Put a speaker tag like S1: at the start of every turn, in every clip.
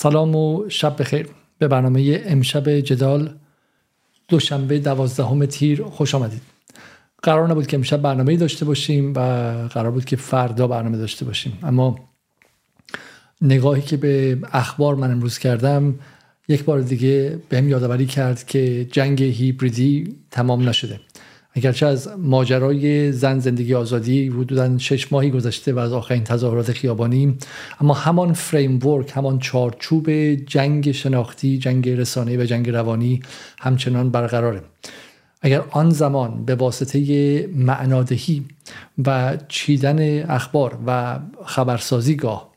S1: سلام و شب بخیر. به برنامه امشب جدال دوشنبه دوازدهم تیر خوش آمدید. قرار نبود که امشب برنامه داشته باشیم و قرار بود که فردا برنامه داشته باشیم. اما نگاهی که به اخبار من امروز کردم یک بار دیگه بهم یادآوری کرد که جنگ هیبریدی تمام نشده. اگرچه از ماجرای زن زندگی آزادی حدودا شش ماهی گذشته و از آخرین تظاهرات خیابانی اما همان فریمورک همان چارچوب جنگ شناختی جنگ رسانه و جنگ روانی همچنان برقراره. اگر آن زمان به واسطه معنادهی و چیدن اخبار و خبرسازی گاه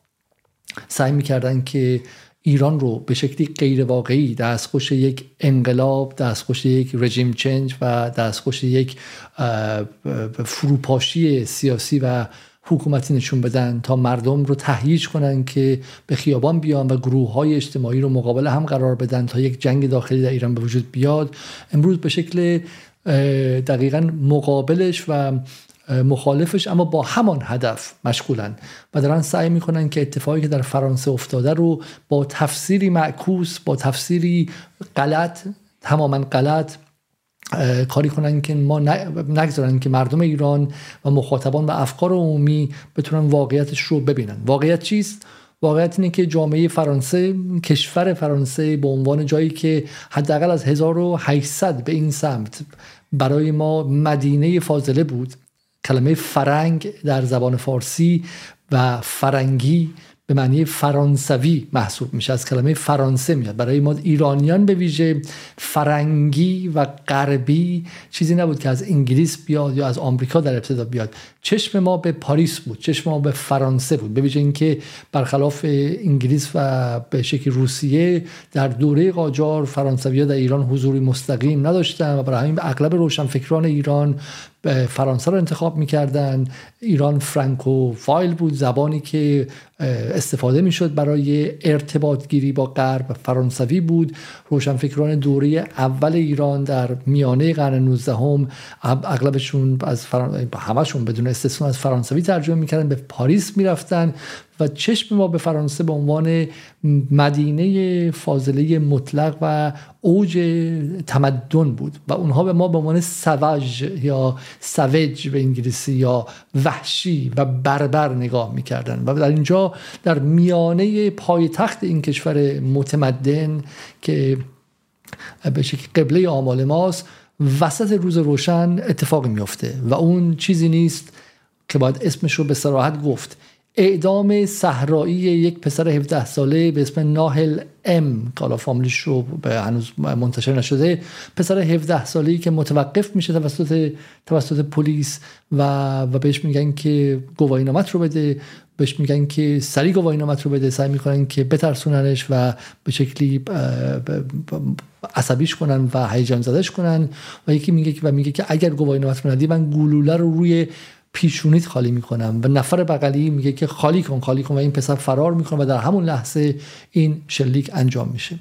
S1: سعی می‌کردن که ایران رو به شکلی غیر واقعی دستخوش یک انقلاب دستخوش یک رژیم چنج و دستخوش یک فروپاشی سیاسی و حکومتی نشون بدن تا مردم رو تهییج کنن که به خیابان بیان و گروه های اجتماعی رو مقابل هم قرار بدن تا یک جنگ داخلی در ایران به وجود بیاد. امروز به شکل دقیقا مقابلش و مخالفش اما با همان هدف مشغولن. و دارن سعی می‌کنن که اتفاقی که در فرانسه افتاده رو با تفسیری معکوس با تفسیری غلط تماما غلط کاری کنن که ما نگذارن که مردم ایران و مخاطبان و افکار عمومی بتونن واقعیتش رو ببینن. واقعیت چیست؟ واقعیت اینه که جامعه فرانسه کشور فرانسه به عنوان جایی که حداقل از 1800 به این سمت برای ما مدینه فاضله بود. کلمه فرنگ در زبان فارسی و فرنگی به معنی فرانسوی محسوب میشه. از کلمه فرانسه میاد. برای ما ایرانیان به ویژه فرنگی و غربی چیزی نبود که از انگلیس بیاد یا از آمریکا در ابتدا بیاد. چشم ما به پاریس بود. چشم ما به فرانسه بود. به ویژه اینکه برخلاف انگلیس و به شکل روسیه در دوره قاجار فرانسوی در ایران حضوری مستقیم نداشتن و برای همین اغلب روشنفکران ایران فرانسه رو انتخاب می‌کردن. ایران فرانکو فایل بود زبانی که استفاده می‌شد برای ارتباط گیری با غرب فرانسوی بود. روشنفکران دوره اول ایران در میانه قرن 19 هم اغلبشون از فران... همشون بدون استثنا از فرانسوی ترجمه می‌کردن به پاریس می‌رفتن و چشم ما به فرانسه به عنوان مدینه فاضله مطلق و اوج تمدن بود و اونها به ما به عنوان سوج یا سوج به انگلیسی یا وحشی و بربر نگاه می‌کردن. و در اینجا در میانه پایتخت این کشور متمدن که به شکل قبله آمال ماست وسط روز روشن اتفاقی میفته و اون چیزی نیست که باید اسمش رو به سراحت گفت. اعدام صحرایی یک پسر 17 ساله به اسم ناهل ام که فامیلش رو هنوز منتشر نشده پسر 17 ساله‌ای که متوقف میشه توسط توسط پلیس و و بهش میگن که گواهی نامت رو بده بهش میگن که سری گواهی رو بده سعی می‌کنن که بترسوننش و به شکلی عصبیش کنن و هیجان زدش کنن. و یکی میگه و میگه که اگر گواهی نامت رو ندی من گلوله رو روی پیشونیت خالی می‌کنم. و نفر بغلی میگه که خالی کن خالی کن و این پسر فرار می‌کنه و در همون لحظه این شلیک انجام میشه.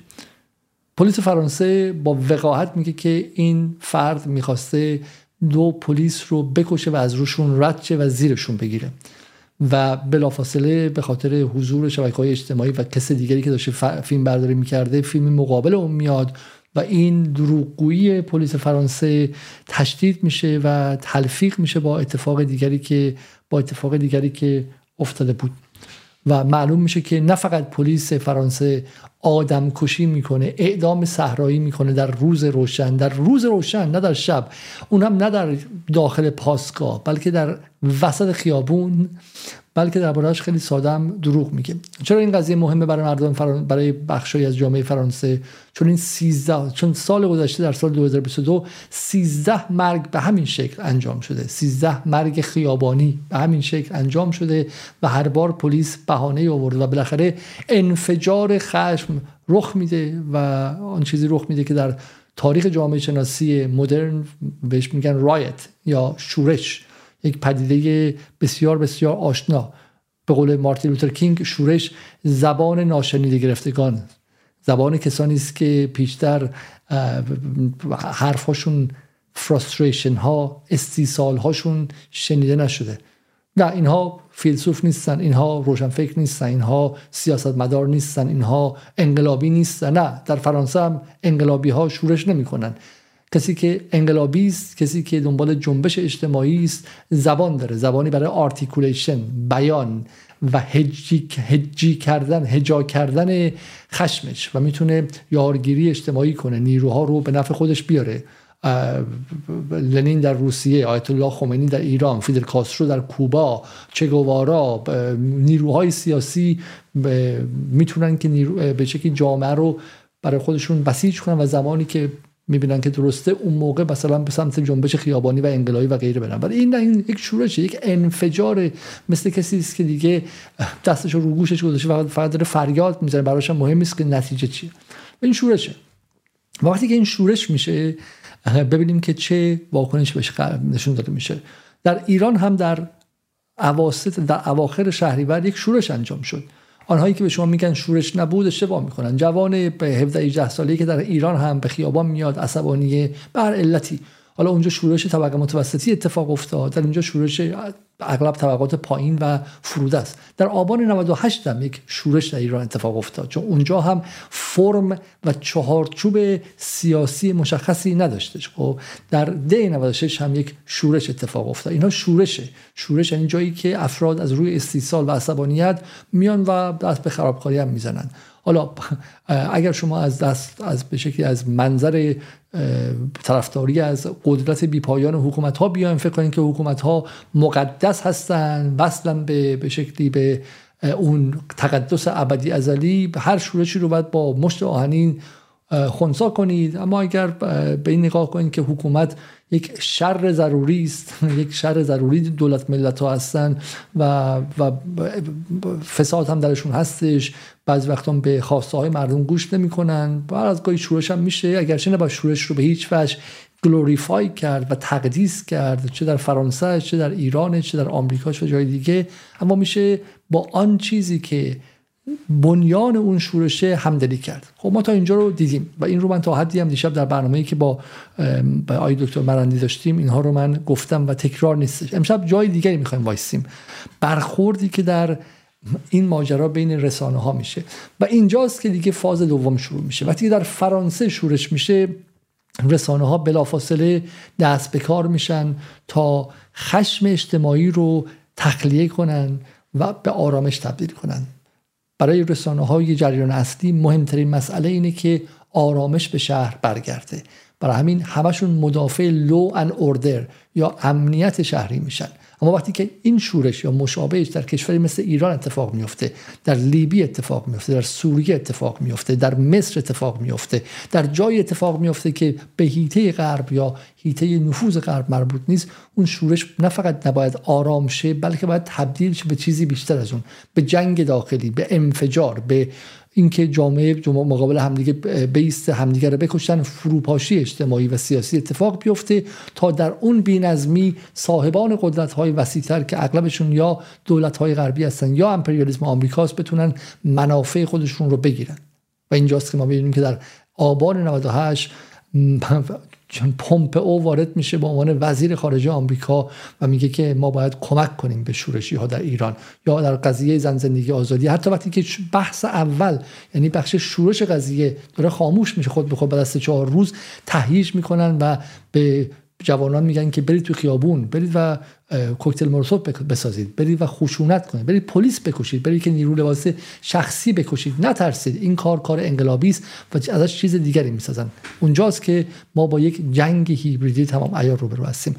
S1: پلیس فرانسه با وقاحت میگه که این فرد می‌خواسته دو پلیس رو بکشه و از روشون رد شه و زیرشون بگیره. و بلافاصله به خاطر حضور شبکه های اجتماعی و کس دیگری که داشته فیلم برداری می‌کرده فیلم مقابل اون میاد و این دروغگویی پلیس فرانسه تشدید میشه و تلفیق میشه با اتفاق دیگری که با اتفاق دیگری که افتاده بود. و معلوم میشه که نه فقط پلیس فرانسه آدم کشی می‌کنه اعدام صحرایی می‌کنه در روز روشن در روز روشن نه در شب. اون هم نه در داخل پاسگاه بلکه در وسط خیابون. بلکه دربارهش خیلی ساده دروغ میگه. چرا این قضیه مهمه برای مردم فران... برای بخشی از جامعه فرانسه؟ چون این 13 چون سال گذشته در سال 2022 13 مرگ به همین شکل انجام شده. 13 مرگ خیابانی به همین شکل انجام شده و هر بار پلیس بهانه آورده و بالاخره انفجار خشم رخ میده و آن چیزی رخ میده که در تاریخ جامعه شناسی مدرن بهش میگن riot یا شورش. یک پدیده بسیار بسیار آشنا. به قول مارتین لوتر کینگ شورش زبان ناشنیده گرفتگان. زبان کسانی است که پیشتر حرفهاشون frustration ها استیصال هاشون شنیده نشده. نه اینها فیلسوف نیستن اینها روشنفکر نیستن اینها سیاستمدار نیستن اینها انقلابی نیستن. نه در فرانسه هم انقلابی ها شورش نمی‌کنن. کسی که انقلابی است کسی که دنبال جنبش اجتماعی است زبان داره. زبانی برای articulation بیان و هجی, هجی کردن هجا کردن خشمش و می‌تونه یارگیری اجتماعی کنه. نیروها رو به نفع خودش بیاره. لنین در روسیه آیت الله خمینی در ایران فیدل کاسترو در کوبا چگوارا نیروهای سیاسی می‌تونن که نیرو به شکلی جامعه رو برای خودشون بسیج کنن و زمانی که می‌بینن که درسته اون موقع مثلا به سمت جنبش خیابانی و انقلابی و غیره برن. ولی این این یک شورشه یک انفجار مثل کسی است که دیگه دستش رو گوشش گذاشته فقط فقط داره فریاد می‌زنه. براش مهم نیست که نتیجه چیه. این شورشه. وقتی که این شورش میشه ببینیم که چه واکنش بهش نشون داده میشه. در ایران هم در اواسط در اواخر شهریور یک شورش انجام شد. آنهایی که به شما میگن شورش نبود اشتباه می‌کنن. جوان به 17 18 ساله که در ایران هم به خیابان میاد عصبانیه بر علتی حالا اونجا شورش طبقه متوسطی اتفاق افتاد در اینجا شورش اغلب طبقات پایین و فروده است. در آبان 98 هم یک شورش در ایران اتفاق افتاد چون اونجا هم فرم و چهارچوب سیاسی مشخصی نداشتش خب در ده 96 هم یک شورش اتفاق افتاد. اینها شورشه شورش یعنی جایی که افراد از روی استیصال و عصبانیت میان و دست به خرابکاری هم می‌زنن. حالا اگر شما از دست از به شکلی از منظر طرفداری از قدرت بیپایان حکومت ها بیایم فکر کنید که حکومت ها مقدس هستن وصلا به به شکلی به اون تقدس ابدی ازلی. هر شورشی رو باید با مشت آهنین خونسا کنید. اما اگر به این نگاه کنید که حکومت یک شر ضروری است یک شر ضروری دولت ملت ها هستن و, و فساد هم درشون هستش. بعضی وقتا به خواسته های مردم گوش نمی‌کنن. بعد از گاهی شورش هم میشه. اگرچه نباید شورش رو به هیچ وجه گلوریفای کرد و تقدیس کرد چه در فرانسه چه در ایران چه در آمریکا چه جای دیگه. اما میشه با آن چیزی که بنیان اون شورشه همدلی کرد. خب ما تا اینجا رو دیدیم و این رو من تا حدی هم دیشب در برنامه‌ای که با آقای دکتر مرندی داشتیم اینها رو من گفتم و تکرار نیستش. امشب جای دیگری می‌خوایم وایسیم. برخوردی که در این ماجرا بین رسانه ها میشه. و اینجاست که دیگه فاز دوم شروع میشه. وقتی در فرانسه شورش میشه رسانه ها بلافاصله دست به کار میشن تا خشم اجتماعی رو تخلیه کنن و به آرامش تبدیل کنن. برای رسانه های جریان اصلی مهمترین مسئله اینه که آرامش به شهر برگرده. برای همین همشون مدافع لو ان اوردر یا امنیت شهری میشن. اما وقتی که این شورش یا مشابهش در کشوری مثل ایران اتفاق میفته در لیبی اتفاق میفته در سوریه اتفاق میفته در مصر اتفاق میفته در جای اتفاق میفته که به هیته غرب یا هیته نفوذ غرب مربوط نیست اون شورش نه فقط نباید آرام شه بلکه باید تبدیل شه به چیزی بیشتر از اون به جنگ داخلی به انفجار به اینکه جامعه مقابل همدیگه بیست همدیگه رو بکشن فروپاشی اجتماعی و سیاسی اتفاق بیفته تا در اون بینظمی صاحبان قدرت های وسیعتر که اغلبشون یا دولت های غربی هستن یا امپریالیسم آمریکاست بتونن منافع خودشون رو بگیرن. و اینجاست که ما می‌بینیم که در آبان 98 چون او وارد میشه به عنوان وزیر خارجه آمریکا و میگه که ما باید کمک کنیم به شورشی ها در ایران یا در قضیه زن زندگی آزادی. حتی وقتی که بحث اول یعنی بخش شورش قضیه داره خاموش میشه خود به خود بعد از چهار روز تهییج می‌کنن و به جوانان میگن که برید تو خیابون برید و کوکتل مولوتوف بسازید برید و خشونت کنید برید پلیس بکشید برید که نیرو لباس شخصی بکشید. نترسید. این کار کار انقلابی است و ازش چیز دیگری می‌سازن. اونجاست که ما با یک جنگ هیبریدی تمام عیار روبرو هستیم.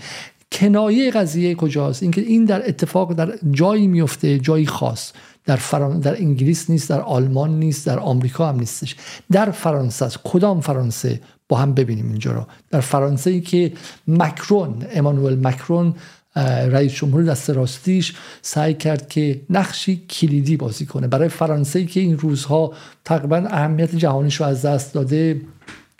S1: کنایه قضیه کجاست؟ اینکه این در اتفاق در جایی میفته جایی خاص. در, فران... در انگلیس نیست در آلمان نیست در آمریکا هم نیستش. در فرانسه است. کدام فرانسه؟ با هم ببینیم اینجا رو. در فرانسه ای که مکرون امانوئل مکرون رئیس جمهور دست راستیش سعی کرد که نقشی کلیدی بازی کنه. برای فرانسه ای که این روزها تقریبا اهمیت جهانیش رو از دست داده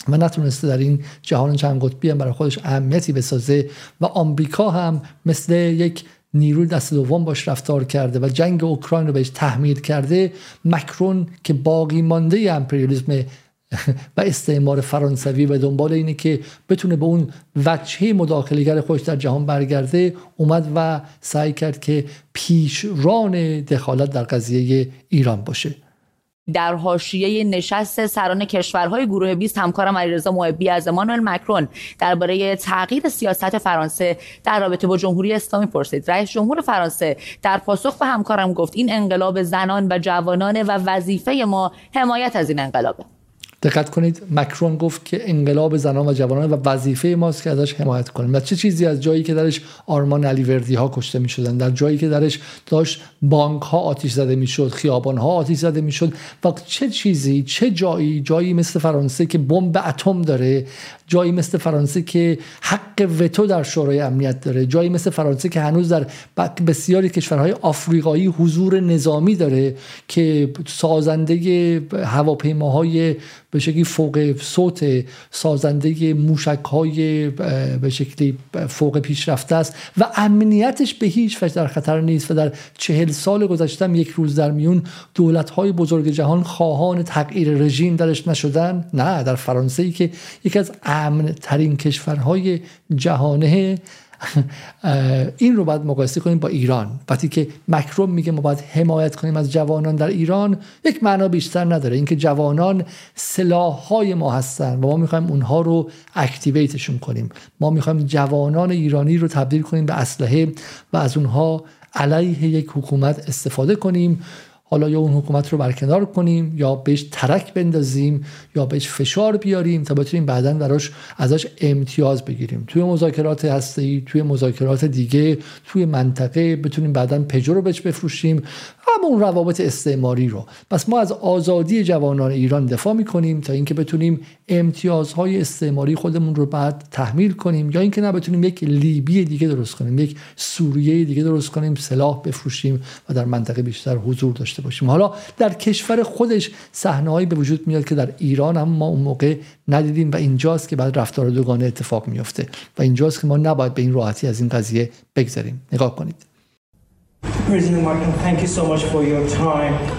S1: و نتونسته در این جهان چند قطبی هم برای خودش اهمیتی بسازه و آمریکا هم مثل یک نیروی دست دوم باش رفتار کرده و جنگ اوکراین رو بهش تحمیل کرده مکرون که باقی مانده امپریالیسم و استعمار فرانسوی و دنبال اینه که بتونه به اون وجهه مداخلگر خودش در جهان برگرده اومد و سعی کرد که پیشران دخالت در قضیه ایران باشه.
S2: در حاشیه نشست سران کشورهای گروه 20 همکارم علیرضا محبی از امانوئل مکرون درباره تغییر سیاست فرانسه در رابطه با جمهوری اسلامی پرسید. رئیس جمهور فرانسه در پاسخ به همکارم گفت این انقلاب زنان و جوانان و وظیفه ما حمایت از این انقلابه.
S1: دقت کنید. مکرون گفت که انقلاب زنان و جوانان و وظیفه ماست که ازش حمایت کنیم و چه چیزی از جایی که درش آرمان علی وردی ها کشته می شدن در جایی که درش داشت بانک ها آتیش زده می شد خیابان ها آتیش زده می شد و چه چیزی چه جایی جایی مثل فرانسه که بمب اتم داره جایی مثل فرانسه که حق وتو در شورای امنیت داره جایی مثل فرانسه که هنوز در بسیاری کشورهای آفریقایی حضور نظامی داره که سازنده هواپیماهای به شکلی فوق صوت سازنده موشک های به شکلی فوق پیشرفته است و امنیتش به هیچ وجه در خطر نیست و در چهل سال گذشته یک روز در میون دولت های بزرگ جهان خواهان تغییر رژیم درش نشدن. نه در فرانسه ای که یکی از امن ترین کشورهای جهانه این رو باید مقایسه کنیم با ایران. وقتی که مکرون میگه ما باید حمایت کنیم از جوانان در ایران یک معنا بیشتر نداره. اینکه جوانان سلاح های ما هستن و ما می‌خوایم اونها رو اکتیویتشون کنیم. ما می‌خوایم جوانان ایرانی رو تبدیل کنیم به اسلحه و از اونها علیه یک حکومت استفاده کنیم. حالا یا اون حکومت رو برکنار کنیم یا بهش ترک بندازیم یا بهش فشار بیاریم تا بتونیم بعدا براش ازش امتیاز بگیریم. توی مذاکرات هستی توی مذاکرات دیگه توی منطقه بتونیم بعدا پجو رو بهش بفروشیم. همون روابط استعماری رو. پس ما از آزادی جوانان ایران دفاع می‌کنیم تا اینکه بتونیم امتیازهای استعماری خودمون رو بعد تحمیل کنیم یا اینکه نه بتونیم یک لیبی دیگه درست کنیم یک سوریه دیگه درست کنیم سلاح بفروشیم و در منطقه بیشتر حضور داشته باشیم. حالا در کشور خودش صحنه‌ای به وجود میاد که در ایران هم ما اون موقع ندیدیم و اینجاست که بعد رفتار دوگانه اتفاق میفته و اینجاست که ما نباید به این راحتی از این قضیه بگذاریم نگاه کنید.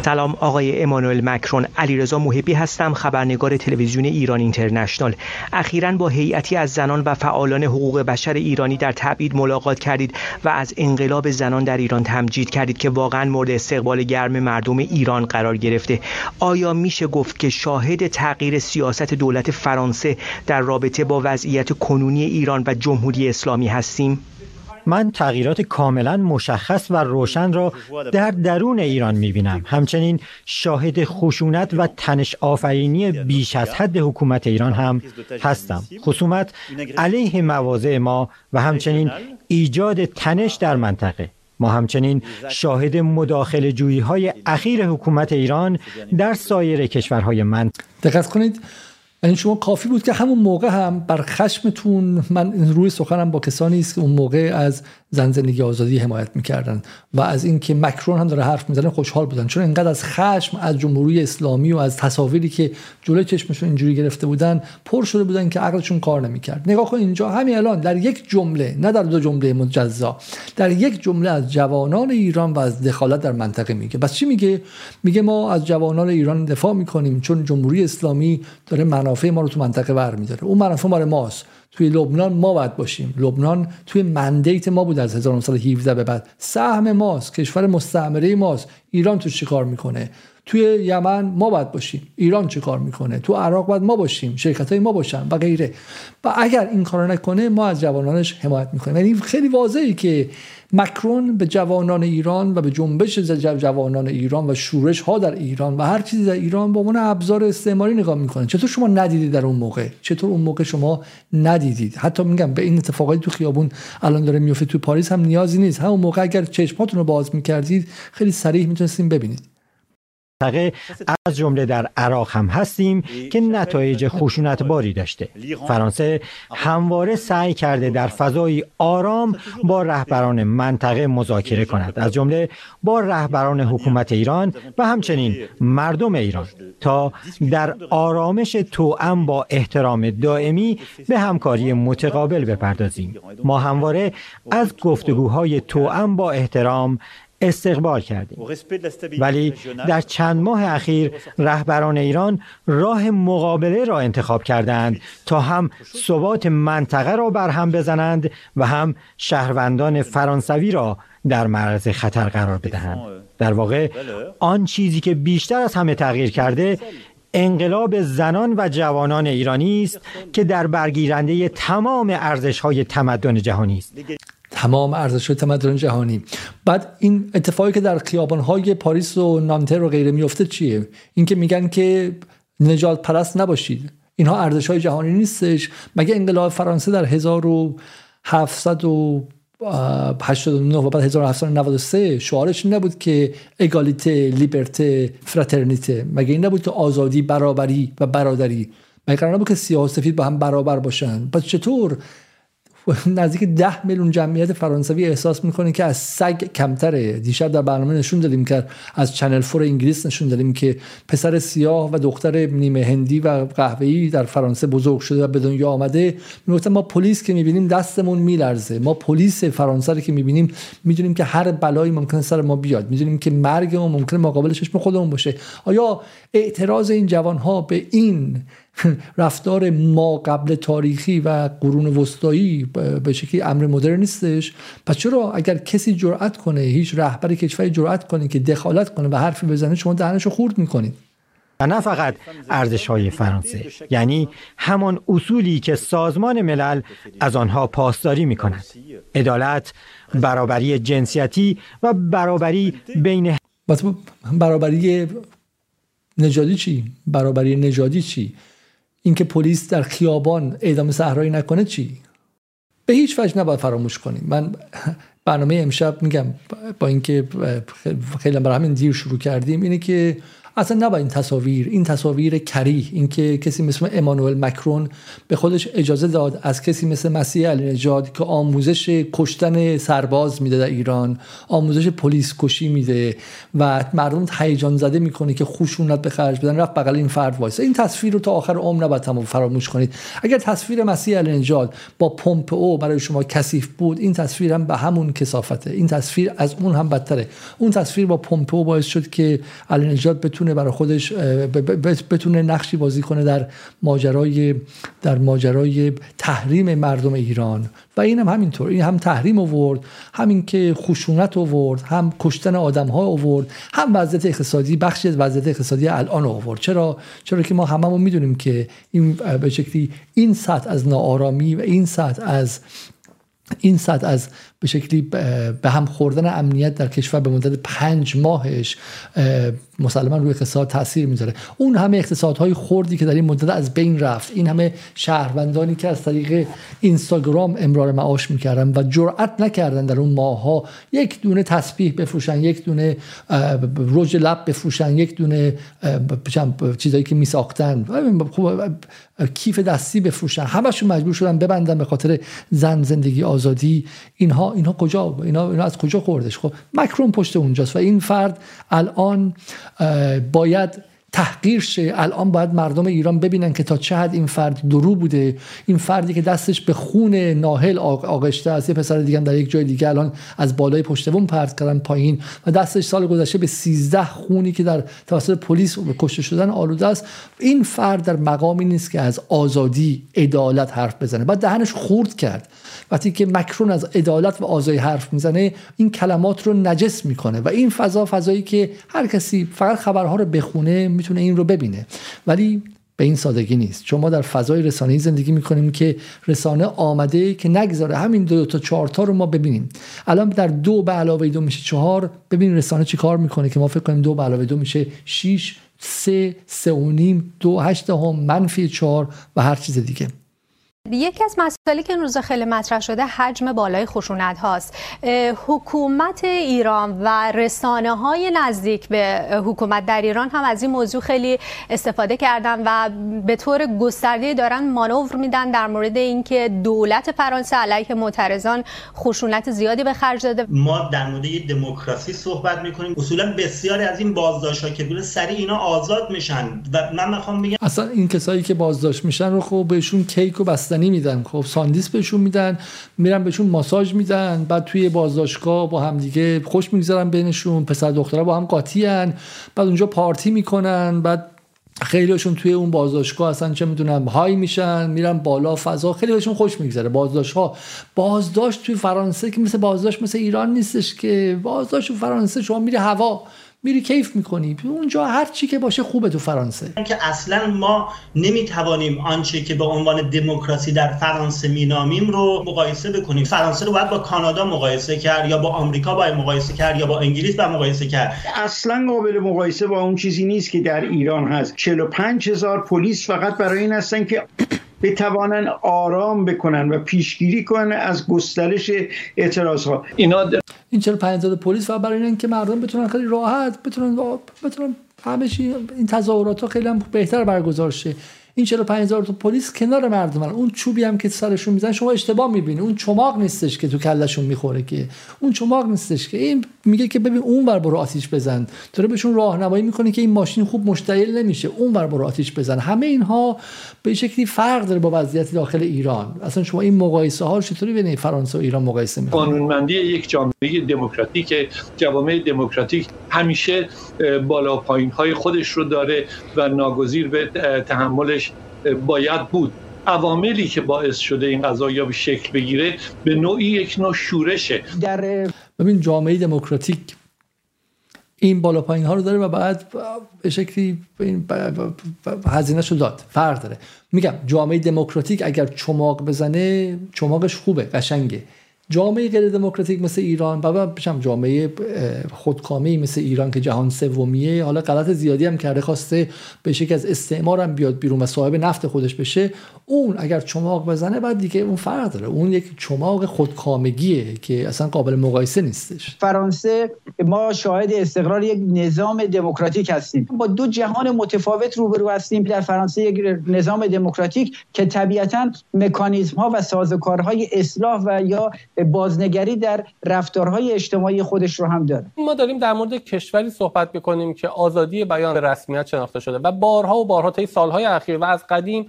S3: سلام آقای امانوئل مکرون. علیرضا محبی هستم خبرنگار تلویزیون ایران اینترنشنال. اخیرا با هیئتی از زنان و فعالان حقوق بشر ایرانی در تبعید ملاقات کردید و از انقلاب زنان در ایران تمجید کردید که واقعا مورد استقبال گرم مردم ایران قرار گرفته. آیا میشه گفت که شاهد تغییر سیاست دولت فرانسه در رابطه با وضعیت کنونی ایران و جمهوری اسلامی هستیم؟
S4: من تغییرات کاملا مشخص و روشن را در درون ایران می‌بینم. همچنین شاهد خشونت و تنش آفرینی بیش از حد حکومت ایران هم هستم. خصومت علیه مواضع ما و همچنین ایجاد تنش در منطقه. ما همچنین شاهد مداخل جویی های اخیر حکومت ایران در سایر کشورهای من.
S1: دقت کنید یعنی شما کافی بود که همون موقع هم بر خشمتون من روی سخنم با کسانی است که اون موقع از زن زندگی آزادی حمایت می‌کردن. و از اینکه مکرون هم داره حرف می‌زنه خوشحال بودن. چون انقدر از خشم از جمهوری اسلامی و از تصاویری که جلوی چشمشون اینجوری گرفته بودن پر شده بودن که عقلشون کار نمی‌کرد. نگاه کن اینجا. همین الان در یک جمله نه در دو جمله مجزا در یک جمله از جوانان ایران و از دخالت در منطقه میگه. بس چی میگه؟ میگه ما از جوانان ایران دفاع می‌کنیم چون جمهوری اسلامی داره منافع ما رو تو منطقه برمیداره. اون منافع مال ماست. توی لبنان ما باید باشیم. لبنان توی مندیت ما بود از 1917 به بعد. سهم ماست کشور مستعمره ماست. ایران تو چیکار می‌کنه؟ توی یمن ما باید باشیم. ایران چه کار می‌کنه؟ تو عراق باید ما باشیم. شرکت های ما باشن و غیره. و اگر این کار نکنه ما از جوانانش حمایت می‌کنیم. یعنی خیلی واضحه که مکرون به جوانان ایران و به جنبش جوانان ایران و شورش ها در ایران و هر چیزی در ایران با عنوان ابزار استعماری نگاه می‌کنه چطور شما ندیدید در اون موقع؟ چطور اون موقع شما ندیدید؟ حتی میگم به این اتفاقاتی تو خیابون الان داره میفته تو پاریس هم نیازی نیست. همون موقع اگر چشماتون رو باز می‌کردید خیلی سریع می‌تونستیم ببینید.
S4: از جمله در عراق هم هستیم که نتایج خشونتباری داشته. فرانسه همواره سعی کرده در فضای آرام با رهبران منطقه مذاکره کند. از جمله با رهبران حکومت ایران و همچنین مردم ایران تا در آرامش توأم با احترام دائمی به همکاری متقابل بپردازیم. ما همواره از گفتگوهای توأم با احترام استقبال کردیم. ولی در چند ماه اخیر رهبران ایران راه مقابله را انتخاب کردند تا هم ثبات منطقه را برهم بزنند و هم شهروندان فرانسوی را در معرض خطر قرار بدهند. در واقع آن چیزی که بیشتر از همه تغییر کرده انقلاب زنان و جوانان ایرانی است که در برگیرنده تمام ارزش‌های تمدن جهانی است.
S1: تمام ارزش تمدن جهانی. بعد این اتفاقی که در های پاریس و نانتر و غیره میفته چیه؟ اینکه میگن که نجات پرست نباشید. اینها ارزش های جهانی نیستش. مگه انقلاب فرانسه در 1700 و 89 و بعد 1793 شعارش نبود که اگالیته لیبرته فراترنیته. مگه این نبود که آزادی برابری و برادری؟ مگه قرار نبود که سیاه و سفید با هم برابر باشن؟ پس چطور نزدیک ده میلیون جمعیت فرانسوی احساس می‌کنه که از سگ کمتره. دیشب در برنامه نشون دادیم که از چنل فور انگلیس نشون دادیم که پسر سیاه و دختر نیمه هندی و قهوه‌ای در فرانسه بزرگ شده و به دنیا آمده. می‌گفتن ما پلیس که می‌بینیم دستمون میلرزه. ما پلیس فرانسه که می‌بینیم می‌دونیم که هر بلایی ممکنه سر ما بیاد. می‌دونیم که مرگ ما ممکنه مقابل چشم خودمون باشه. آیا اعتراض این جوان ها به این رفتار ما قبل تاریخی و قرون وسطایی به شکلی امر مدرن نیستش. پس چرا اگر کسی جرأت کنه هیچ رهبر کشوری جرأت کنه که دخالت کنه و حرفی بزنه شما دهنشو خورد می‌کنید.
S4: و نه فقط ارزش های فرانسه یعنی همان اصولی که سازمان ملل از آنها پاسداری می کند عدالت برابری جنسیتی و برابری بین
S1: برابری نژادی چی؟ برابری نژادی چی؟ اینکه پلیس در خیابان اعدام صحرایی نکنه چی؟ به هیچ وجه نباید فراموش کنیم. من برنامه امشب میگم با اینکه خیلی برای همین دیر شروع کردیم اینه که اصلا نباید این تصاویر این تصاویر کریه اینکه کسی مثل امانوئل مکرون به خودش اجازه داد از کسی مثل مسیح علی نژاد که آموزش کشتن سرباز میده در ایران آموزش پلیس کشی میده و مردم هیجان زده می‌کنه که خشونت به خرج بدن رفت بغل این فرد وایساد این تصویر رو تا آخر عمر نباید تمام فراموش کنید. اگر تصویر مسیح علی نژاد با او برای شما کثیف بود این تصویر هم به همون کسافته این تصویر از اون هم بدتره. اون تصویر با پمپ او باعث شد که علی نژاد بتونه برای خودش بتونه نقشی بازی کنه در ماجرای در ماجرای تحریم مردم ایران. و این هم همینطور این هم تحریم آورد همین که خشونت آورد هم کشتن آدم ها آورد هم وضعیت اقتصادی بخشی از وضعیت اقتصادی الان آورد. چرا؟ چرا که ما هممون می‌دونیم که این به شکلی این سطح از ناآرامی و این سطح از این سطح از به شکلی به هم خوردن امنیت در کشور به مدت پنج ماهش مسلما روی اقتصاد تاثیر می‌ذاره. اون همه اقتصادهای خوردی که در این مدت از بین رفت این همه شهروندانی که از طریق اینستاگرام امرار معاش می‌کردن و جرأت نکردن در اون ماهها یک دونه تسبیح بفروشن یک دونه رژ لب بفروشن یک دونه چیزایی که میساختن. کیف دستی بفروشن. همشون مجبور شدن ببندن به خاطر زن زندگی آزادی. اینها اینها کجا اینا, اینا از کجا خوردش؟ خب مکرون پشت اونجاست و این فرد الان باید تحقیر شه. الان باید مردم ایران ببینن که تا چه حد این فرد درو بوده. این فردی که دستش به خون ناهل آغشته از یه پسر دیگه در یک جای دیگه الان از بالای پشتبون پرت کردن پایین و دستش سال گذشته به 13 خونی که در توسط پلیس کشته شدن آلوده است. این فرد در مقامی نیست که از آزادی عدالت حرف بزنه. بعد دهنش خورد کرد. وقتی که مکرون از عدالت و آزادی حرف می‌زنه این کلمات رو نجس می‌کنه. و این فضا فضایی که هر کسی فقط خبرها رو بخونه می‌تونه این رو ببینه. ولی به این سادگی نیست. چون ما در فضای رسانه‌ای زندگی می‌کنیم که رسانه آمده که نگذاره. همین دو, تا چهار تا رو ما ببینیم. الان در دو به علاوه دو میشه چهار. ببین رسانه چی کار می‌کنه که ما فکر کنیم دو به علاوه دو میشه 6 سه سه و نیم دو هشت هم منفی چهار و هر چیز دیگه.
S5: یکی از مسائلی که روز خیلی مطرح شده حجم بالای خشونت هاست. حکومت ایران و رسانه های نزدیک به حکومت در ایران هم از این موضوع خیلی استفاده کردن و به طور گسترده دارن مانور میدن در مورد اینکه دولت فرانسه علیه معترضان خشونت زیادی به خرج داده.
S6: ما در مورد دموکراسی صحبت می‌کنیم. اصولا بسیاری از این بازداشت ها که بوده سریع اینا آزاد میشن. و من می‌خوام بگم
S1: اصلا این کسایی که بازداشت میشن رو خب بهشون کیک و بستنی نوشیدنی میدن. خب ساندیس بهشون میدن میرن بهشون ماساژ میدن. بعد توی بازداشتگاه با هم دیگه خوش می‌گذارن بینشون. پسر دخترها با هم قاطی بعد اونجا پارتی می‌کنن. بعد خیلیشون توی اون بازداشتگاه اصلا چه می‌دونم های میشن میرن بالا فضا خیلی بهشون خوش میگذره. بازداشت ها بازداشت توی فرانسه که مثل بازداشت مثل ایران نیستش که. بازداشت تو فرانسه شما میری هوا. میری کیف می‌کنی. اونجا هر چی که باشه خوبه تو فرانسه.
S6: که اصلا ما نمی‌توانیم آنچه که به عنوان دموکراسی در فرانسه مینامیم رو مقایسه بکنیم. فرانسه رو باید با کانادا مقایسه کرد یا با آمریکا باید مقایسه کرد یا با انگلیس باید مقایسه کرد.
S7: اصلا قابل مقایسه با اون چیزی نیست که در ایران هست. 45 هزار پلیس فقط برای این هستن که بتوانن آرام بکنن و پیشگیری کنن از گسترش اعتراض ها اینا
S1: این 45 هزار پلیس فقط برای اینکه مردم بتونن خیلی راحت بتونن بتونن همه این تظاهرات ها خیلی هم بهتر برگزار شه. این 45 هزار تا پلیس کنار مردم اون چوبی هم که سرشون می‌زنن شما اشتباه می‌بینی. اون چماق نیستش که تو کلشون می‌خوره که. اون چماق نیستش که. این میگه که ببین اون بر برو آتیش بزن. تو بهشون راهنمایی می‌کنه که این ماشین خوب مشتعل نمیشه. اون بر برو آتیش بزن. همه اینها به شکلی فرق داره با وضعیت داخل ایران. اصلا شما این مقایسه ها چطوری بین فرانسه و ایران مقایسه می‌کنید
S8: قانونمندی یک جامعه دموکراتیک. جوامع دموکراتیک همیشه بالا پایین های خودش رو داره و ناگزیر به تحملش باید بود. عواملی که باعث شده این قضایا به شکل بگیره به نوعی یک نوع شورشه.
S1: در ببین جامعه دموکراتیک این بالا پایین ها رو داره و بعد به شکلی این هزینه شو داد. فرق داره. میگم جامعه دموکراتیک اگر چماق بزنه چماقش خوبه قشنگه. جامعه غیر دموکراتیک مثل ایران و بشم جامعه خودکامه مثل ایران که جهان سومیه. حالا غلط زیادی هم کرده خواسته به شکل از استعمار هم بیاد بیرون و صاحب نفت خودش بشه. اون اگر چماق بزنه بعد دیگه اون فرق داره. اون یک چماق خودکامگیه که اصلا قابل مقایسه نیستش.
S9: فرانسه ما شاهد استقرار یک نظام دموکراتیک هستیم. با دو جهان متفاوت روبرو هستیم. در فرانسه یک نظام دموکراتیک که طبیعتا مکانیزم ها و سازوکارهای اصلاح و یا بازنگری در رفتارهای اجتماعی خودش رو هم داره.
S10: ما داریم در مورد کشوری صحبت می‌کنیم که آزادی بیان به رسمیت شناخته شده و بارها و بارها طی سالهای اخیر و از قدیم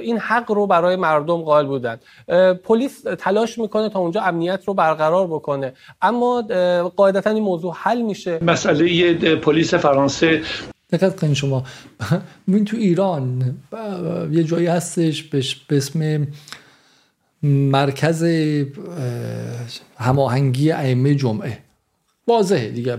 S10: این حق رو برای مردم قائل بودن. پلیس تلاش می‌کنه تا اونجا امنیت رو برقرار بکنه. اما قاعدتا این موضوع حل میشه.
S8: مسئله پلیس فرانسه.
S1: دقت کنید شما ببین تو ایران یه جایی هستش به اسم مرکز هماهنگی ائمه جمعه. واضحه دیگه.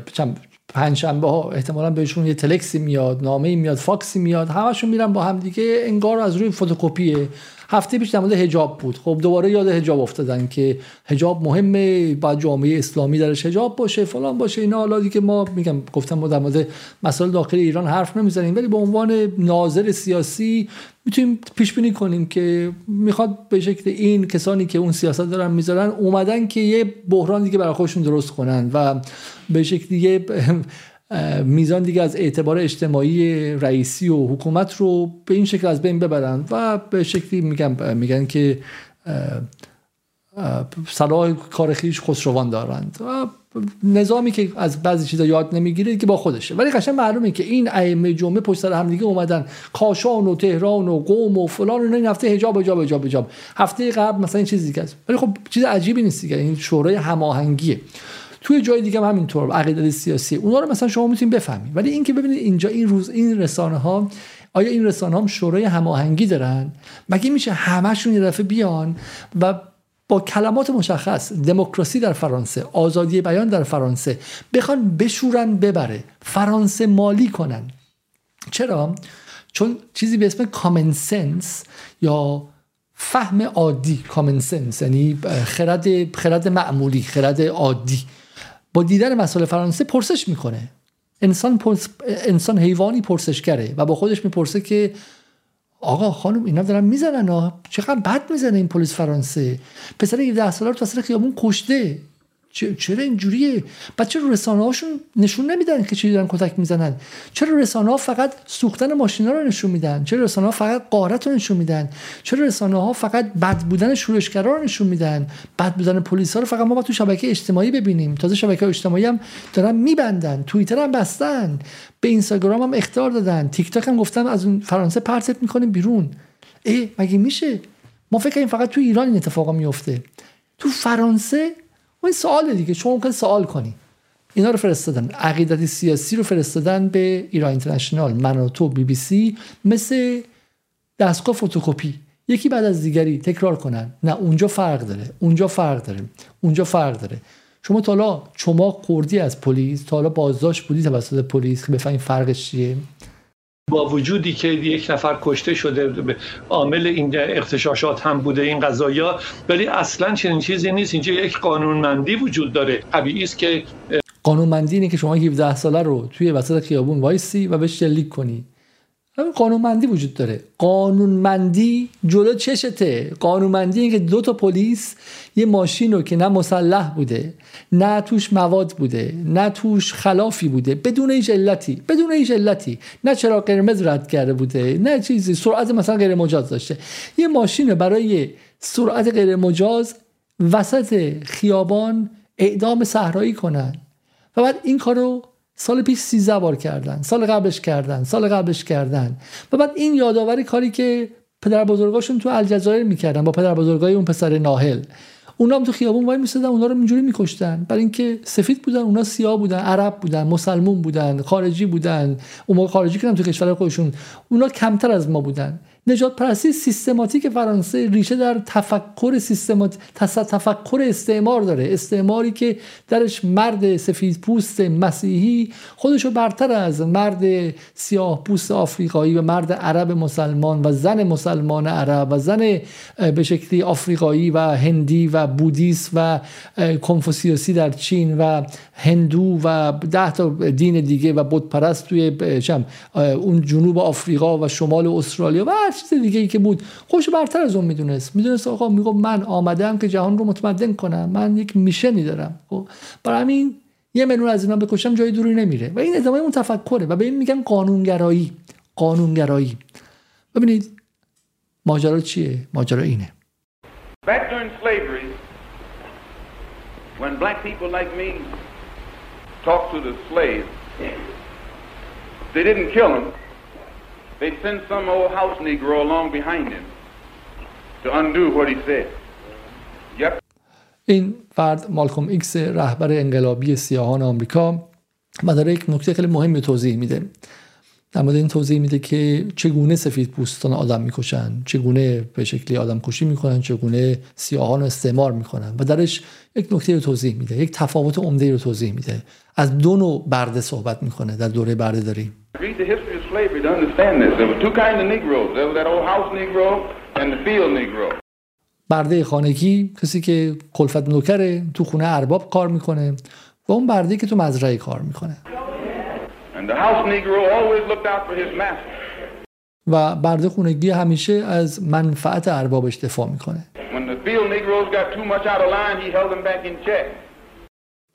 S1: پنجشنبه ها احتمالا بهشون یه تلکسی میاد نامه میاد فاکسی میاد همشون میرن با هم دیگه انگار از روی فتوکپیه. هفته پیش در مورد حجاب بود. خب دوباره یاد حجاب افتادن که حجاب مهمه بعد جامعه اسلامی درش حجاب باشه فلان باشه اینا. حالا دیگه ما میگم گفتم ما در مورد مسائل داخل ایران حرف نمی‌زنیم ولی به عنوان ناظر سیاسی می‌تونیم پیش بینی کنیم که می‌خواد به شکل این کسانی که اون سیاست دارن می‌ذارن اومدن که یه بحران دیگه برای خودشون درست کنن و به شکل یه میزان دیگه از اعتبار اجتماعی رئیسی و حکومت رو به این شکل از بین ببرن و به شکلی میگن میگن که صلاح کار خیش خسروان دارند. و نظامی که از بعضی چیزا یاد نمی‌گیره که با خودشه. ولی قشنگ معلومه که این ائمه جمعه پشت سر هم دیگه اومدن. کاشان و تهران و قوم و فلان و این هفته حجاب حجاب حجاب حجاب. هفته قبل مثلا این چیز دیگه است ولی خب چیز عجیبی نیست دیگه. این شورای هماهنگیه. توی جای دیگه هم همینطور عقیده سیاسی. اونا رو مثلا شما می‌تونید بفهمید. ولی اینکه ببینید اینجا این روز این رسانه ها آیا این رسانه هم شورای هماهنگی دارن؟ مگه میشه همشون یه دفعه بیان و با کلمات مشخص دموکراسی در فرانسه آزادی بیان در فرانسه بخوان بشورن ببره فرانسه مالی کنن؟ چرا؟ چون چیزی به اسم کامن سنس یا فهم عادی کامن سنس یعنی خرد خرد معمولی خرد عادی. با دیدن مسائل فرانسه پرسش می‌کنه. انسان انسان حیوانی پرسشگره و با خودش می‌پرسه که آقا خانم اینا دارن می‌زنن چقدر بد می‌زنه این پلیس فرانسه؟ پسر 17 ساله رو تو خیابون کشته. چرا اینجوریه؟ بعد چرا رسانه هاشون نشون نمیدن که چی دارن کتک می‌زنن؟ چرا رسانه ها فقط سوختن ماشینا رو نشون میدن؟ چرا رسانه ها فقط قارت رو نشون میدن؟ چرا رسانه ها فقط بد بودن شورشگرا رو نشون میدن؟ بد بودن پلیس ها رو فقط ما با تو شبکه اجتماعی ببینیم. تازه شبکه اجتماعی هم دارن میبندن توییتر هم بستن. به اینستاگرام هم اختار دادن. تیک تاک هم گفتن از اون فرانسه پرتت می‌کنیم بیرون. ای مگه میشه؟ ما فکر کنیم فقط تو ایران این اتفاقا میفته تو فرانسه این سوال دیگه. شما ممکن سوال کنی. اینا رو فرستادن. عقیدت سیاسی رو فرستادن به ایران اینترنشنال. من بی بی سی مثل دستگاه فتوکپی. یکی بعد از دیگری تکرار کنن. نه اونجا فرق داره. اونجا فرق داره. اونجا فرق داره. شما تا حالا شما خوردی از پلیس تا حالا بازداشت بودی توسط پلیس که بفهمید فرقش چیه؟
S8: با وجودی که یک نفر کشته شده عامل این اختشاشات هم بوده این قضایا ولی اصلا چنین چیزی نیست. اینجا یک قانونمندی وجود داره. طبیعی است که
S1: قانونمندی اینه که شما 17 ساله رو توی وسط خیابون وایسی و بهش شلیک کنی. قانونمندی وجود داره. قانونمندی جلو چشته. قانونمندی اینه که دو تا پلیس یه ماشین رو که نه مسلح بوده نه توش مواد بوده نه توش خلافی بوده بدون هیچ علتی بدون هیچ علتی. نه چرا قرمز رد کرده بوده نه چیزی سرعت مثلا غیر مجاز داشته. یه ماشین برای سرعت غیر مجاز وسط خیابان اعدام صحرایی کنن. و بعد این کارو سال پیش 13 بار کردن سال قبلش کردن سال قبلش کردن. و بعد این یادآوری کاری که پدر بزرگاشون تو الجزایر می‌کردن با پدر بزرگای اون پسر ناهل. اونا هم تو خیابون وای میسدن اونا رو اینجوری میکشتن. برای اینکه سفید بودن اونا سیاه بودن عرب بودن مسلمون بودن خارجی بودن. اون خارجی کردن تو کشور خودشون. اونا کمتر از ما بودن. نجات پرستی سیستماتیک فرانسه ریشه در تفکر سیستمات تفکر استعمار داره. استعماری که درش مرد سفید پوست مسیحی خودشو برتر از مرد سیاه پوست آفریقایی و مرد عرب مسلمان و زن مسلمان عرب و زن به شکلی آفریقایی و هندی و بودیست و کنفوسیوسی در چین و هندو و ده تا دین دیگه و بت پرست توی اون جنوب آفریقا و شمال استرالیا. و چیز دیگه ای که بود. خوش برتر از اون می‌دونست. می‌دونست آقا میگو من آمدم که جهان رو متمدن کنم. من یک میشنی دارم. خب برای همین یه میلیون از اینا بکشم جای دوری نمیره. و این ادامه اون تفکره. و به این میگن قانونگرایی. قانونگرایی. ببینید ماجرا چیه؟ ماجرا اینه. Back during slavery, when black people like me talked to the slaves, they didn't kill them. They send some old house Negro along behind him to undo what he said. Yep. این فرد مالکوم ایکس رهبر انقلابی سیاهان آمریکا و داره یک نکته خیلی مهمی توضیح میده در مورد این توضیح میده که چگونه سفید پوستان آدم می‌کشن چگونه به شکلی آدم کشی می‌کنن چگونه سیاهان استعمار می‌کنن و درش یک نکته رو توضیح میده یک تفاوت عمده رو توضیح میده از دو نوع برده صحبت می‌کنه در دوره برده داریم slavery to understand this. There were two kinds of Negroes. There was that old house Negro and the field Negro. برده خانگی کسی که کلفت نوکره تو خونه ارباب کار می‌کنه و اون برده که تو مزرعه کار می‌کنه و برده خانگی همیشه از منفعت ارباب دفاع می‌کنه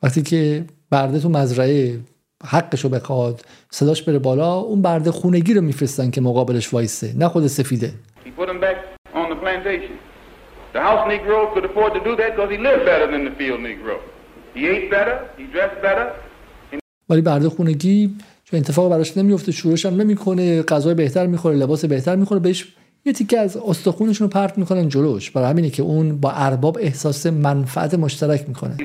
S1: وقتی که برده تو مزرعه حقشو بخواد صداش بره بالا اون برده خونگی رو میفرستن که مقابلش وایسه نه خود سفیده. ولی برده خونگی چون اتفاق براش نمیفته شورش هم نمی‌کنه غذای بهتر می‌خوره لباس بهتر می‌خوره بهش یه تیکه از استخونشون رو پرت می‌کنن جلوش. برای همینه که اون با ارباب احساس منفعت مشترک می‌کنه.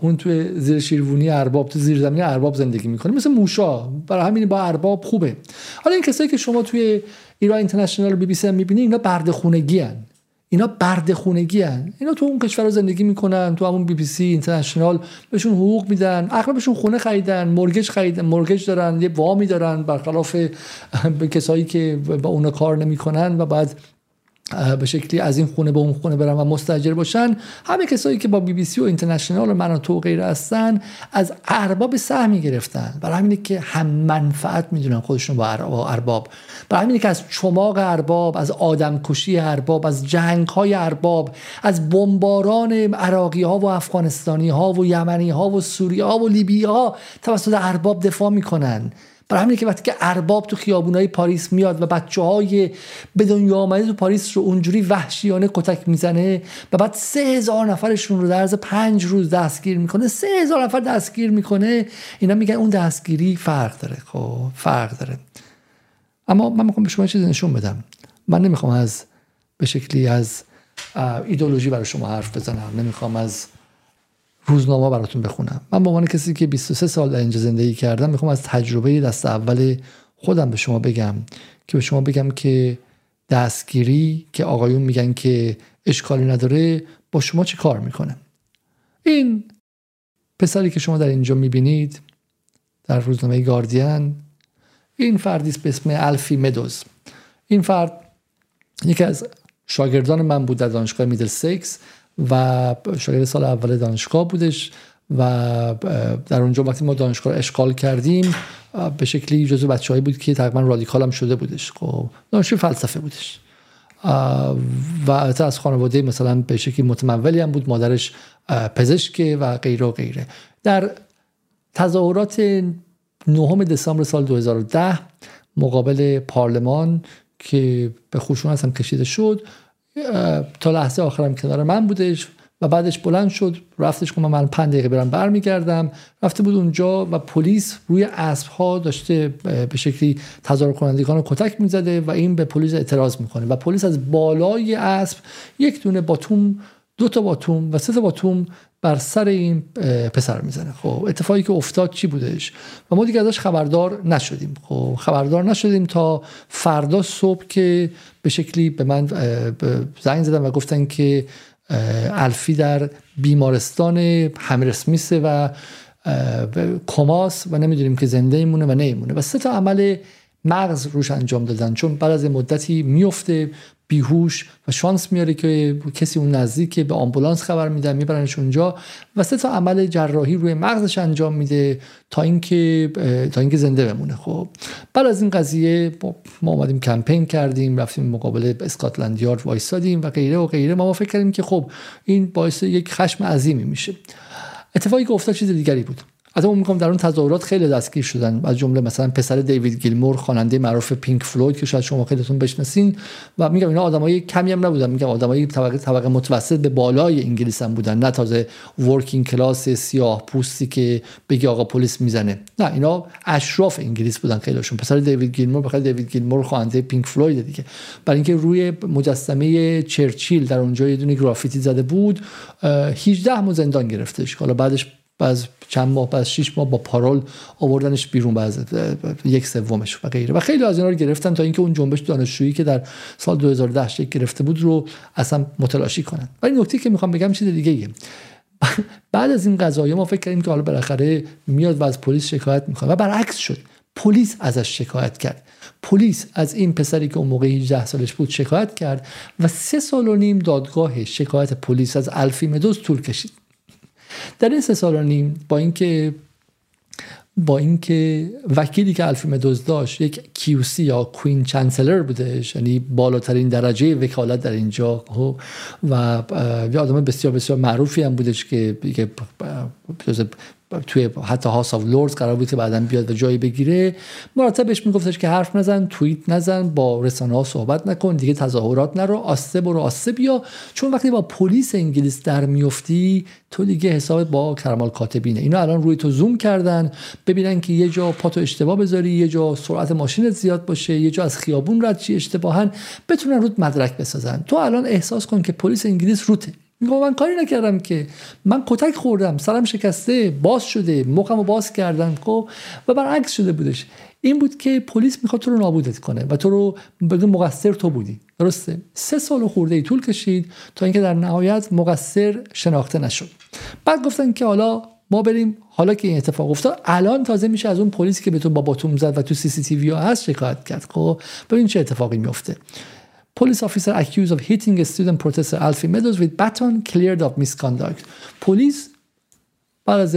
S1: اون توی زیر شیروانی ارباب تو زیر زمین ارباب زندگی می‌کنه مثل موشا برای همین با ارباب خوبه حالا این کسایی که شما توی ایران اینترنشنال بی بی سی می‌بینی اینا برده خونگی هن. اینا برده خونگی هن. اینا تو اون کشور زندگی می‌کنن تو همون بی بی سی اینترنشنال بهشون حقوق میدن اغلبشون خونه خریدن مورگج خریدن مورگج دارن یه وامی دارن برخلاف کسایی که با اون کار نمی‌کنن و بعد به شکلی از این خونه به اون خونه برن و مستجر باشن. همه کسایی که با بی بی سی و اینترنشنال و من تو غیره هستن از ارباب سهمی گرفتن برای همینه که هم منفعت می‌دونن خودشون با ارباب. برای همینه که از چماق ارباب از آدمکشی ارباب از جنگ های ارباب از بمباران عراقی ها و افغانستانی ها و یمنی ها و سوری ها و لیبی ها توسط ارباب دفاع می‌کنن. برای همینه که وقتی که ارباب تو خیابونای پاریس میاد و بچه های به دنیا آمده تو پاریس رو اونجوری وحشیانه کتک می‌زنه و بعد سه هزار نفرشون رو در عرض پنج روز دستگیر می‌کنه سه هزار نفر دستگیر می‌کنه اینا میگن اون دستگیری فرق داره خب فرق داره. اما من می‌خوام به شما چیزی نشون بدم. من نمی‌خوام از به شکلی از ایدولوژی برای شما حرف بزنم نمی‌خوام از روزنامه براتون بخونم. من به عنوان کسی که 23 سال در اینجا زندگی کردم می‌خوام از تجربه دست اول خودم به شما بگم که به شما بگم که دستگیری که آقایون میگن که اشکالی نداره با شما چه کار می‌کنه؟ این پسری که شما در اینجا می‌بینید در روزنامه گاردین این فردی به اسم الفی مدوز. این فرد یکی از شاگردان من بود در دانشگاه میدل سیکس. و شاگرد سال اول دانشگاه بودش و در اونجا وقتی ما دانشگاه اشغال کردیم به شکلی جزو بچه‌ای بود که تقریبا رادیکال هم شده بودش. خب دانشجو فلسفه بودش. و از خانواده مثلا به شکلی متمولی هم بود مادرش پزشک و غیره و غیره. در تظاهرات نهم دسامبر سال 2010 مقابل پارلمان که به خشونت هم کشیده شد تا لحظه آخرم کنار من بودش و بعدش بلند شد رفتش که من پنج دقیقه برم برمیگردم. رفته بود اونجا و پلیس روی اسب ها داشته به شکلی تظاهر کنندگان رو کتک می‌زده و این به پلیس اعتراض می‌کنه. و پلیس از بالای اسب یک دونه باتوم دو تا باتوم و سه تا باتوم بر سر این پسر می‌زنه. خب اتفاقی که افتاد چی بودش؟ و ما دیگه ازش خبردار نشدیم. خب خبردار نشدیم تا فردا صبح که به شکلی به من زنگ زدن و گفتن که الفی در بیمارستان همرسمیسه و کماس و نمی‌دونیم که زنده ایمونه و نمیمونه و سه تا عمل مغز روش انجام دادن. چون بعد از مدتی میفته بیهوش و شانس میاره که کسی اون نزدیک به آمبولانس خبر میدن میبرنش اونجا و سه تا عمل جراحی روی مغزش انجام میده تا اینکه تا اینکه زنده بمونه. خب بعد از این قضیه ما اومدیم کمپین کردیم رفتیم مقابل اسکاتلند یارد وایسادیم و غیره و غیره. ما, ما فکر کردیم که خب این باعث یک خشم عظیمی میشه. اتفاقی که افتاد چیز دیگری بود. از اون میگم در اون تظاهرات خیلی دستگیر شدن. از جمله مثلا پسر دیوید گیلمور خواننده معروف پینک فلوید که شاید شما خیلیتون بشناسین. و میگم اینا آدمای کمی هم نبودن. میگم آدمای طبقه طبقه متوسط به بالای انگلیس هم بودن. نه تازه working class سیاه پوستی که بگی آقا پلیس می‌زنه. نه اینا اشراف انگلیس بودن خیلیشون. پسر دیوید گیلمور بخاطر دیوید گیلمور خواننده پینک فلوید دیگه. برای اینکه روی مجسمه چرچیل در اونجا یه دونه گرافیتی زده بود 18 ماه زندان گرفتش. حالا بعدش بعد چند ماه بعد 6 ماه با پارول آوردنش بیرون بعد یک سومش و غیره. و خیلی از اینا رو گرفتن تا اینکه اون جنبش دانشجویی که در سال 2010 گرفته بود رو اصلا متلاشی کنن. ولی نکته که می‌خوام بگم چیز دیگه ایه. بعد از این قضايا ما فکر کردیم که حالا بالاخره میاد و از پلیس شکایت می‌کنه و برعکس شد. پلیس ازش شکایت کرد. پلیس از این پسری که اون موقع 18 سالش بود شکایت کرد و سه سال و نیم دادگاه شکایت پلیس از الفی مدوز طول کشید. در این سه سال و نیم با اینکه با اینکه وکیلی که الفی مدوز داشت یک کیوسی یا کوین چانسلر بودش یعنی بالاترین درجه وکالت در اینجا خب، و یه آدم بسیار بسیار معروفی هم بودش که توی حتی House of Lords قرار بود که بعدا بیاد و جایی بگیره. مرتب بهش میگفتش که حرف نزن توییت نزن با رسانه ها صحبت نکن دیگه تظاهرات نرو آسته برو آسته بیا. چون وقتی با پلیس انگلیس در میفتی تو دیگه حساب با کرام الکاتبینه. اینا الان روی تو زوم کردن. ببینن که یه جا پاتو اشتباه بذاری یه جا سرعت ماشینت زیاد باشه یه جا از خیابون رد شی اشتباها بتونن روت مدرک بسازن. تو الان احساس کن که پلیس انگلیس روته. میگم من کاری نکردم که. من کتک خوردم سرم شکسته باز شده مخمو باز کردم خب؟ و برعکس شده بودش. این بود که پلیس می‌خواد تو رو نابودت کنه و تو رو بدون مقصر تو بودی. درسته؟ سه سال خورده ای طول کشید تا اینکه در نهایت مقصر شناخته نشد. بعد گفتن که حالا ما بریم حالا که این اتفاق افتاد الان تازه میشه از اون پلیسی که به تو با باتوم زد و تو سی سی تی وی هست شکایت کرد خب؟ ببین چه اتفاقی میفته Police officer accused of hitting a student protester Alfie Meadows with baton cleared of misconduct. پلیس بعد از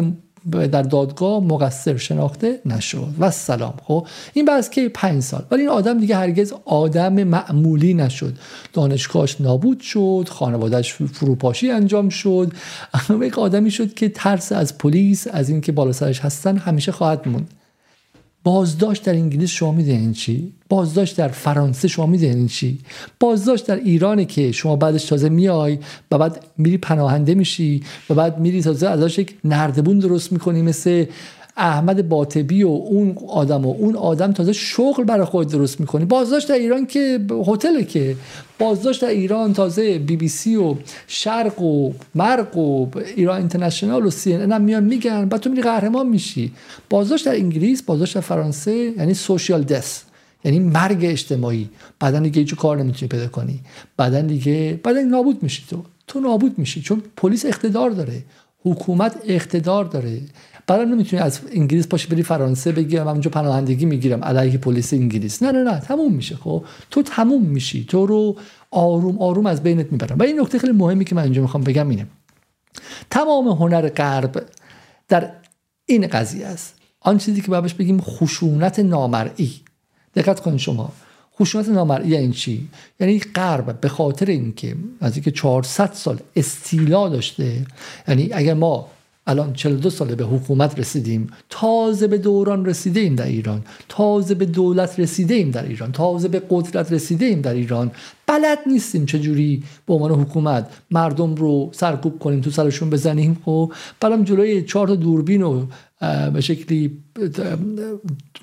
S1: در دادگاه مقصر شناخته نشد. و سلام خب. این بعد که پنج سال؟ ولی این آدم دیگه هرگز آدم معمولی نشد. دانشگاهش نابود شد خانوادهش فروپاشی انجام شد. یک آدمی شد که ترس از پلیس از اینکه بالا سرش هستن همیشه خواهد موند. بازداشت در انگلیس شما می‌دونین چی؟ بازداشت در فرانسه شما می‌دونین چی؟ بازداشت در ایرانه که شما بعدش تازه میای و بعد میری پناهنده میشی و بعد میری تازه ازش یک نردبون درست می‌کنی مثل احمد باطبی و اون آدم و اون آدم تازه شغل برای خود درست می‌کنی بازداشت در ایران که هتل که بازداشت در ایران تازه بی بی سی و شرق و مرق و ایران اینترنشنال و سی ان هم میان میگن بعد تو میری قهرمان میشی. بازداشت در انگلیس بازداشت در فرانسه یعنی سوشیال دس یعنی مرگ اجتماعی. بعدا دیگه هیچ کار نمی‌تونی پیدا کنی. بعدا دیگه بعدا نابود میشی تو. تو نابود میشی چون پلیس اقتدار داره. حکومت اقتدار داره. برای نمی‌تونی از انگلیس پاشی بری فرانسه بگی من اونجا پناهندگی می‌گیرم. علیه پلیس انگلیس. نه نه نه. تموم میشه خب. تو تموم میشی. تو رو آروم آروم از بینت می‌برم. و این نکته خیلی مهمی که من اینجا می‌خوام بگم اینه. تمام هنر غرب در این قضیه است. آن چیزی که باید بگیم خشونت نامرئی. دقت کنید شما. خشونت نامرئی این یعنی چی؟ یعنی غرب به خاطر اینکه از اینکه 400 سال استیلا داشته یعنی اگر ما الان 42 ساله به حکومت رسیدیم. تازه به دوران رسیده ایم در ایران. تازه به دولت رسیده ایم در ایران. تازه به قدرت رسیده ایم در ایران. بلد نیستیم چجوری به عنوان حکومت مردم رو سرکوب کنیم تو سرشون بزنیم. خب بعدم جلوی چهار تا دوربین و به شکلی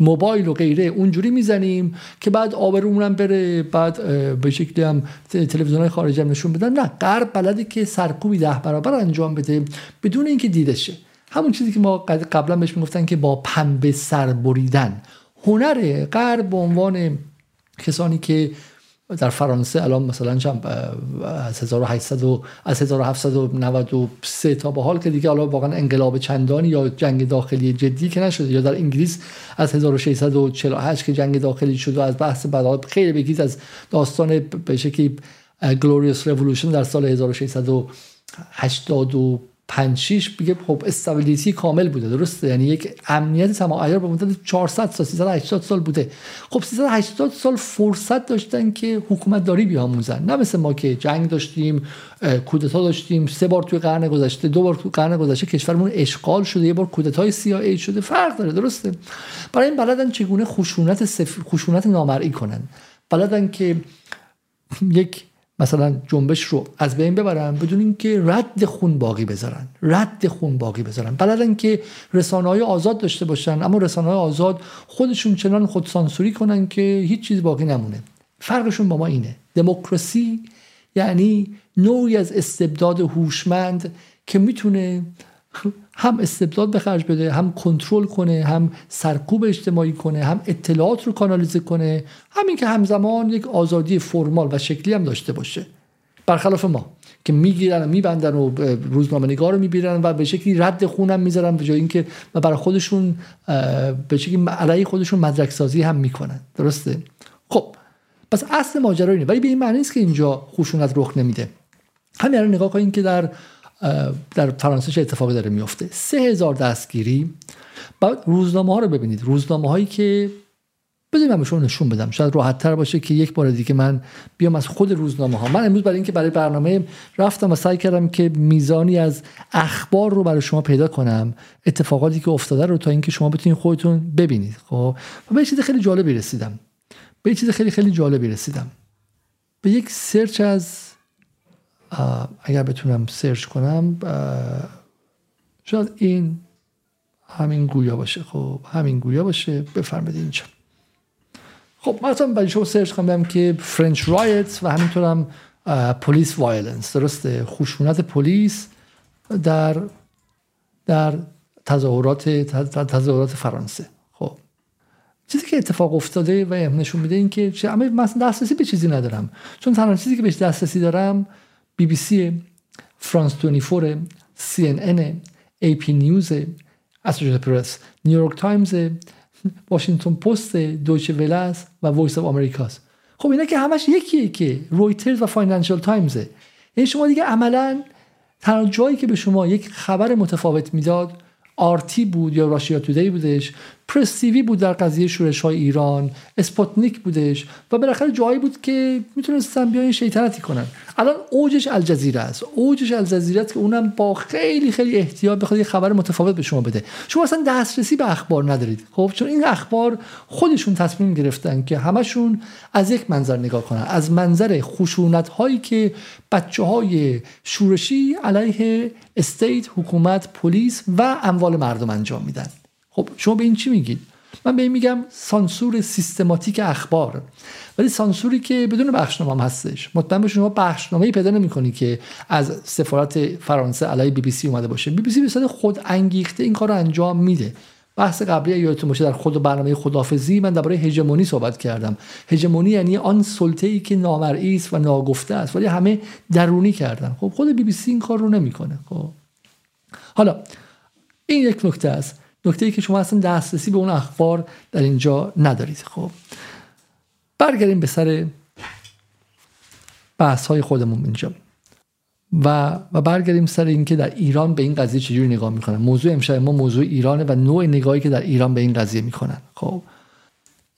S1: موبایل و غیره اونجوری می‌زنیم که بعد آبرومون هم بره بعد به شکلی هم تلویزیون خارجی هم نشون بدن. نه غرب بلدی که سرکوبی ده برابر انجام بده بدون اینکه دیده شه همون چیزی که ما قبلا بهش می‌گفتن که با پنبه سر بریدن. هنر غرب به عنوان کسانی که در فرانسه الان مثلا چند از 1800 از 1793 تا به حال که دیگه الان واقعا انقلاب چندانی یا جنگ داخلی جدی که نشده یا در انگلیس از 1648 که جنگ داخلی شد و از بحث بعد خیلی بگید از داستان به شکلی گلوریوس رولوشن در سال 1680 5 6 بگه خب استابیلیتی کامل بوده درسته؟ یعنی یک امنیت تمام عیار به مدت 400 سال 380 سال بوده. خب 380 سال فرصت داشتن که حکومت داری بیاموزن. نه مثل ما که جنگ داشتیم کودتا داشتیم سه بار توی قرن گذشته دو بار توی قرن گذشته کشورمون اشغال شده یه بار کودتای CIA شده فرق داره درسته؟ برای این بلدن چگونه خشونت سف... خشونت نامرئی کنن؟ بلدن که یک مثلا جنبش رو از بین ببرن بدون اینکه رد خون باقی بذارن. رد خون باقی بذارن. بلدن که رسانه های آزاد داشته باشن اما رسانه های آزاد خودشون چنان خودسانسوری کنن که هیچ چیز باقی نمونه. فرقشون با ما اینه. دموکراسی یعنی نوعی از استبداد هوشمند که می‌تونه هم استبداد به خرج بده هم کنترل کنه هم سرکوب اجتماعی کنه هم اطلاعات رو کانالیزه کنه. همین که همزمان یک آزادی فرمال و شکلی هم داشته باشه. برخلاف ما که می‌گیرن و میبندن و روزنامه نگار رو میبیرن و به شکلی رد خونم می‌ذارن به جای اینکه و برای خودشون به شکلی علیه خودشون مدرک سازی هم می‌کنن. درسته؟ خب پس اصل ماجرا اینه. ولی به این معنی نیست که اینجا خشونت رخ نمیده. همین نگاه کنید که در در فرانسه چه اتفاقی داره میفته؟ سه هزار دستگیری. بعد روزنامه ها رو ببینید. روزنامه هایی که بذارید من شما نشون بدم. شاید راحت تر باشه که یک بار دیگه من بیام از خود روزنامه ها من امروز برای اینکه برای برنامه رفتم و سعی کردم که میزانی از اخبار رو برای شما پیدا کنم اتفاقاتی که افتاده رو تا اینکه شما بتونید خودتون ببینید. خب؟ و به چیز خیلی جالبی رسیدم. به چیز خیلی خیلی جالبی رسیدم. به یک سرچ از اگر بتونم سرچ کنم شاید این همین گویا باشه. خب همین گویا باشه. بفرمایید اینجا. خب مثلا برای شما سرچ کنم که French riot و همینطور هم police violence درسته؟ خشونت پلیس در در تظاهرات تظاهرات فرانسه. خب چیزی که اتفاق افتاده و نشون میده این که اما مثلا دسترسی به چیزی ندارم. چون تنها چیزی که بهش دسترسی دارم بی بی سی فرانس 24 سی ان ان AP News اسوسییتد پرس نیویورک تایمز واشنگتن پست دویچه ولس و Voice of America ست خب اینا که همش یکیه که رویترز و فاینانشال تایمزه یعنی شما دیگه عملا تنها جایی که به شما یک خبر متفاوت می‌داد RT بود یا Russia Today بودش پرس تیوی بود در قضیه شورش های ایران اسپوتنیک بودش و بالاخره جایی بود که می‌تونستن بیان شیطنتی کنن. الان اوجش الجزیره است. اوجش الجزیره است که اونم با خیلی خیلی احتیاط بخواد یه خبر متفاوت به شما بده. شما اصلا دسترسی به اخبار ندارید. خب چون این اخبار خودشون تصمیم گرفتن که همشون از یک منظر نگاه کنن. از منظر خشونت هایی که بچه های شورشی علیه state حکومت پلیس و اموال مردم انجام میدن. خب شما به این چی میگید من به این میگم سانسور سیستماتیک اخبار. ولی سانسوری که بدون بخشنامه هم هستش. مطمئن باشید شما بخشنامه پیدا نمی‌کنی که از سفارت فرانسه علیه بی بی سی اومده باشه. بی بی سی به خود انگیخته این کار انجام میده. بحث قبلی یادتون باشه در خود برنامه خدافزی من درباره هژمونی صحبت کردم. هژمونی یعنی آن سلطه ای که نامرئی است و ناگفته است ولی همه درونی کردن. خب خود بی بی سی این کار رو نمی‌کنه. خب. حالا این یک نکته است. نکته ای که شما اصلا دسترسی به اون اخبار در اینجا ندارید. خب برگردیم به سر بحث های خودمون اینجا. و و برگردیم سر اینکه در ایران به این قضیه چجوری نگاه می‌کنن. موضوع امشب ما موضوع ایرانه و نوع نگاهی که در ایران به این قضیه می‌کنن. خب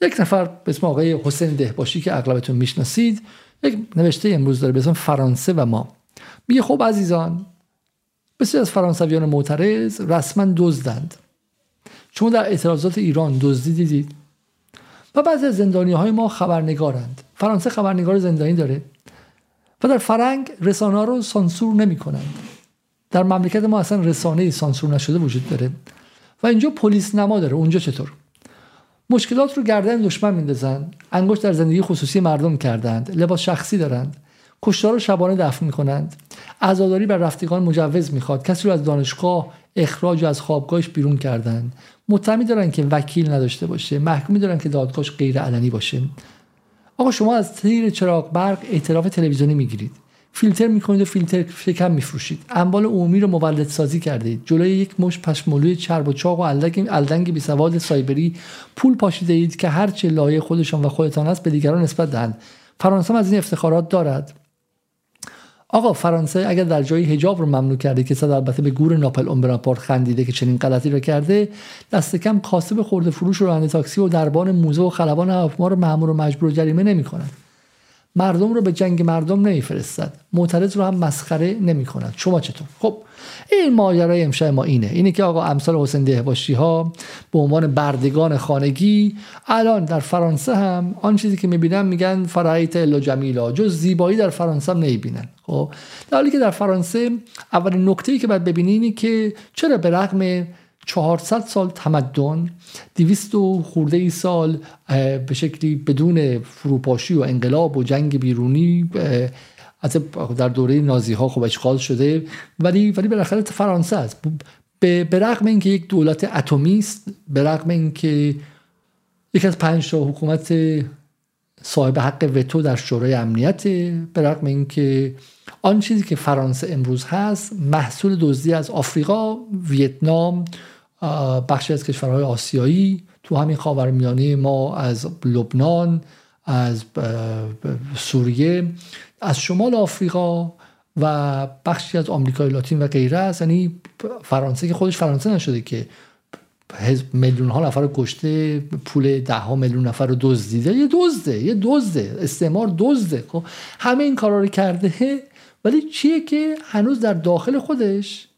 S1: یک نفر به اسم آقای حسین دهباشی که اغلبتون می‌شناسید یک نوشته امروز داره به اسم فرانسه و ما. میگه خب عزیزان بسیار از فرانسویان معترض رسما دزدند. شما در اعتراضات ایران دزدی دیدید. و بعضی از زندانی های ما خبرنگارند. فرانسه خبرنگار زندانی داره. و در فرنگ رسانه ها رو سانسور نمی کنند در مملکت ما اصلا رسانه سانسور نشده وجود داره. و اینجا پلیس نما داره. اونجا چطور؟ مشکلات رو گردن دشمن میندازن. انگشت در زندگی خصوصی مردم کردند. لباس شخصی دارند. کشتار رو شبانه دفن می‌کنند. عزاداری بر رفتگان مجوز می‌خواد. کسی رو از دانشگاه اخراج از خوابگاهش بیرون کردن متهمی دارن که وکیل نداشته باشه محکومی دارن که دادگاهش غیر علنی باشه. آقا شما از تیر چراغ برق اعتراف تلویزیونی می‌گیرید. فیلتر می‌کنید و فیلتر شکم میفروشید. اموال عمومی رو مولد سازی کردید. جلوی یک مش پشمالوی چرب و چاق و الدنگ الدنگ بی سواد سایبری پول پاشیده اید که هرچه لایه خودشان و خودتان است به دیگران نسبت دهند. فرانسه از این افتخارات دارد. آقا فرانسه اگر در جایی حجاب رو ممنوع کرده که صد البته به گور ناپل اون خندیده که چنین غلطی رو کرده دست کم کاسب خورده فروش و راننده تاکسی و دربان موزه و خلبان هواپیما رو مامور و مجبور و جریمه نمی‌کنند. مردم رو به جنگ مردم نمیفرستد. معترض رو هم مسخره نمی کند شما چطور؟ خب این ماجرای امشب ما اینه. اینه که آقا امثال حسین دهباشی ها به عنوان بردگان خانگی الان در فرانسه هم آن چیزی که می‌بینن میگن فرایت الا جمیلا جز زیبایی در فرانسه هم نمی‌بینن. خب در حالی که در فرانسه اولین نکته ای که باید ببینی اینه که چرا به رغم 400 سال تمدن 200 و خورده ای سال به شکلی بدون فروپاشی و انقلاب و جنگ بیرونی از در دوره نازی ها خب اشغال شده ولی ولی بالاخره فرانسه است. به رغم اینکه یک دولت اتمی است به رغم اینکه یک از پنج تا حکومت صاحب حق وتو در شورای امنیت به رغم اینکه آن چیزی که فرانسه امروز هست محصول دزدی از آفریقا ویتنام بخشی از کشورهای آسیایی تو همین خاورمیانه ما از لبنان از سوریه از شمال آفریقا و بخشی از آمریکای لاتین و غیره است. یعنی فرانسه که خودش فرانسه نشده که میلیون ها نفر رو کشته پول ده ها میلیون نفر رو دزدیده. یه دزده یه دزده استعمار دزده. خب همه این کارا رو کرده. ولی چیه که هنوز در داخل خودش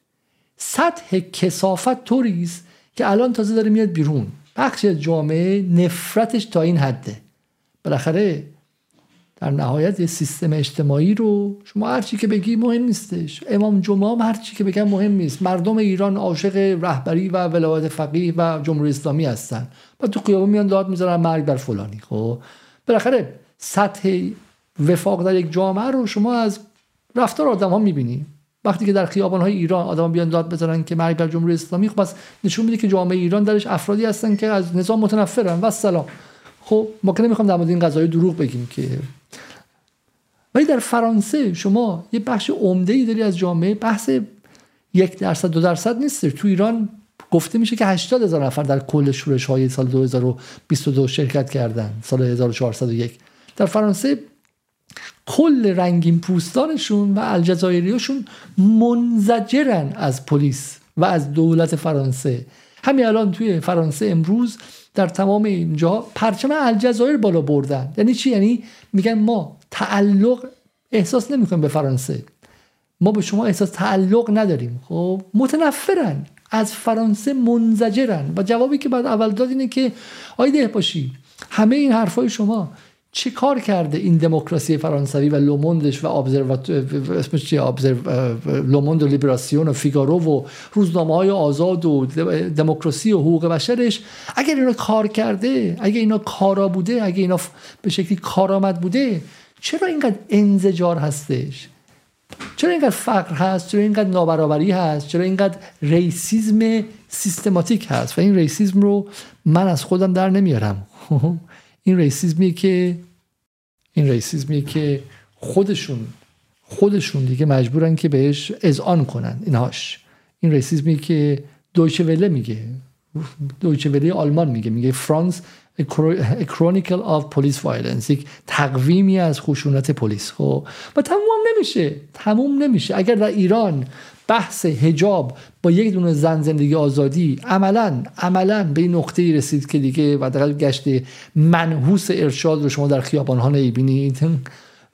S1: سطح کسافت طوریست که الان تازه داره میاد بیرون. بخشی از جامعه نفرتش تا این حده. بالاخره در نهایت یه سیستم اجتماعی رو شما هر چی که بگی مهم نیستش. امام جمعه هم هر چی که بگم مهم نیست. مردم ایران عاشق رهبری و ولایت فقیه و جمهوری اسلامی هستن. و تو خیابون میان داد می‌ذارن مرگ بر فلانی خب؟ بالاخره سطح وفاق در یک جامعه رو شما از رفتار آدم ها می‌بینی. وقتی که در خیابان های ایران آدم بیان داد بزنن که مرگ بر جمهوری اسلامی خب بس نشون میده که جامعه ایران درش افرادی هستن که از نظام متنفرن. و سلام خب ما که نمی‌خوام در مورد این قضایی دروغ بگیم که. ولی در فرانسه شما یه بخش عمده ای داری از جامعه بحث یک درصد دو درصد نیست. تو ایران گفته میشه که 80 هزار نفر در کل شورش های سال 2022 شرکت کردن سال 1401 در فرانسه کل رنگین پوستانشون و الجزایریاشون منزجرن از پلیس و از دولت فرانسه. همین الان توی فرانسه امروز در تمام اینجا پرچم الجزایر بالا بردن. یعنی چی؟ یعنی میگن ما تعلق احساس نمی‌کنیم به فرانسه. ما به شما احساس تعلق نداریم. خب متنفرن. از فرانسه منزجرن. و جوابی که بعد اول داد اینه که آیده باشی همه این حرفای شما چه کار کرده این دموکراسی فرانسوی و لوموندش و اسمش چیه؟ لوموند و لیبراسیون و فیگارو و روزنامه های آزاد و دموکراسی و حقوق بشرش؟ اگر اینا کار کرده اگر اینا کارا بوده اگر اینا به شکلی کارآمد بوده چرا اینقدر انزجار هستش؟ چرا اینقدر فقر هست؟ چرا اینقدر نابرابری هست؟ چرا اینقدر racism سیستماتیک هست؟ و این racism رو من از خودم در نمیارم. این racism ـیه که این ریسیزمیه که خودشون خودشون دیگه مجبورن که بهش اذعان کنن. اینهاش. این ریسیزمیه که دویچه وله میگه. دویچه وله آلمان میگه. میگه فرانس chronicle of police violence. یک تقویمی از خشونت پلیس. خب. و تموم نمیشه. تموم نمیشه. اگر در ایران بحث هجاب با یک دونه زن زندگی آزادی عملا عملا به این نقطه رسید که دیگه و در گشت منحوس ارشاد رو شما در خیابان ها نمی‌بینید.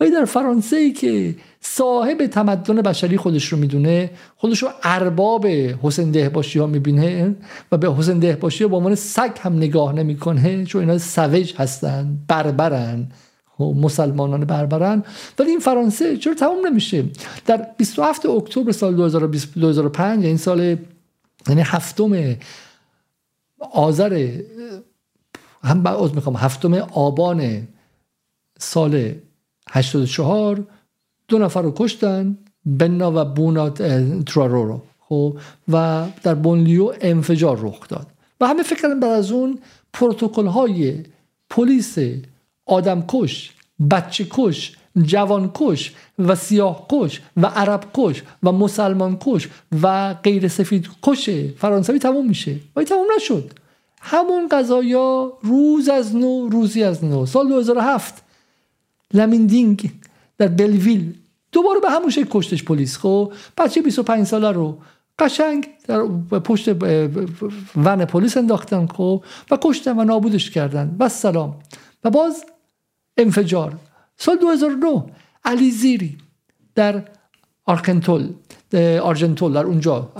S1: ولی در فرانسه ای که صاحب تمدن بشری خودش رو می‌دونه خودش رو ارباب حسین دهباشی ها می‌بینه و به حسین دهباشی ها با عنوان سگ هم نگاه نمی‌کنه چون اینا سوج هستن بربرن. مسلمانان بربرن. ولی این فرانسه چرا تمام نمیشه؟ در 27 اکتبر سال 2005 یعنی سال یعنی هفتم آذر هم بعد می‌خوام هفتم آبان سال 84 دو نفر رو کشتن بنا و بونا ترارو رو خب؟ و در بونلیو انفجار رخ داد. و همه فکر کردن بعد از اون پروتکل های پلیس آدم کش بچه کش جوان کش و سیاه کش و عرب کش و مسلمان کش و غیر سفید کش فرانسوی تموم میشه. ولی تموم نشد. همون قضایا روز از نو روزی از نو. سال 2007 لمیندینگ در بلویل. دوباره به همون شکل کشتش پلیس. خب بچه 25 ساله رو قشنگ در پشت ون پلیس انداختن. خب و کشتن و نابودش کردن. بس سلام. و باز انفجار. سال 2009 علی زیری در آرکنتول آرژنتول در اونجا.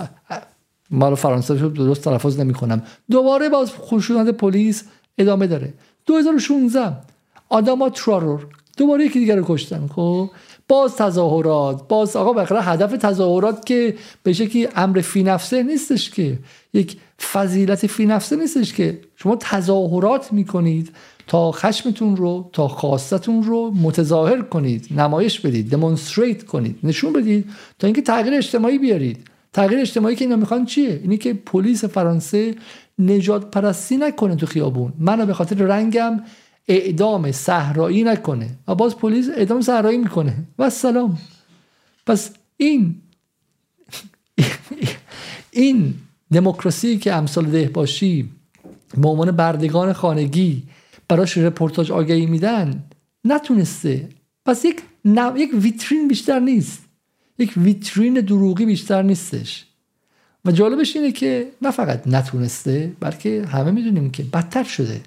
S1: ما فرانسه رو درست تلفظ نمی کنم دوباره باز خشونت پلیس ادامه داره. 2016 آداما ترارور دوباره یکی دیگر رو کشتن خب؟ باز تظاهرات باز آقا بخره هدف تظاهرات که به شکلی امر فی نفسه نیستش که یک فضیلت فی نفسه نیستش که شما تظاهرات می‌کنید تا خشمتون رو تا خواستتون رو متظاهر کنید نمایش بدید دمونستریت کنید نشون بدید تا اینکه تغییر اجتماعی بیارید. تغییر اجتماعی که اینا می‌خوان چیه؟ اینی که پلیس فرانسه نجات پرستی نکنه تو خیابون. منو به خاطر رنگم اعدام صحرایی نکنه. و باز پلیس اعدام صحرایی می‌کنه. و سلام پس این این دموکراسی که امثال دهباشی به عنوان بردگان خانگی براش رپورتاج آگهی میدن نتونسته. پس یک یک ویترین بیشتر نیست. یک ویترین دروغی بیشتر نیستش. و جالبش اینه که نه فقط نتونسته بلکه همه می‌دونیم که بدتر شده.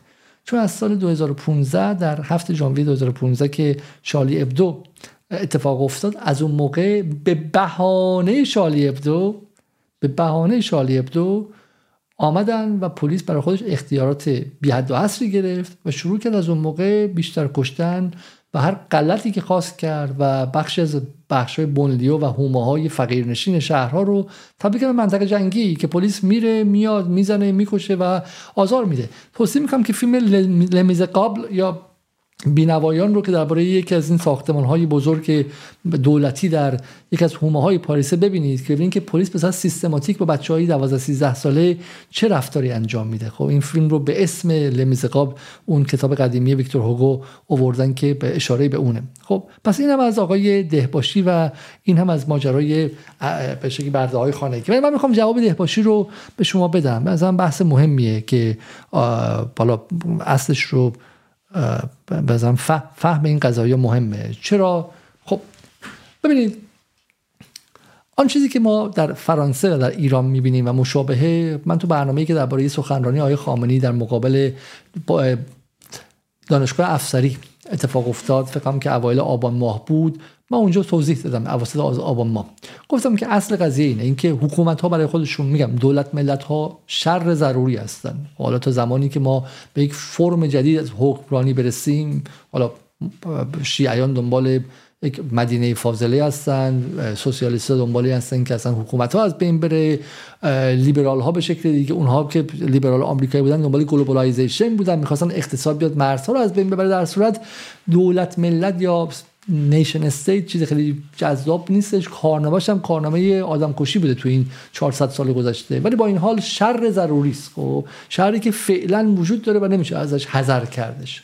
S1: چون از سال 2015 در هفته ژانویه 2015 که شالی ابدو اتفاق افتاد از اون موقع به بهانه شالی ابدو به بهانه شالی ابدو آمدن و پلیس برای خودش اختیارات بی حد و حصری گرفت و شروع کرد از اون موقع بیشتر کشتن و هر غلطی که خواست کرد و بخش از بخش های بنلیو و هومه های فقیرنشین شهرها رو تبدیل کردن منطقه جنگی که پلیس میره میاد می‌زنه می‌کشه و آزار میده. توصیه می‌کنم که فیلم لمیز قابل یا بینوایان رو که درباره یکی از این ساختمان های بزرگ دولتی در یکی از حومه های پاریس ببینید که ببینید که پلیس به سیستماتیک با بچه های 12 13 ساله چه رفتاری انجام میده. خب این فیلم رو به اسم لمیزقاب اون کتاب قدیمی ویکتور هوگو آوردن که به اشاره به اونه. خب پس این هم از آقای دهباشی و این هم از ماجرای به شکلی برده های خانگی من می‌خوام جواب دهباشی رو به شما بدم. مثلا بحث مهمیه که بالا اصلش رو بزن فهم این قضایی مهمه. چرا؟ خب ببینید آن چیزی که ما در فرانسه و در ایران می‌بینیم و مشابهه من تو برنامه‌ای که درباره سخنرانی آقای خامنه‌ای در مقابل دانشگاه افسری اتفاق افتاد فکر که اوایل آبان ماه بود من اونجا توضیح دادم اواسط آبان ماه گفتم که اصل قضیه اینه اینکه حکومت ها برای خودشون میگم دولت ملت ها شر ضروری هستن. حالا تا زمانی که ما به یک فرم جدید از حکمرانی برسیم حالا شیعیان دنبال یک مدینه فاضله هستن سوسیالیست دنبالی هستن که اصلا حکومت ها از بین بره. لیبرال ها به شکل دیگه اونها که لیبرال آمریکایی بودن دنبال globalization بودن می‌خواستن اقتصاد بیاد مرزها رو از بین ببره. در صورت دولت ملت یا nation state چیز خیلی جذاب نیستش. کارنامه‌اش هم کارنامه آدم کشی بوده تو این 400 سال گذشته. ولی با این حال شر ضروری است. خب شری که فعلا وجود داره و نمیشه ازش حذر کردش.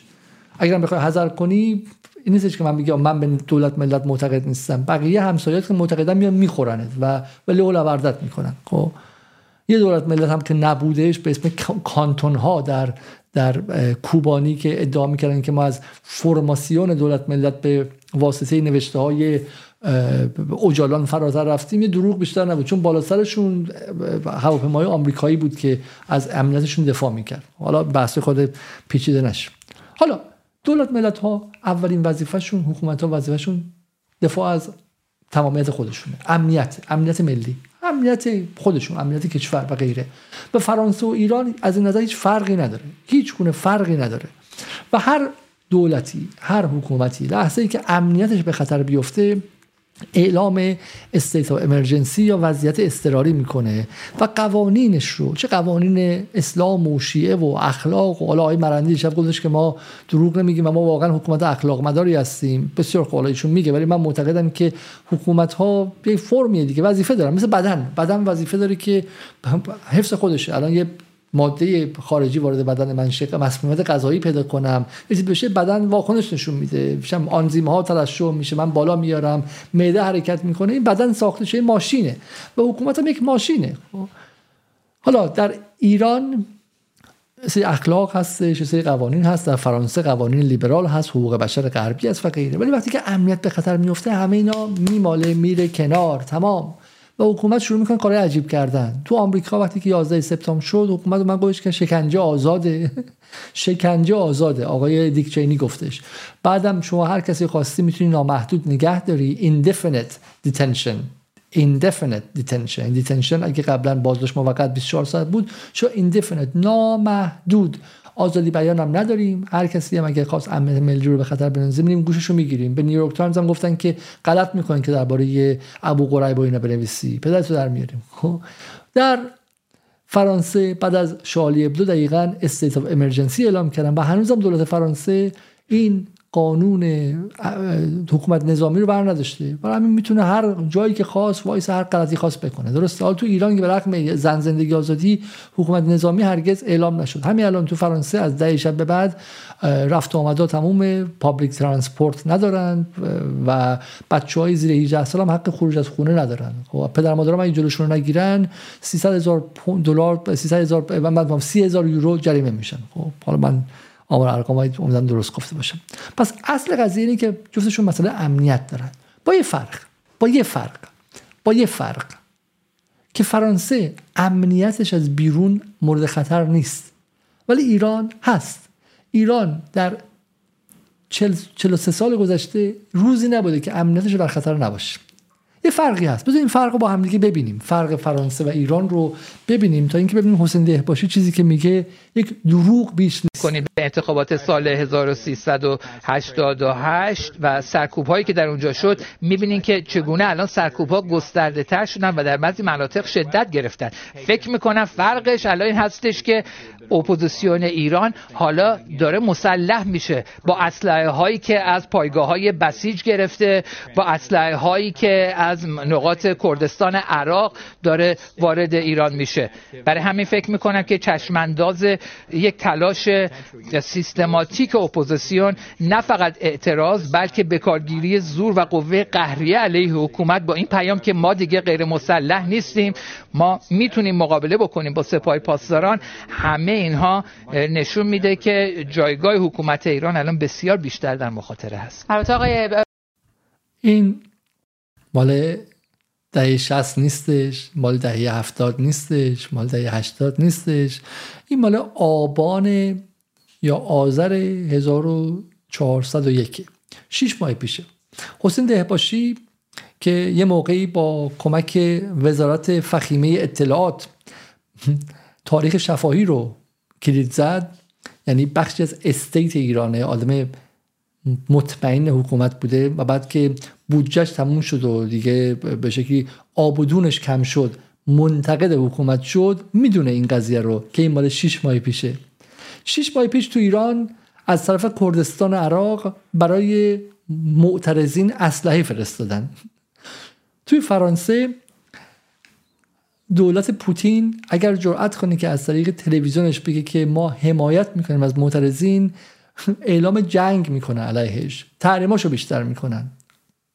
S1: اگر بخوای حذر کنی این نیستش که من بگم من به دولت ملت معتقد نیستم. بقیه همسایات که معتقدن میان می‌خورند و ولی وردت می‌کنن. خب یه دولت ملت هم که نبودش به اسم کانتون ها در در کوبانی که ادعا می‌کردن که ما از فرماسیون دولت ملت به واسطه نوشته های اوجالان فراتر رفتیم یه دروغ بیشتر نبود. چون بالا سرشون هواپیمای آمریکایی بود که از امنیتشون دفاع می‌کرد. حالا بحث خود پیچیده نشه. حالا دولت ملت ها اولین وظیفهشون حکومت ها وظیفهشون دفاع از تمامیت خودشونه. امنیت امنیت ملی. امنیت خودشون امنیت کشور و غیره. و فرانسه و ایران از این نظر هیچ فرقی نداره. هیچ گونه فرقی نداره. و هر دولتی هر حکومتی لحظه ای که امنیتش به خطر بیفته اعلام استیت و امرجنسی یا وضعیت اضطراری می‌کنه و قوانینش رو چه قوانین اسلام و شیعه و اخلاق و حالا آقای مرندی شب گفتش که ما دروغ نمیگیم و ما واقعا حکومت اخلاق مداری هستیم. بسیار قولایشون میگه ولی من معتقدم که حکومت ها به فرمیه دیگه وظیفه دارن مثل بدن. بدن وظیفه داره که حفظ خودشه. الان یه ماده خارجی وارد بدن من شه مسمومیت غذایی پیدا کنم. چیزی بشه بدن واکنش نشون میده. میشم آنزیم ها ترشح میشه من بالا میارم معده حرکت می‌کنه این بدن ساخته شده ماشینه. و حکومت هم یک ماشینه. حالا در ایران سری اخلاق هستش سری قوانین هست در فرانسه قوانین لیبرال هست حقوق بشر غربی است و غیره ولی وقتی که امنیت به خطر میفته همه اینا میماله میره کنار. تمام. و حکومت شروع می‌کنه کار عجیب کردن. تو آمریکا وقتی که 11 سپتامبر شد حکومت من گفتش که شکنجه آزاده. شکنجه آزاده. آقای دیک چینی گفتش. بعدم شما هر کسی خواستی می‌تونی نامحدود نگه داری. Indefinite detention. Indefinite detention. Detention اگه قبلا بازداشت موقت 24 ساعت بود شو indefinite. نامحدود. آزادی بیان هم نداریم. هر کسی هم اگه خواست امنیت ملی رو به خطر بندازه میریم گوشش رو می‌گیریم. به نیویورک تایمز هم گفتن که غلط می‌کنن که درباره ابوغریب و اینا بنویسی. پدرتو در میاریم. خب در فرانسه بعد از شارلی ابدو دقیقا state of emergency اعلام کردن و هنوزم دولت فرانسه این قانون حکومت نظامی رو بر نداشته. برای همین می‌تونه هر جایی که خواست وایس هر غلطی خواست بکنه. درسته حال تو ایران که به رغم زن زندگی آزادی حکومت نظامی هرگز اعلام نشد. همین الان تو فرانسه از ده شب به بعد رفت آمدا تموم public transport ندارن و بچه های زیر 18 سال هم حق خروج از خونه ندارن. خب پدر مادرام این جلوشون نگیرن 300 هزار دلار 300 هزار 30 هزار یورو جریمه میشن. خب حالا من آمار ارقام امیدوارم درست گفته باشم پس اصل قضیه اینه که جفتشون مسئله امنیت دارن. با یه فرق. با یه فرق. با یه فرق. که فرانسه امنیتش از بیرون مورد خطر نیست. ولی ایران هست. ایران در 43 سال گذشته روزی نبوده که امنیتش در خطر نباشه. یه فرقی هست. بذار این فرق رو با هم دیگه ببینیم. فرق فرانسه و ایران رو ببینیم تا اینکه ببینیم حسین دهباشی چیزی که میگه یک دروغ بیش نیست.
S11: کنید به انتخابات سال 1388 و سرکوب هایی که در اونجا شد می‌بینین که چگونه الان سرکوب ها گسترده تر شدن و در بعضی مناطق شدت گرفتن. فکر می‌کنم فرقش الان این هستش که اپوزیسیون ایران حالا داره مسلح میشه با اسلحه هایی که از پایگاه های بسیج گرفته با اسلحه هایی که از نقاط کردستان عراق داره وارد ایران میشه. برای همین فکر می‌کنم که چشمانداز یک تلاش سیستماتیک اپوزیسیون نه فقط اعتراض بلکه بکارگیری زور و قوه قهریه علیه حکومت با این پیام که ما دیگه غیر مسلح نیستیم. ما می‌تونیم مقابله بکنیم با سپاه پاسداران. همه اینها نشون میده که جایگاه حکومت ایران الان بسیار بیشتر در مخاطره هست.
S1: این مال دهه 60 نیستش مال دهه 70 نیستش مال دهه 80 نیستش. این مال آبان یا آذر 1401 شیش ماه پیشه. حسین دهباشی که یه موقعی با کمک وزارت فخیمه اطلاعات تاریخ شفاهی رو کلید زد یعنی بخشی از استیت ایرانه آدم مطمئن حکومت بوده و بعد که بودجهش تموم شد و دیگه به شکلی آبودونش کم شد منتقد حکومت شد می‌دونه این قضیه رو که این مال 6 ماه پیشه. 6 ماه پیش تو ایران از طرف کردستان عراق برای معترضین اسلحه فرستادن. توی فرانسه دولت پوتین اگر جرأت کنه که از طریق تلویزیونش بگه که ما حمایت می‌کنیم از معترضین اعلام جنگ می‌کنه علیهش. تحریماشو بیشتر می‌کنن.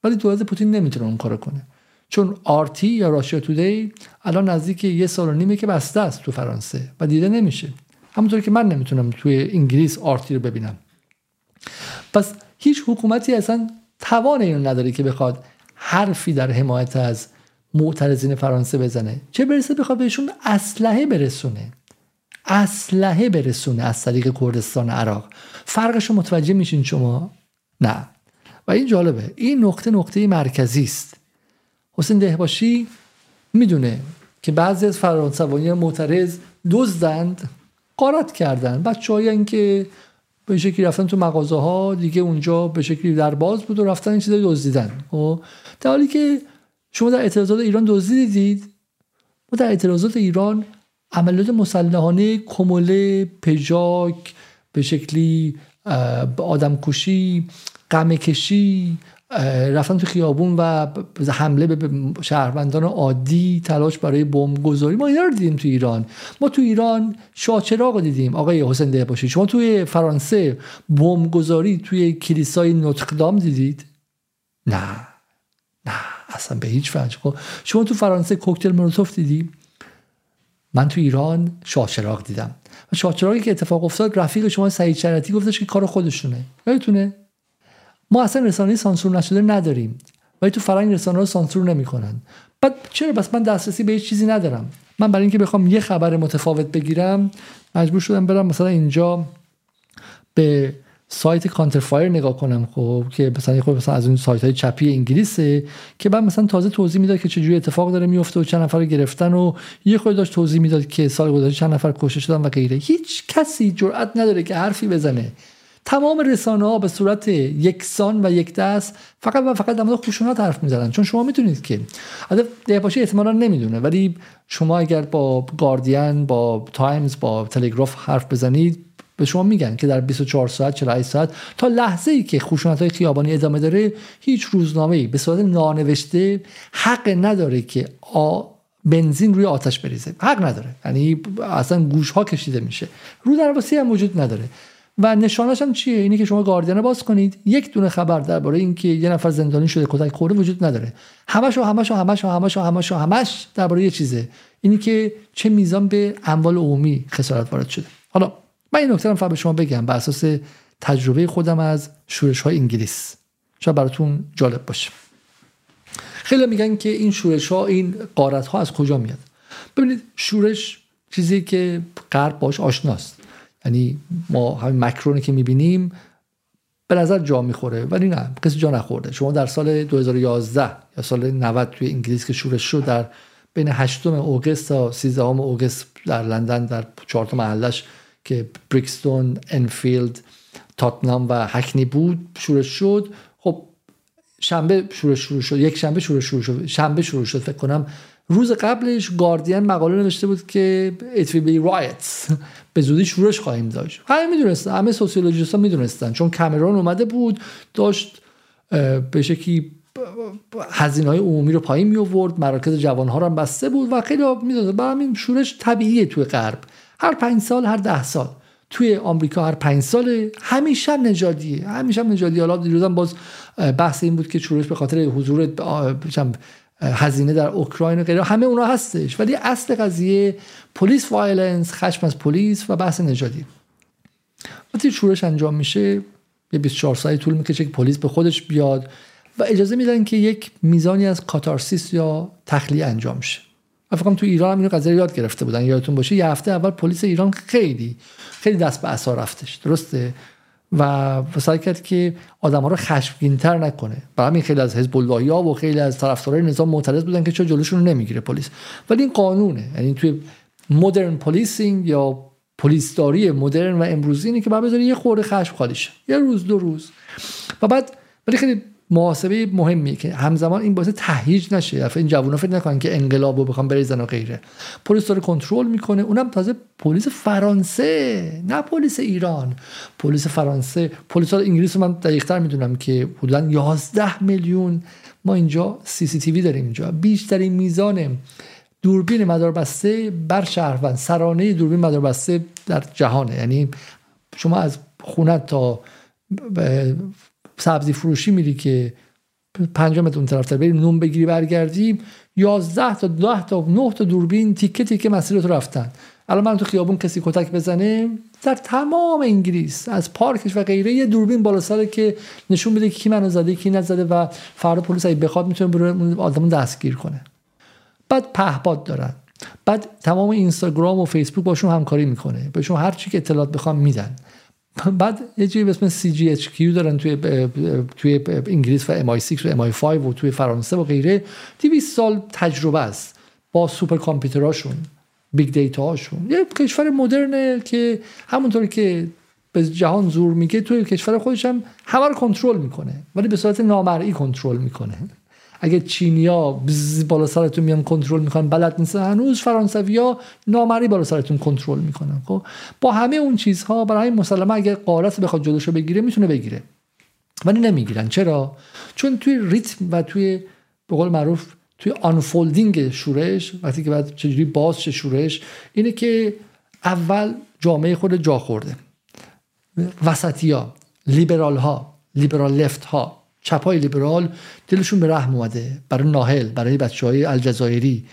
S1: ولی دولت پوتین نمی‌تونه اون کارو کنه. چون آرتی یا راشیا تودی الان نزدیک یه سال و نیمه که بسته است تو فرانسه و دیده نمیشه. همونطور که من نمی‌تونم توی انگلیس آرتی رو ببینم. پس هیچ حکومتی اصلا توان اینو نداره که بخواد حرفی در حمایت از معترضین فرانسه بزنه. چه برسه بخواد بهشون اسلحه برسونه. اسلحه برسونه از طریق کردستان عراق. فرقش رو متوجه میشین شما؟ نه. و این جالبه. این نقطه نقطه مرکزی است. حسین دهباشی می‌دونه که بعضی از فرانسویان معترض دزدند قارت کردن بچه که به شکلی رفتن تو مغازه ها دیگه اونجا به شکلی در باز بود و رفتن این چیزا دزدیدن. خب؟ در حالی که شما در اعتراضات ایران دزدی دیدید؟ ما در اعتراضات ایران عملیات مسلحانه کموله پژاک به شکلی آدم کشی غم کشی رفتن تو خیابون و حمله به شهروندان عادی تلاش برای بمب گذاری ما اینا رو دیدیم تو ایران. ما تو ایران شاچراغ رو دیدیم. آقای حسین ده باشید شما توی فرانسه بمب گذاری توی کلیسای نوتردام دیدید؟ نه. نه. اصلا به هیچ وجه. خب شما تو فرانسه کوکتل مولوتوف دیدی؟ من تو ایران شاچراغ دیدم. و شاچراغی که اتفاق افتاد رفیق شما سعید شرطی گفتش که کار خودشونه. یادتونه؟ ما اصلا رسانه سانسور نشده نداریم. ولی تو فرنگ رسانه ها سانسور نمی‌کنن. بعد چرا بس من دسترسی به هیچ چیزی ندارم. من برای اینکه بخوام یه خبر متفاوت بگیرم مجبور شدم برم مثلا اینجا به سایت کانترفایر نگاه کنم خب که مثلا خود مثلا از اون سایت های چپی انگلیسه که بعد مثلا تازه توضیح می‌داد که چجوری اتفاق داره میفته و چند نفر رو گرفتن و یه خود داشت توضیح می‌داد که سال گذشته چند نفر کشته شدن و غیره. هیچ کسی جرئت نداره که حرفی بزنه. تمام رسانه ها به صورت یکسان و یک دست فقط و فقط در خشونت حرف می‌زنن. چون شما می‌تونید که ده‌باشی احتمالا نمی‌دونه ولی شما اگر با گاردین با تایمز با تلگراف حرف بزنید به شما میگن که در 24 ساعت 48 ساعت تا لحظه ای که خشونت های خیابانی ادامه داره هیچ روزنامه ای به صورت نانوشته حق نداره که آ بنزین روی آتش بریزه. حق نداره. یعنی اصلا گوش ها کشیده میشه. رو درواسی هم وجود نداره. و نشانش هم چیه؟ اینی که شما گاردین باز کنید. یک دونه خبر درباره اینکه یه نفر زندانی شده کتک خورده وجود نداره. همش و همش و همش و همش و همش و همش درباره یه چیزه. اینی که چه میزان به اموال عمومی خسارت وارد شده. حالا من این نکته رو به شما بگم بر اساس تجربه خودم از شورش های انگلیس. شاید براتون جالب باشه. خیلی میگن که این شورش ها این قارت ها از کجا میاد؟ ببینید شورش چیزی که غرب باش آشناست. یعنی ما همین مکرونی که می‌بینیم به نظر جا می‌خوره ولی نه کسی جا نخورده. شما در سال 2011 یا سال 90 توی انگلیس که شورش شد در بین 8 August تا 13 August در لندن در چهار محلش که بریکستون انفیلد تاتنام و هکنی بود شورش شد. خب شنبه شورش شروع شد یک شنبه شورش شروع شد شنبه شروع شد فکر کنم. روز قبلش گاردین مقاله نوشته بود که it will be riots. به زودی شورش خواهیم داشت. همه می‌دونستن همه sociologist ها می‌دونستن. چون کامرون اومده بود داشت به شکلی هزینه های عمومی رو پایین می آورد مراکز جوان ها رو هم بسته بود و خیلی می‌دونست برای همین شورش طبیعیه توی غرب. هر پنج سال هر ده سال. توی آمریکا هر پنج سال همیشه هم نژادیه. همیشه هم نژادی حالا دیروزم باز بحث این بود که شورش به خاطر حضور هزینه در اوکراین و غیره. همه اونا هستش. ولی اصل قضیه police violence خشم از پلیس و بحث نژادی. وقتی شورش انجام میشه یه 24 ساعت طول می‌کشه که پلیس به خودش بیاد و اجازه میدن که یک میزانی از کاتارسیس یا تخلیه انجام شه. فکر تو ایران هم اینو قضیه یاد گرفته بودن. یادتون باشه یه هفته اول پلیس ایران خیلی خیلی دست به عصا رفتش. درسته؟ و سعی کرد که آدم ها رو خشمگینتر نکنه. برای همین خیلی از حزب الله و خیلی از طرفدارای نظام معترض بودن که چرا جلوشون رو نمی‌گیره پلیس. ولی این قانونه یعنی توی modern policing یا پلیسداری مدرن و امروزی اینه که بعد بذاری یه خورده خشم خالی یه روز دو روز. و بعد ولی خیلی محاسبه مهمی که همزمان این باعث تهیج نشه. این جوونا فکر نکنن که انقلابو بخوام بریزن و غیره. پلیس داره کنترل می‌کنه. اونم تازه پلیس فرانسه نه پلیس ایران. پلیس فرانسه. پلیس انگلیس رو من دقیقتر می‌دونم که حدودا 11 میلیون. ما اینجا CCTV داریم اینجا. بیشترین میزان دوربین مداربسته بر شهروند. سرانه دوربین مداربسته در جهانه. یعنی شما از خونه تا سبزی فروشی میری که پنج متر اون طرف بری نون بگیری برگردی 11 تا 10 تا 9 تا دوربین تیکه تیکه مسیر رو رفتن. الان من تو خیابون کسی کتک بزنه در تمام انگلیس از پارکش و غیره یه دوربین بالا سره که نشون بده کی منو زده کی نزده و فردا پلیس اگه بخواد می‌تونه بره آدمو دستگیر کنه. بعد پهپاد دارن. بعد تمام اینستاگرام و فیسبوک باشون همکاری می‌کنه. بهشون هر چی که اطلاعات بخوام میدن. بعد یه چیزی به اسم CGHQ دارن توی توی انگلیس و MI6 و MI5 و توی فرانسه و غیره. 200 سال تجربه است با super computer اشون big data هاشون یه کشور مدرنه که همونطور که به جهان زور میگه توی کشور خودش هم همه رو کنترل می‌کنه ولی به صورت نامرئی کنترل می‌کنه. اگه چینیا بالا سرتون میان کنترل می‌کنن بلد نیستن. هنوز فرانسویا نامری بالا سرتون کنترل می‌کنن خب؟ با همه اون چیزها برای مسلمه اگه قارس بخواد جلوشو بگیره می‌تونه بگیره. ولی نمی‌گیرن. چرا؟ چون توی ریتم و توی به قول معروف توی آنفولدینگ شورش وقتی که بعد چجوری باز چه شورش اینه که اول جامعه خود جا خورده. وسطی ها لیبرال ها لیبرال لفت ها چپای لیبرال دلشون به رحم اومده. برای ناهل برای بچه های الجزایری.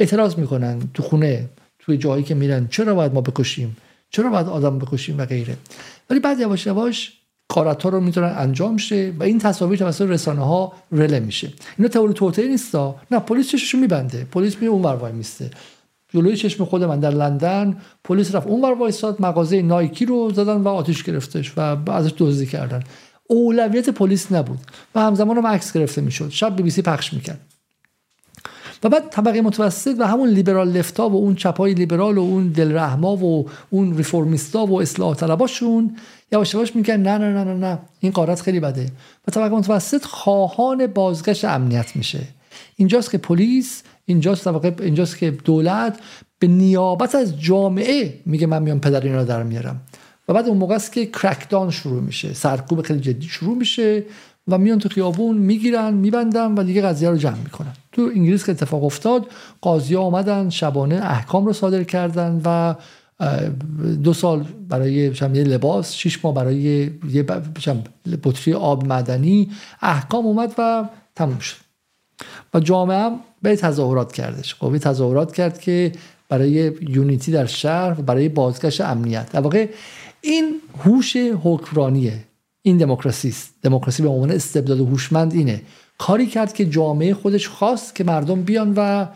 S1: اعتراض می‌کنن تو خونه توی جایی که میرن. چرا باید ما بکشیم؟ چرا باید آدم بکشیم و غیره؟ ولی بعد یواش یواش کارت ها رو می‌تونن انجام شه و این تصاویر توسط رسانه ها رله میشه. اینا تئوری توطئه نیستا. نه پلیس چششو میبنده. پلیس میره اون وای میسته. جلوی چشم خود من در لندن پلیس رفت اون وایساد. مغازه نایکی رو زدن و آتیش گرفتش و ازش دزدی کردن. اولویت پلیس نبود و همزمان هم عکس گرفته می‌شد. شب بی بی سی پخش می‌کرد. و بعد طبقه متوسط و همون لیبرال لفتا و اون چپای لیبرال و اون دلرحما و اون ریفورمیستا و اصلاح طلباشون یواش یواش میگن نه نه نه نه نه. این قارت خیلی بده. و طبقه متوسط خواهان بازگشت امنیت میشه. اینجاست که پلیس اینجاست طبقه اینجاست که دولت به نیابت از جامعه میگه من میام پدر اینا در میارم. و بعد اون موقع است که کرکدان شروع میشه. سرکوب خیلی جدی شروع میشه و میان تو خیابون می‌گیرن میبندن و دیگه قضیه رو جمع می‌کنن. تو انگلیس که اتفاق افتاد قاضی آمدن شبانه احکام رو صادر کردن و دو سال برای یه لباس شش ماه برای یه بطری آب مدنی احکام اومد و تموم شد. و جامعه هم به تظاهرات کردش. قوی تظاهرات کرد که برای یونیتی در شهر و برای بازگشت امنیت. در واقع این هوش حکمرانیه. این دموکراسی است. دموکراسی به عنوان استبداد هوشمند اینه. کاری کرد که جامعه خودش خواست که مردم بیان و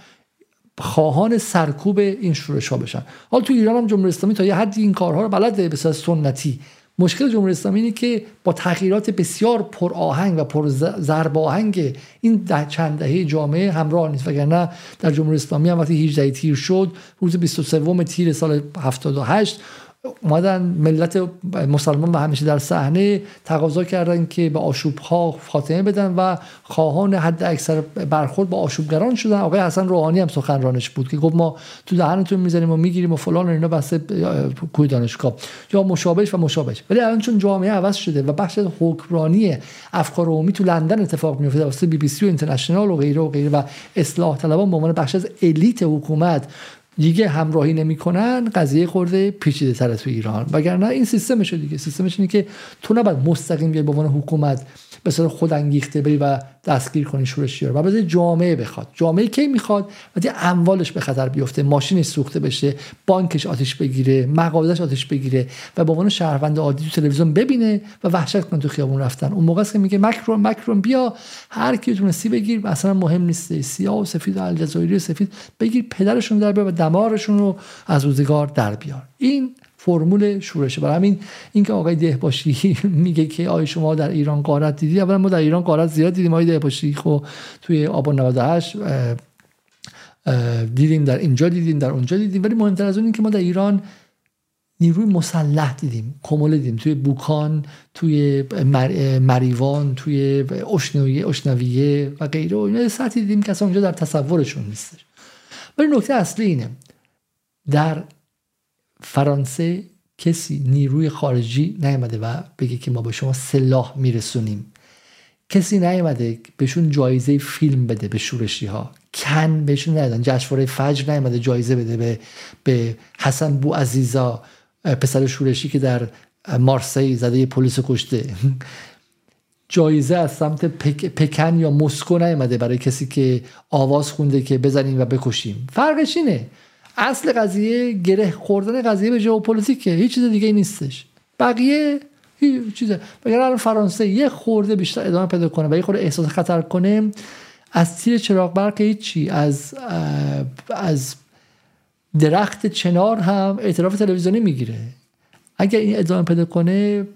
S1: خواهان سرکوب این شورش ها بشن. حالا تو ایران هم جمهوری اسلامی تا یه حدی این کارها رو بلده به سنتی. مشکل جمهوری اسلامی اینه که با تغییرات بسیار پر آهنگ و پر ضرب آهنگ این ده چند دهه جامعه همراه نیست. وگرنه در جمهوری اسلامی هم وقتی 18 تیر شد روز 23 تیر سال 78 اومدن ملت مسلمان و همیشه در صحنه تقاضا کردن که به آشوب ها خاتمه بدن و خواهان حد اکثر برخورد با آشوبگران شدن. آقای حسن روحانی هم سخنرانش بود که گفت ما تو دهنتون می‌زنیم و می‌گیریم و فلان و اینا بسته کوی دانشگاه. یا مشابهش و مشابهش. ولی الان چون جامعه عوض شده و بخش حکمرانی افکار عمومی تو لندن اتفاق میفته واسه بی بی سی و اینترنشنال و غیره و غیره و اصلاح طلبان به عنوان بخش از الیت حکومت دیگه همراهی نمی‌کنن قضیه خورده پیچیده تر تو ایران. وگرنه این سیستمش دیگه. سیستمش اینه که تو نباید مستقیم بیای به عنوان حکومت به صورت خود انگیخته بری و دستگیر کنی شورشی رو و بذاری جامعه بخواد. جامعه کی می‌خواد؟ وقتی اموالش به خطر بیفته ماشینش سوخته بشه بانکش آتیش بگیره مغازش آتیش بگیره و به عنوان شهروند عادی تو تلویزیون ببینه و وحشت کنه تو خیابون رفتن. اون موقع است که میگه مکرون مکرون بیا هر کی تونستی بگیر اصلا مهم نیست. سیاه و سفید و الجزایری و سفید بگیر پدرشون در بیار و دمارشون رو از روزگار در بیار. این فرمول شورشه. برای همین اینکه آقای دهباشی میگه که آیا شما در ایران قارت دیدی؟ اولا ما در ایران قارت زیاد دیدیم. آقای دهباشی خب توی آبان 98 دیدیم در اینجا دیدیم در اونجا دیدیم. ولی مهمتر از اون این که ما در ایران نیروی مسلح دیدیم کمول دیدیم. توی بوکان توی مریوان توی اشنویه اشنویه و غیره و دیدیم که اصلا اونجا در تصورشون نیستش. ولی نکته اصلی اینه در فرانسه کسی نیروی خارجی نیامده و بگه که ما به شما سلاح میرسونیم. کسی نیامده بهشون جایزه فیلم بده به شورشی ها کن بهشون ندادن. جشنواره فجر نیامده جایزه بده به, به حسن بو عزیزا پسر شورشی که در مارسی زده پلیس کشته. جایزه از سمت پکن یا مسکو نیامده برای کسی که آواز خونده که بزنیم و بکشیم. فرقش اینه. اصل قضیه گره خوردن قضیه به ژئوپلیتیکه هیچ چیز دیگه نیستش. بقیه هیچ چیزه الان فرانسه یه خورده بیشتر ادامه پیدا کنه و یه خورده احساس خطر کنه از تیر چراغ برق هیچی از از درخت چنار هم اعتراف تلویزیونی می‌گیره. اگر این ادامه پیدا کنه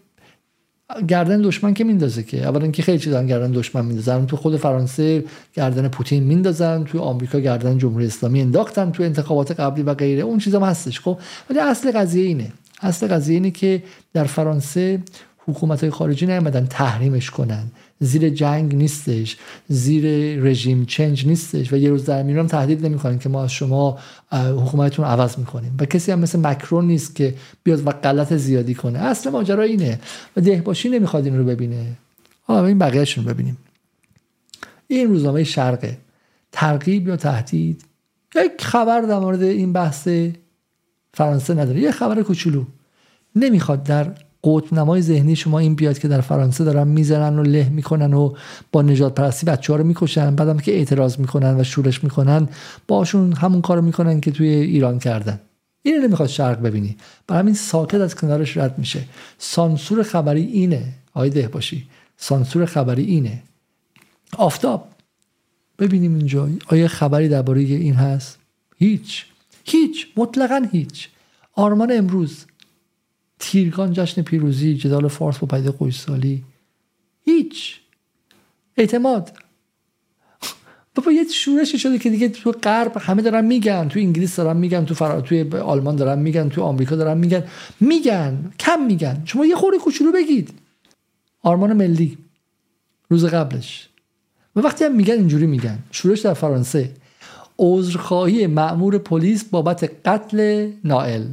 S1: گردن دشمن که میندازه که؟ اولا اینکه خیلی چیزا گردن دشمن میندازن. تو خود فرانسه گردن پوتین میندازن. تو آمریکا گردن جمهوری اسلامی انداختن. تو انتخابات قبلی و غیره. اون چیزا هستش خب؟ ولی اصل قضیه اینه. اصل قضیه اینه که در فرانسه حکومت های خارجی نیامدن تحریمش کنن. زیر جنگ نیستش زیر رژیم چنج نیستش و یه روز در میرم تهدید نمی‌کنن که ما از شما حکومتتون عوض می‌کنیم. و کسی هم مثل مکرون نیست که بیاد و غلط زیادی کنه. اصل ماجرا اینه. و دهباشی نمی‌خواد این رو ببینه. حالا این بقیهشون ببینیم. این روزنامه شرقه. ترغیب یا تهدید؟ یک خبر در مورد این بحث فرانسه نداره. یه خبر کوچولو. نمی‌خواد در قوت نمای ذهنی شما این بیاد که در فرانسه دارن می‌زنن و له می‌کنن و با نجات پرستی بچه ها رو می‌کشن بعدم که اعتراض می‌کنن و شورش می‌کنن باشون همون کارو می‌کنن که توی ایران کردن. این نمی‌خواد شرق ببینی. برای همین ساکت از کنارش رد میشه. سانسور خبری اینه. آی ده باشی سانسور خبری اینه. آفتاب. ببینیم اینجا. آیا خبری درباره این هست؟ هیچ. هیچ. مطلقا هیچ. آرمان امروز. تیرگان جشن پیروزی جدال فارس با پدیده قویسالی. هیچ. اعتماد. بابا یه شورشی شده که دیگه تو غرب همه دارن میگن. تو انگلیس دارن میگن تو فرا توی آلمان دارن میگن تو آمریکا دارن میگن. میگن. کم میگن. شما یه خورده کوچولو بگید. آرمان ملی. روز قبلش. و وقتی هم میگن اینجوری میگن. شورش در فرانسه. عذرخواهی مأمور پلیس بابت قتل نائل.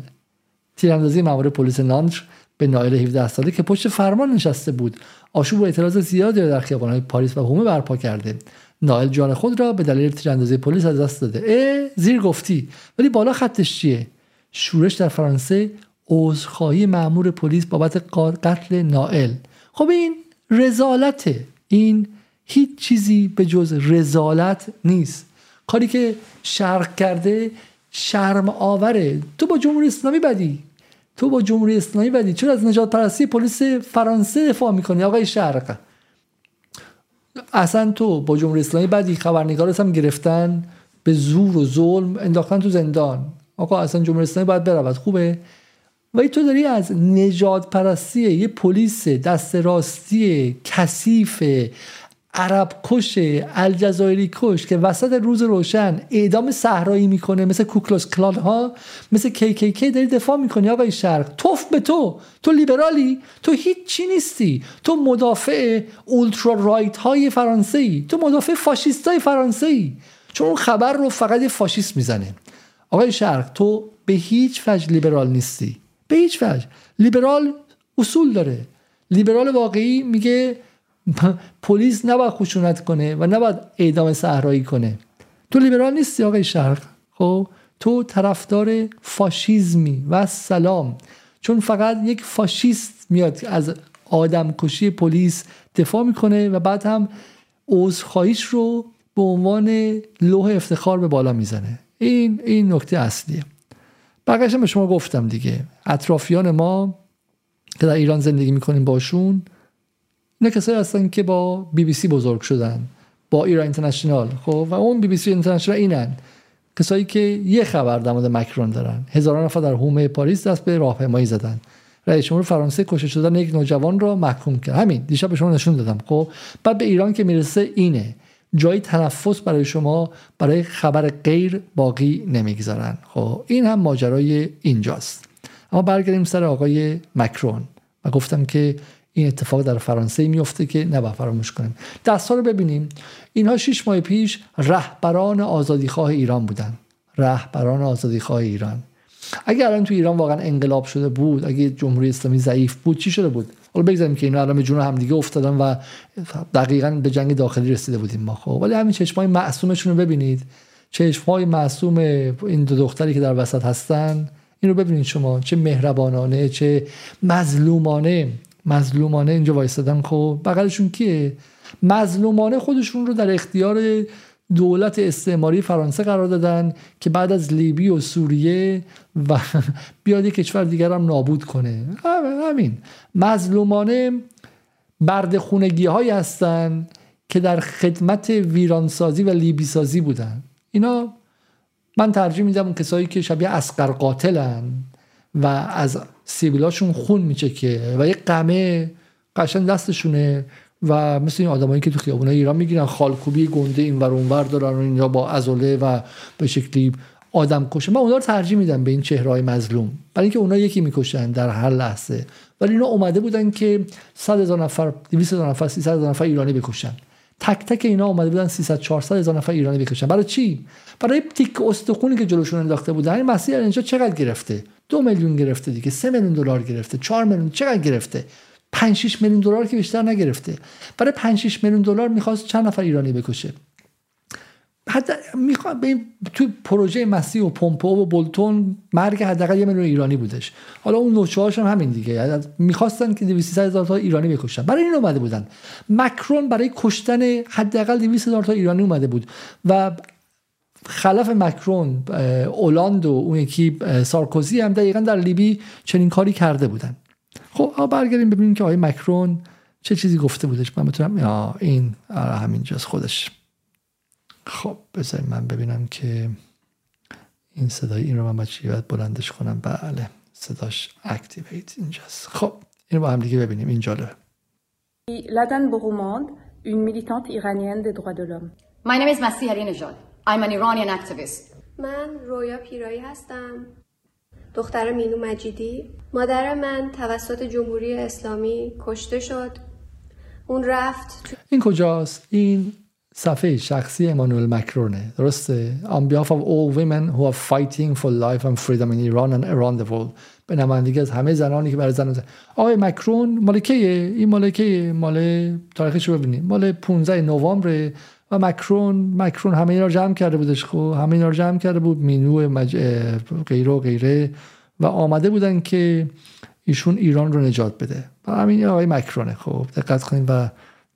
S1: تیراندازی مامور پلیس نانتر به نایل 17 ساله که پشت فرمان نشسته بود. آشوب و اعتراض زیادی در خیابانهای پاریس و هومه برپا کرده. نایل جان خود را به دلیل تیراندازی پلیس از دست داده. اه زیر گفتی ولی بالا خطش چیه؟ شورش در فرانسه عذرخواهی مامور پلیس بابت قتل نائل خب این رزالته. این هیچ چیزی به جز رزالت نیست. کاری که شرق کرده شرم آوره تو با جمهوری اسلامی بدی. تو با جمهوری اسلامی بدی چرا از نجات پرستی پلیس فرانسه دفاع می‌کنی؟ آقای شرق اصلا تو با جمهوری اسلامی بدی خبرنگارت هم گرفتن به زور و ظلم انداختن تو زندان. آقا اصلا جمهوری اسلامی باید برود. خوبه؟ و تو داری از نجات پرستی یه پلیس دست راستی کثیف عرب کش الجزایری کش که وسط روز روشن اعدام صحرایی می‌کنه مثل کوکلوس کلان ها مثل کی کی کی داری دفاع می‌کنی آقای شرق. توف به تو. تو لیبرالی. تو هیچ چی نیستی. تو مدافع اولترا رایت های فرانسه ای تو مدافع فاشیست های فرانسه ای چون اون خبر رو فقط فاشیست می‌زنه. آقای شرق تو به هیچ وجه لیبرال نیستی. به هیچ وجه. لیبرال اصول داره. لیبرال واقعی میگه پلیس نباید خشونت کنه و نباید اعدام صحرایی کنه. تو لیبرال نیستی آقای شرق؟ خب تو طرفدار فاشیزمی و سلام. چون فقط یک فاشیست میاد از آدم کشی پلیس دفاع می‌کنه و بعد هم عذرخواهیش رو به عنوان لوح افتخار به بالا می‌زنه. این این نکته اصلیه. بقیش به شما گفتم دیگه. اطرافیان ما که در ایران زندگی می‌کنیم باشون اینا کسایی هستن که با بی بی سی بزرگ شدن با ایران اینترنشنال خب؟ و اون بی بی سی اینترنشنال اینن. کسایی که یه خبر در مورد مکرون دارن. هزاران نفر در حومه پاریس دست به راهپیمایی زدن. رئیس جمهور فرانسه کشته شدن یک نوجوان را محکوم کرد. همین دیشب به شما نشون دادم خب؟ بعد به ایران که می‌رسه اینه. جای تنفس برای شما برای خبر غیر باقی نمی‌گذارن. خب؟ این هم ماجرای اینجاست. اما برگردیم سر آقای مکرون. و گفتم که این اتفاق در فرانسه میفته که نباید فراموش کنیم. دستا رو ببینیم. اینها شش ماه پیش رهبران آزادیخواه ایران بودن. رهبران آزادیخواه ایران. اگر الان تو ایران واقعا انقلاب شده بود اگه جمهوری اسلامی ضعیف بود چی شده بود؟ حالا بگذاریم که اینا الان به جون همدیگه افتادن و دقیقا به جنگ داخلی رسیده بودیم ما. خب ولی همین چشمای معصومشون رو ببینید. چشمای معصوم این دو دختری که در وسط هستن این رو ببینید شما. چه مهربانانه چه مظلومانه. مظلومانه اینجا وایستادن. خب بغلشون کیه؟ مظلومانه خودشون رو در اختیار دولت استعماری فرانسه قرار دادن که بعد از لیبی و سوریه و بیاد یک کشور دیگر هم نابود کنه. همین مظلومانه برد خونگی هایی هستن که در خدمت ویرانسازی و لیبی سازی بودن. اینا من ترجیح میدم اون کسایی که شبیه اسقر قاتلن و از سیبیلاشون خون میچکه و یک قمه قشن دستشونه و مثل این آدمایی که تو خیابونای ایران می‌گیرن خالکوبی گنده این ور اونور دارن و اینجا با ازوله و به شکلی آدم کشه. من اونا رو ترجیح میدم به این چهرهای مظلوم. برای اینکه اونا یکی می‌کشن در هر لحظه. ولی اینا اومده بودن که 100 هزار نفر 200 هزار نفر 300 هزار نفر ایرانی بکشن. تک تک اینا اومده بودن 300 400 هزار نفر ایرانی بکشن. برای چی؟ برای تیک استخونی که جلوشون انداخته بودن. این مسیح اینجا چقدر گرفته؟ دو میلیون گرفته دیگه سه میلیون دلار گرفته چهار میلیون چقدر گرفته؟ 5 6 میلیون دلار که بیشتر نگرفته. برای 5 6 میلیون دلار می‌خواست چند نفر ایرانی بکشه؟ حتی می‌خواد به تو پروژه مسی و پومپو و بولتون مرگ حداقل یه میلیون ایرانی بودش. حالا اون نوچه هم همین دیگه. می‌خواستن که 200 هزار تا ایرانی بکشن. برای این اومده بودن. مکرون برای کشتن حداقل 200 هزار تا ایرانی اومده بود و خلف مکرون اولاند و اون یکی سارکوزی هم دقیقا در لیبی چنین کاری کرده بودن. خب برگردیم ببینیم که آقای مکرون چه چیزی گفته بودش. من بتونم این آره همینجاست خودش. خب بذاریم من ببینم که این صدای این رو من بچه باید بلندش کنم. بله صداش اکتیویت اینجاست. خب این رو با هم دیگه ببینیم. این جالبه.
S12: Ladan Bourmand, une militante iranienne des droits de l'homme.
S13: My name is Masih Nejad. I'm an Iranian activist.
S14: من رویا پیرایی هستم. دختر مینو مجیدی. مادر من توسط جمهوری اسلامی کشته شد. اون رفت
S1: این کجاست؟ این صفحه شخصی امانوئل مکرونه درسته on behalf of all women who are fighting for life and freedom in Iran and around the world به نمایندگی از همه زنانی که برای زن آقای مکرون مال این مال مال تاریخش رو ببینید مال 15 نوامبر و مکرون مکرون همه اینا رو جمع کرده بودش خب همه اینا رو جمع کرده بود مینو مج... غیره و غیره و آمده بودن که ایشون ایران رو نجات بده. و همین آقای مکرونه خب دقت کنید و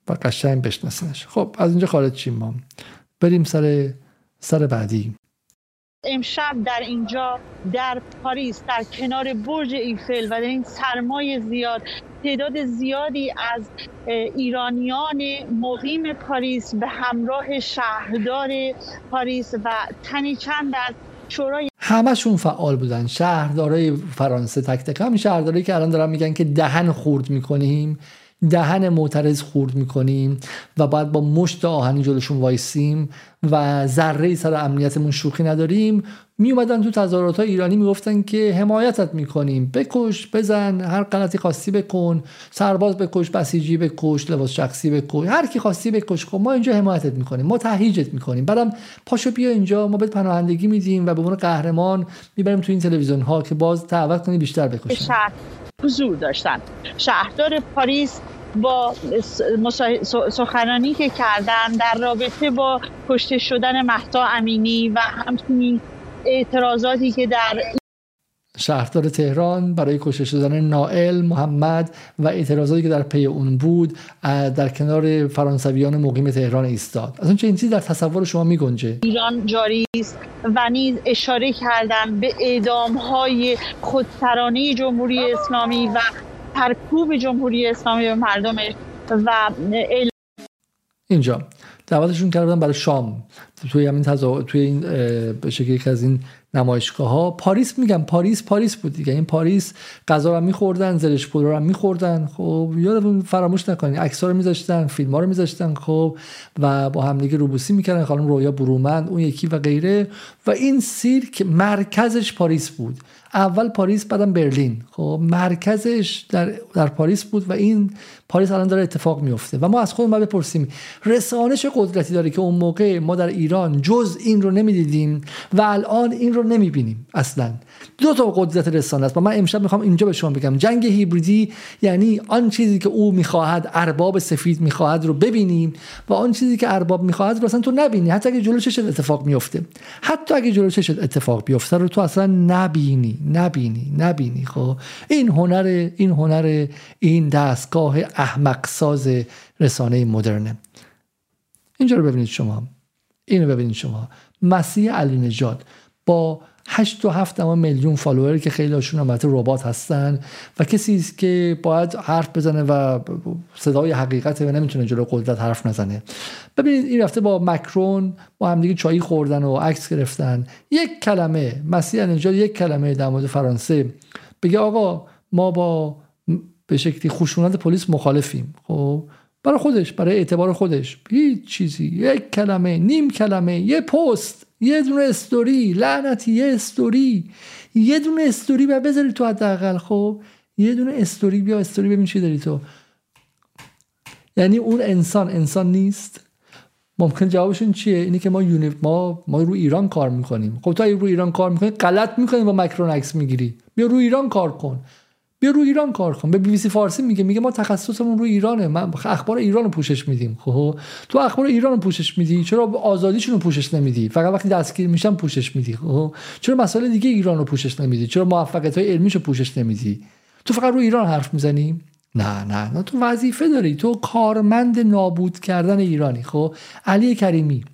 S1: و قشنگ بشناسینش. خب از اینجا خارج چیم ما. بریم سر سر بعدی.
S15: امشب در اینجا در پاریس در کنار برج ایفل و در این سرمای زیاد تعداد زیادی از ایرانیان مقیم پاریس به همراه شهردار پاریس و تنی چند از شورای
S1: همشون فعال بودن. شهردارای فرانسه تک تک هم شهرداری که الان دارن میگن که دهن خورد می‌کنیم. دهن معترض خورد می‌کنیم و باید با مشت آهنی جلوشون وایسیم و ذره سر امنیتمون شوخی نداریم. می اومدن تو تظاهرات های ایرانی می‌گفتن که حمایتت می‌کنیم. بکش بزن هر غلطی خواستی بکن. سرباز بکش بسیجی بکش لباس شخصی بکش. هر کی خواستی بکش خب ما اینجا حمایتت می‌کنیم. ما تهیجت می‌کنیم. بعدم پاشو بیا اینجا. ما بهت پناهندگی میدیم و به عنوان قهرمان می‌بریم تو این تلویزیون ها که باز دعوت کنی بیشتر بکشن.
S15: شهر حضور داشتن. شهردار پاریس با سخنرانی که کردن در رابطه با کشته شدن مهتا امینی و همچنین اعتراضاتی که در
S1: شهردار تهران برای کشته شدن نائل محمد و اعتراضاتی که در پی اون بود در کنار فرانسویان مقیم تهران ایستاد. از چه این چیزی در تصور شما می گنجه
S15: ایران جاری است و نیز اشاره کردن به اعدام های خودسرانه جمهوری اسلامی و سرکوب جمهوری اسلامی به مردمش و
S1: اینجا. دعوتشون کردن برای شام. توی همین تزا... توی این به شکلی از این نمایشگاه ها پاریس میگم پاریس پاریس بود دیگه. این پاریس غذا رو میخوردن زرشک پلو رو میخوردن. خب یادتون فراموش نکنید عکس رو میذاشتن فیلم ها رو میذاشتن خب و با همدیگه روبوسی می‌کردن. خانم رویا برومند اون یکی و غیره. و این سیرک مرکزش پاریس بود. اول پاریس بعدم برلین. خب مرکزش در, در پاریس بود و این پاریس الان داره اتفاق میفته و ما از خودمون بپرسیم رسانش قدرتی داره که اون موقع ما در ایران جز این رو نمی‌دیدیم و الان این رو نمی‌بینیم اصلا. دو تا قدرت رسانه است و من امشب می‌خوام اینجا به شما بگم. جنگ هیبریدی یعنی آن چیزی که او می‌خواهد ارباب سفید می‌خواهد رو ببینیم و آن چیزی که ارباب می‌خواهد رو اصلا تو نبینی. حتی اگه جلو چشت اتفاق میفته حتی اگه جلو چشت اتفاق بیفته رو تو اصلا نبینی نبینی نبینی. خب این هنر این هنر این دستگاه احمق ساز رسانه مدرنه. اینجا رو ببینید شما. اینو ببینید شما. مسیح علی نجات با 8 و 7 میلیون فالوور که خیلی هاشون البته ربات هستن و کسی که باید حرف بزنه و صدای حقیقت و نمی‌تونه جلو قدرت حرف نزنه. ببینید این رفته با مکرون با همدیگه چایی خوردن و عکس گرفتن. یک کلمه مسیح نجات یک کلمه در مورد فرانسه. بگه آقا ما با به شکلی خشونت پلیس مخالفیم. خب برای خودش برای اعتبار خودش. هیچ چیزی. یک کلمه نیم کلمه یه پست یه دونه استوری. لعنتی یه استوری. یه دونه استوری بیا بذاری تو حداقل. خب یه دونه استوری بیا استوری ببین چی داری تو. یعنی اون انسان انسان نیست. ممکن جوابشون چیه؟ اینی که ما یونی... ما ما رو ایران کار می‌کنیم. خب تو رو ایران کار می‌کنی غلط می‌کنی با مکرون عکس می‌گیری. بیا رو ایران کار کن. بیا رو ایران کار کن. به بی بی سی فارسی میگه میگه ما تخصصمون رو ایرانه. من اخبار ایران رو پوشش میدیم. خب تو اخبار ایران رو پوشش میدی؟ چرا آزادیشون رو پوشش نمیدی؟ فقط وقتی دستگیر میشن پوشش میدی. خب چرا مسائل دیگه ایران رو پوشش نمیدی؟ چرا موفقیت های علمیشو پوشش نمیدی؟ تو فقط رو ایران حرف می‌زنی؟ نه نه نه. تو وظیفه داری. تو کارمند نابود کردن ایرانی. خب علی کریمی.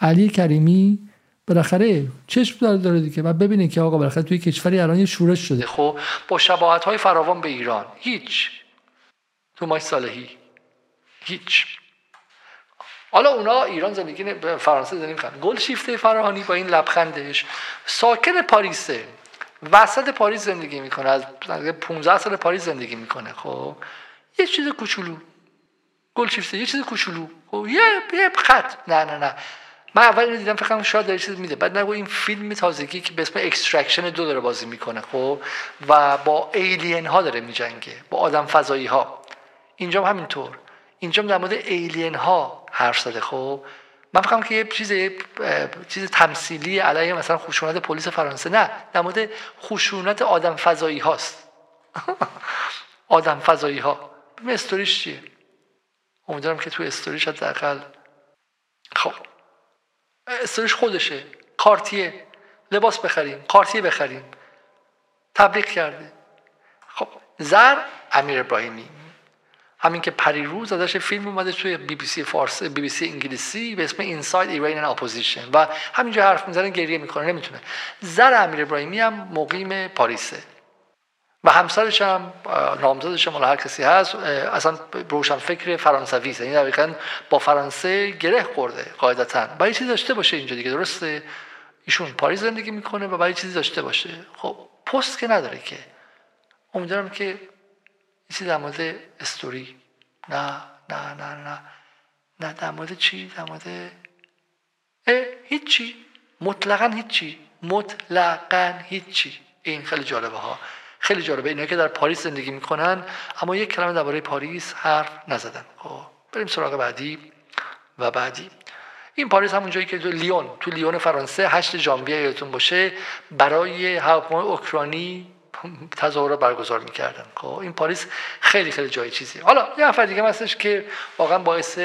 S1: علی کریمی بالاخره چشم داره داره دیگه. و ببینید که آقا بالاخره توی کشوری الان یه شورش شده. خب با شباهت های فراوان به ایران. هیچ. تو مای صالحی. هیچ. حالا اونا ایران زندگی فرانسه زندگی می‌کنن. گل شیفته فراهانی با این لبخندش. ساکن پاریسه. وسط پاریس زندگی می‌کنه. از 15 سال پاریس زندگی می‌کنه. خب یه چیز کوچولو. گل شیفته یه چیز کوچولو. خب یه یه خط. نه نه نه. من اول اینو دیدم فکر شاید داره چیز میده. بعد نگو این فیلم تازگی که به اسم Extraction دو داره بازی می‌کنه خب؟ و با ایلین ها داره میجنگه با آدم فضایی ها. اینجا هم همینطور. اینجا در مورد ایلین ها حرف زده خب؟ من فکرم که یه چیز چیز تمثیلی علیه مثلا خشونت پلیس فرانسه. نه در مورد خشونت آدم فضایی هاست. آدم فضایی ها. استوریش چیه؟ امیدوارم که تو استوریش حداقل. خب. استوریش خودشه. Cartier. لباس بخریم. Cartier بخریم. تبلیغ کرده. خب زر امیر ابراهیمی. همین که پریروز ازش فیلم اومده توی بی بی سی فارسی بی بی سی انگلیسی به اسم Inside Iran opposition و همینجا حرف می‌زنه گریه می‌کنه. نمی‌تونه. زر امیر ابراهیمی هم مقیم پاریسه. و همسرش هم نامزدش هم هر کسی هست اصلا روشن فکر فرانسوی است یعنی دقیقا با فرانسه گره خورده قاعدتا. باید چیزی داشته باشه اینجا دیگه درسته؟ ایشون پاریس زندگی می‌کنه و باید چیزی داشته باشه. خب پست که نداره که. امیدوارم که چیزی در مورد استوری نه نه نه نه نه در مورد چی؟ در مورد هیچی. مطلقا هیچی. مطلقا هیچی. این خیلی جالبه ها. خیلی جالبه. اینا که در پاریس زندگی می‌کنن اما یک کلمه درباره پاریس حرف نزدن. خب بریم سراغ بعدی و بعدی. این پاریس همون جایی که تو لیون تو لیون فرانسه 8 ژانویه یادتون باشه برای هواپیمای اوکراینی تظاهرات برگزار می‌کردن. خب این پاریس خیلی خیلی جای چیزی حالا یه نفر دیگه هستش که واقعا باعث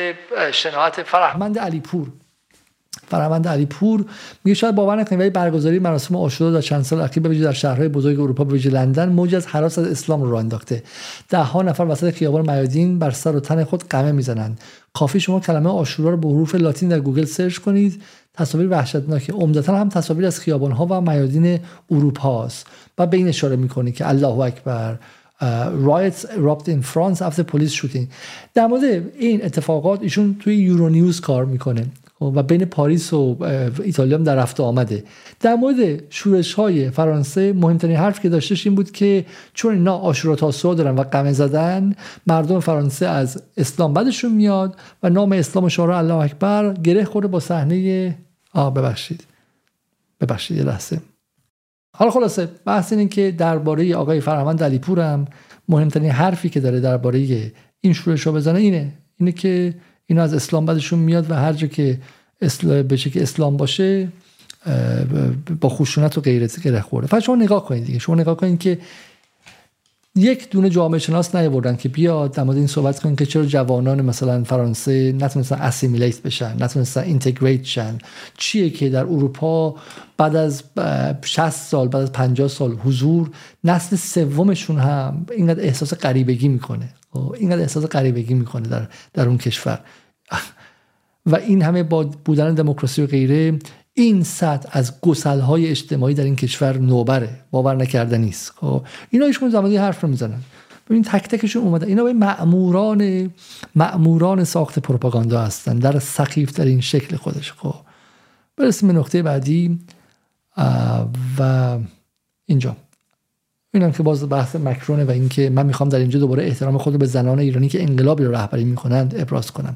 S1: شناعت فرهمند علیپور. فرهمند علیپور میگه شاید باور نکنید ولی برگزاری مراسم عاشورا در چند سال اخیر به در شهرهای بزرگ اروپا به ویژه لندن موج از حراس از اسلام رو انداخته. ده ها نفر وسط خیابان میادین بر سر و تن خود قمه می‌زنند. کافیه شما کلمه عاشورا رو به حروف لاتین در گوگل سرچ کنید. تصاویر وحشتناکه عمدتا هم تصاویر از خیابان ها و میادین اروپا است و به این اشاره می‌کنه که الله اکبر riots erupt in France after police shooting. در مورد این اتفاقات ایشون توی یورو نیوز کار می‌کنه. و بین پاریس و ایتالیا هم در رفت و آمده. در مورد شورش های فرانسه مهمترین حرف که داشتش این بود که چون اینا آشورا تاسوعا دارن و قمه زدن مردم فرانسه از اسلام بدشون میاد و نام اسلام شورا الله اکبر گره خورده با صحنه آ ببخشید. ببخشید یه لحظه. حالا خلاصه بحث اینه که درباره آقای فرهمند علیپور هم مهمترین حرفی که داره درباره این شورش رو بزنه اینه. اینه که اینا از اسلام بدشون میاد و هر جا که اسلام بشه که اسلام باشه با خشونت و غیرت گره خورده. فقط شما نگاه کنید دیگه. شما نگاه کنید که یک دونه جامعه شناس نیاوردن که بیاد در مورد این صحبت کنن که چرا جوانان مثلا فرانسه نتونستن اسیمیلیت بشن نتونستن اینتگریت شن. چیه که در اروپا بعد از 60 سال بعد از 50 سال حضور نسل سومشون هم اینقدر احساس غریبگی می‌کنه. خب، اینقدر احساس غریبگی می‌کنه در در اون کشور. و این همه با بودن دموکراسی و غیره این سطح از گسل های اجتماعی در این کشور نوبره باور نکردنی است. خب اینا ایشون زمانی حرف رو می‌زنن ببین تک تکشون اومده اینا به مأموران مأموران ساخت پروپاگاندا هستن در سقیف در این شکل خودش. خب برسیم به نقطه بعدی. و اینجا. اینم که باز بحث مکرونه و اینکه من می‌خوام در اینجا دوباره احترام خود به زنان ایرانی که انقلابی رو رهبری می‌کنند ابراز کنم.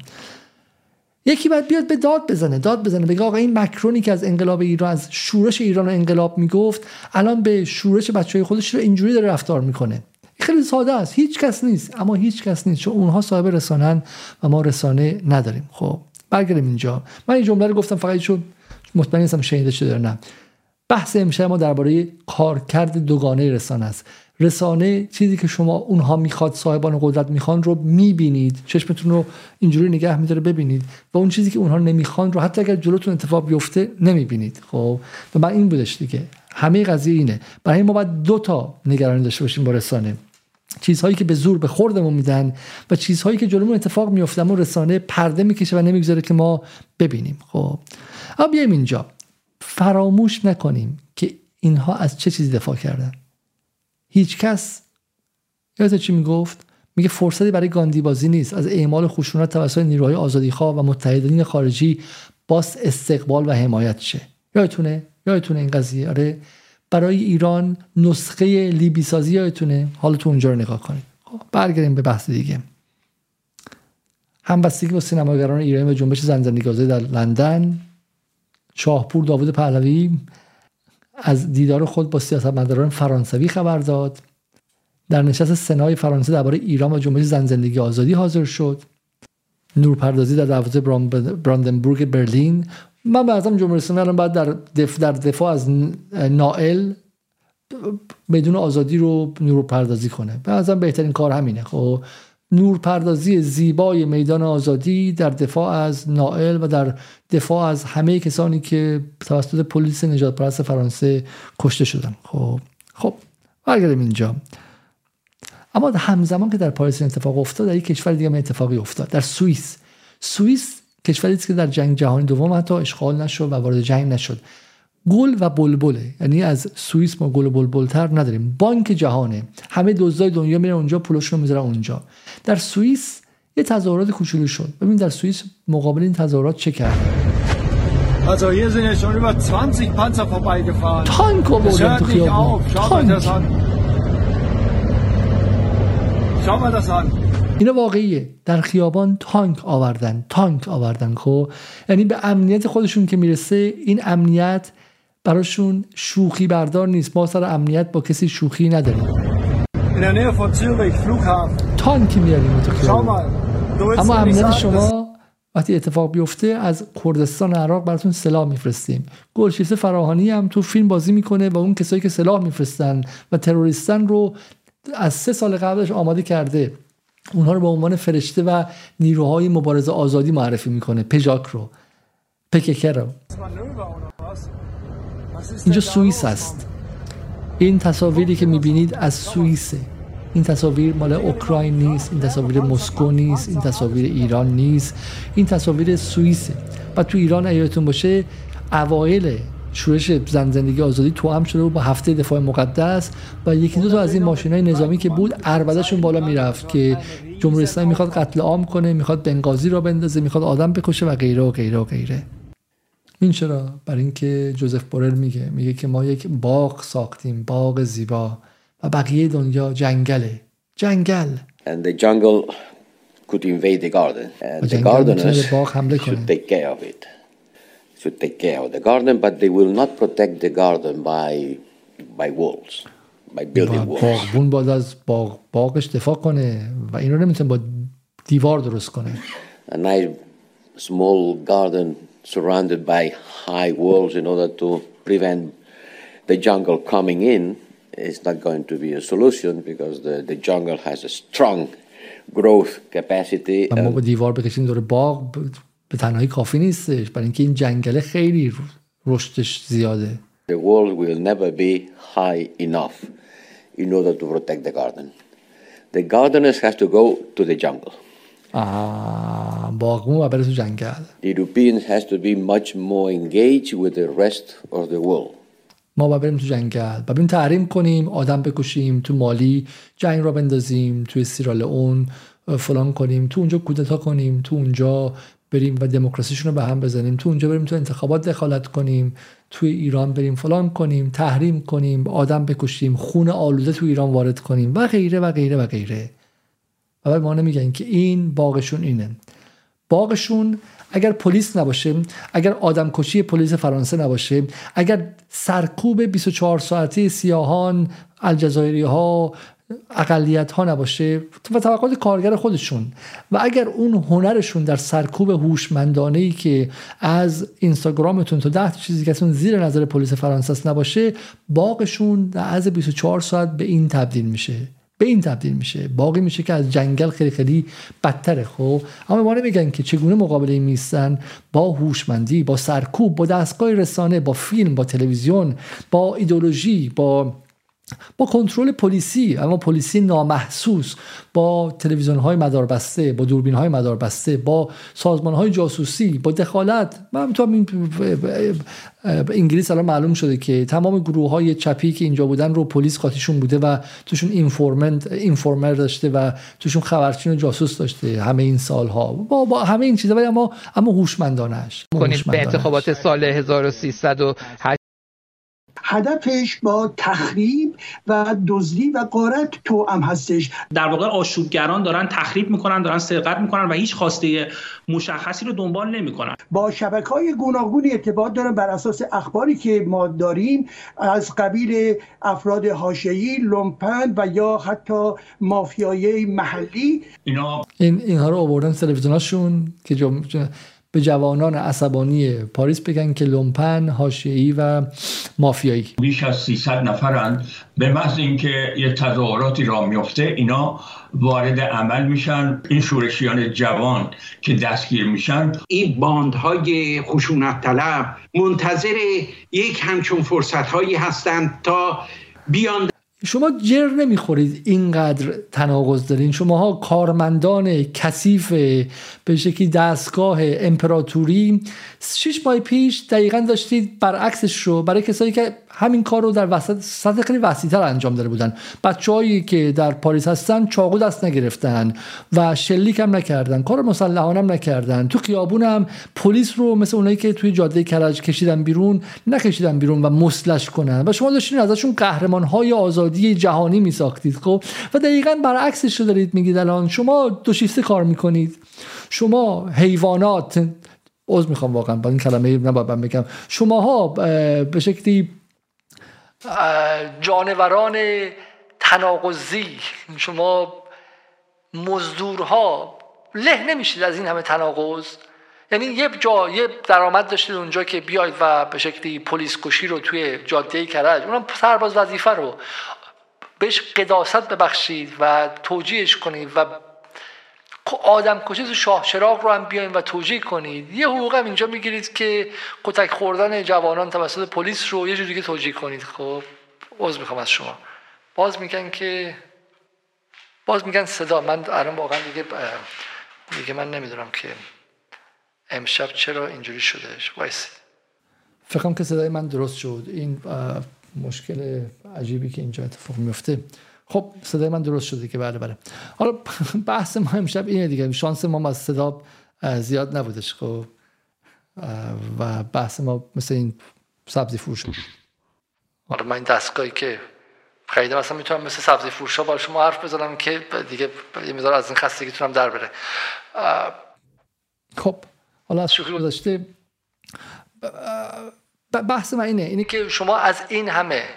S1: یکی باید بیاد به داد بزنه داد بزنه بگه آقا این مکرونی که از انقلاب ایران از شورش ایران و انقلاب می‌گفت الان به شورش بچه خودش رو اینجوری داره رفتار می‌کنه. خیلی ساده است هیچ کس نیست اما هیچ کس نیست چون اونها صاحب رسانن و ما رسانه نداریم. خب برگردیم اینجا. من این جمله رو گفتم فقط چون مطمئن نیستم شنیده شده نه. بحث امشب ما درباره کارکرد دوگانه رسانه است. رسانه چیزی که شما اونها می‌خواد صاحبان قدرت می‌خوان رو می‌بینید. چشمتون رو اینجوری نگه میداره ببینید. و اون چیزی که اونها نمی‌خوان رو حتی اگر جلوتون اتفاق بیفته نمی‌بینید. خب؟ و من این بودش دیگه. همه قضیه اینه. برای ما باید دو تا نگرانی داشته باشیم با رسانه. چیزهایی که به زور به خوردمون میدن و چیزهایی که جلومون اتفاق میفته اما رسانه پرده می‌کشه و نمی‌گذاره که ما ببینیم. خب؟ اما بیایم اینجا. فراموش نکنیم که اینها از چه چیزی دفاع کردن. هیچ کس. یادت چی می‌گفت؟ میگه فرصتی برای گاندی بازی نیست. از اعمال خشونت توسط نیروهای آزادیخواه و متحدین خارجی باس استقبال و حمایت شه. یادتونه؟ یادتونه این قضیه؟ آره. برای ایران نسخه لیبی سازی یادتونه؟ حالا تو اونجا رو نگاه کنید. خب برگردیم به بحث دیگه. همبستگی با سینماگران ایرانی و جنبش زن زندگی آزادی در لندن. شاهپور داوود پهلوی از دیدار خود با سیاستمداران فرانسوی خبر داد. در نشست سنای فرانسه درباره ایران و جنبش زن زندگی آزادی حاضر شد. نورپردازی در دروازه براندنبورگ برلین. من به ازم جمهوری الان باید در, دف در دفاع از نائل بدون آزادی رو نورپردازی کنه. به بهترین کار همینه. خب نورپردازی زیبای میدان آزادی در دفاع از نائل و در دفاع از همه کسانی که توسط پلیس نجات پرست فرانسه کشته شدن. خب خب برگردیم اینجا. اما همزمان که در پاریس اتفاق افتاد در یک کشور دیگه اتفاقی افتاد در سوئیس. سوئیس کشوری است که در جنگ جهانی دوم حتی اشغال نشد و وارد جنگ نشد. گل و بلبله. یعنی از سوئیس ما گل و بلبلتر نداریم. بانک جهانه. همه دزدای دنیا میرن اونجا پولشون می‌ذارن اونجا. در سوئیس یه تظاهرات کوچولو شد. ببین در سوئیس مقابل این تظاهرات چه کرد؟
S16: Also hier sind ja schon über 20 Panzer vorbeigefahren.
S1: تانک آوردن تو خیابون
S16: Schau mal das an.
S1: اینا واقعیه. در خیابان تانک آوردن. تانک آوردن خب؟ یعنی به امنیت خودشون که می‌رسه این امنیت براشون شوخی بردار نیست. ما سر امنیت با کسی شوخی نداریم. تانکی میاریم تو اما امنیت شما وقتی اتفاق بیفته از کردستان عراق براتون سلاح میفرستیم. گلشیسه فراهانی هم تو فیلم بازی می‌کنه و اون کسایی که سلاح میفرستن و تروریستن رو از سه سال قبلش آماده کرده. اونها رو به عنوان فرشته و نیروهای مبارزه آزادی معرفی می‌کنه. پژاک رو. پککه رو. اینجا سوئیس است. این تصاویری که می‌بینید از سوئیسه. این تصاویر مال اوکراین نیست این تصاویر مسکو نیست این تصاویر ایران نیست. این تصاویر سوئیسه. و تو ایران ایاتون باشه اوایل شورش زن زندگی آزادی تو هم شده بود با هفته دفاع مقدس و یکی دو تا از این ماشین های نظامی که بود اربدهشون بالا می‌رفت که جمهوری اسلامی می‌خواد قتل عام کنه می‌خواد بنگازی را بندازه می‌خواد آدم بکشه و غیره و غیره و غیره. این چرا برای اینکه جوزف بورل میگه میگه که ما یک باغ ساختیم باغ زیبا و بقیه دنیا جنگله جنگل
S17: and the jungle could invade the garden and the gardeners should take care of it should take care of the garden but they will not protect the garden by by walls by building walls
S1: باغبون باید از باغ باغش دفاع کنه و این رو نمی‌تونه با دیوار درست کنه
S17: a nice small garden surrounded by high walls in order to prevent the jungle coming in is not going to be a solution because the, the jungle has a strong growth capacity.
S1: ما با دیوار بکشیم دور باغ به تنهایی کافی نیستش برای اینکه این جنگله خیلی رشدش زیاده.
S17: The wall will never be high enough in order to protect the garden. The gardeners have to go to the jungle.
S1: باغبون و بره تو جنگل
S17: The Europeans has to be much more engaged with the rest of the world.
S1: ما باید بریم تو جنگل و بریم تحریم کنیم آدم بکشیم تو مالی جنگ را بندازیم توی سیرالئون فلان کنیم تو اونجا کودتا کنیم تو اونجا بریم و دموکراسیشون رو به هم بزنیم تو اونجا بریم تو انتخابات دخالت کنیم توی ایران بریم فلان کنیم تحریم کنیم آدم بکشیم خون آلوده تو ایران وارد کنیم و غیره و غیره و غیره. و ما نمیگن که این باغشون اینه. باغشون اگر پلیس نباشه اگر آدم کشی پلیس فرانسه نباشه اگر سرکوب 24 ساعته سیاهان الجزایری ها اقلیت ها نباشه و توقعات کارگر خودشون و اگر اون هنرشون در سرکوب هوشمندانه ای که از اینستاگرامتون تا ده چیزی که زیر نظر پلیس فرانسه نباشه باغشون در از 24 ساعت به این تبدیل میشه. به این تبدیل میشه. باقی میشه که از جنگل خیلی خیلی بدتره خب؟ اما ما نمیگن که چگونه مقابله میستن با هوشمندی با سرکوب با دستگاه رسانه با فیلم با تلویزیون با ایدولوژی با با کنترل پلیسی اما پلیسی نامحسوس با تلویزیون های مدار بسته با دوربین های مدار بسته با سازمان های جاسوسی با دخالت. من تو این انگلیس الان معلوم شده که تمام گروه های چپی که اینجا بودن رو پلیس قاطیشون بوده و توشون اینفورمنت اینفورمر داشته و توشون خبرچین و جاسوس داشته همه این سالها. با, با همه این چیزا ولی اما اما هوشمندانش
S11: به انتخابات سال 1308
S18: هدفش با تخریب و دزدی و قارت تو هم هستش.
S6: در واقع آشوبگران دارن تخریب می‌کنن دارن سرقت می‌کنن و هیچ خواسته مشخصی رو دنبال نمی‌کنن.
S18: با شبکه های گوناگونی ارتباط دارن بر اساس اخباری که ما داریم از قبیل افراد حاشیه‌ای لومپن و یا حتی مافیایی محلی.
S6: اینا
S1: این اینها رو آوردن تلویزیوناشون که جم... به جوانان عصبانی پاریس بگن که لومپن حاشیه‌ای و مافیایی.
S19: بیش از 300 نفرند. به محض اینکه یه تظاهراتی را میفته اینا وارد عمل میشن. این شورشیان جوان که دستگیر میشن.
S20: این باندهای خشونت طلب منتظر یک همچون فرصت هایی هستند تا بیان
S1: شما جر نمی‌خورید اینقدر تناقض دارین. شماها کارمندان کثیف به شکلی دستگاه امپراتوری. شش ماه پیش دقیقا داشتید برعکسش رو برای کسایی که همین کار رو در وسط سطح خیلی وسیعتر انجام داده بودن. بچههایی که در پاریس هستن چاقو دست نگرفتن و شلیک هم نکردن کار مسلحانه هم نکردن. تو خیابون هم پلیس رو مثل اونایی که توی جاده کرج کشیدن بیرون نکشیدن بیرون و مسلش کنن. و شما داشتین ازشون قهرمان های آزادی جهانی میساختید خب؟ و دقیقا برعکسش رو دارید میگید الان. شما دو شیفته کار می‌کنید. شما حیوانات عذر می‌خوام واقعا با این کلمه نباید بگم. شماها به شکلی جانوران تناقضی. شما مزدورها له نمیشید از این همه تناقض. یعنی یه جا یه درآمد داشتید اونجا که بیاید و به شکلی پلیس کشی رو توی جاده کرج اونم سرباز وظیفه رو بهش قداست ببخشید و توجیهش کنید و آدم کشی تو شاه چراغ رو هم بیاین و توجیه کنید. یه حقوق هم اینجا می‌گیرید که کتک خوردن جوانان توسط پلیس رو یه جوری دیگه توجیه کنید. خب باز می‌خوام از شما. باز میگن که باز میگن صدا. من الان واقعا دیگه دیگه من نمی‌دونم که امشب چرا اینجوری شدهش وایسید. فکرم که صدای من درست شد. این مشکل عجیبی که اینجا اتفاق میفته خب صدای من درست شده که بله بله. حالا بحث ما امشب اینه دیگه. شانس ما از صدا زیاد نبودش خب. و بحث ما مثل این سبزی فروش حالا من این دستگاهی که خیلی مثلا می‌تونم مثل سبزی فروش با شما حرف بزنم که دیگه یه مقدار از این خستگی تونم در بره. خب حالا از شوخی گذاشته بحث من اینه اینه که شما از این همه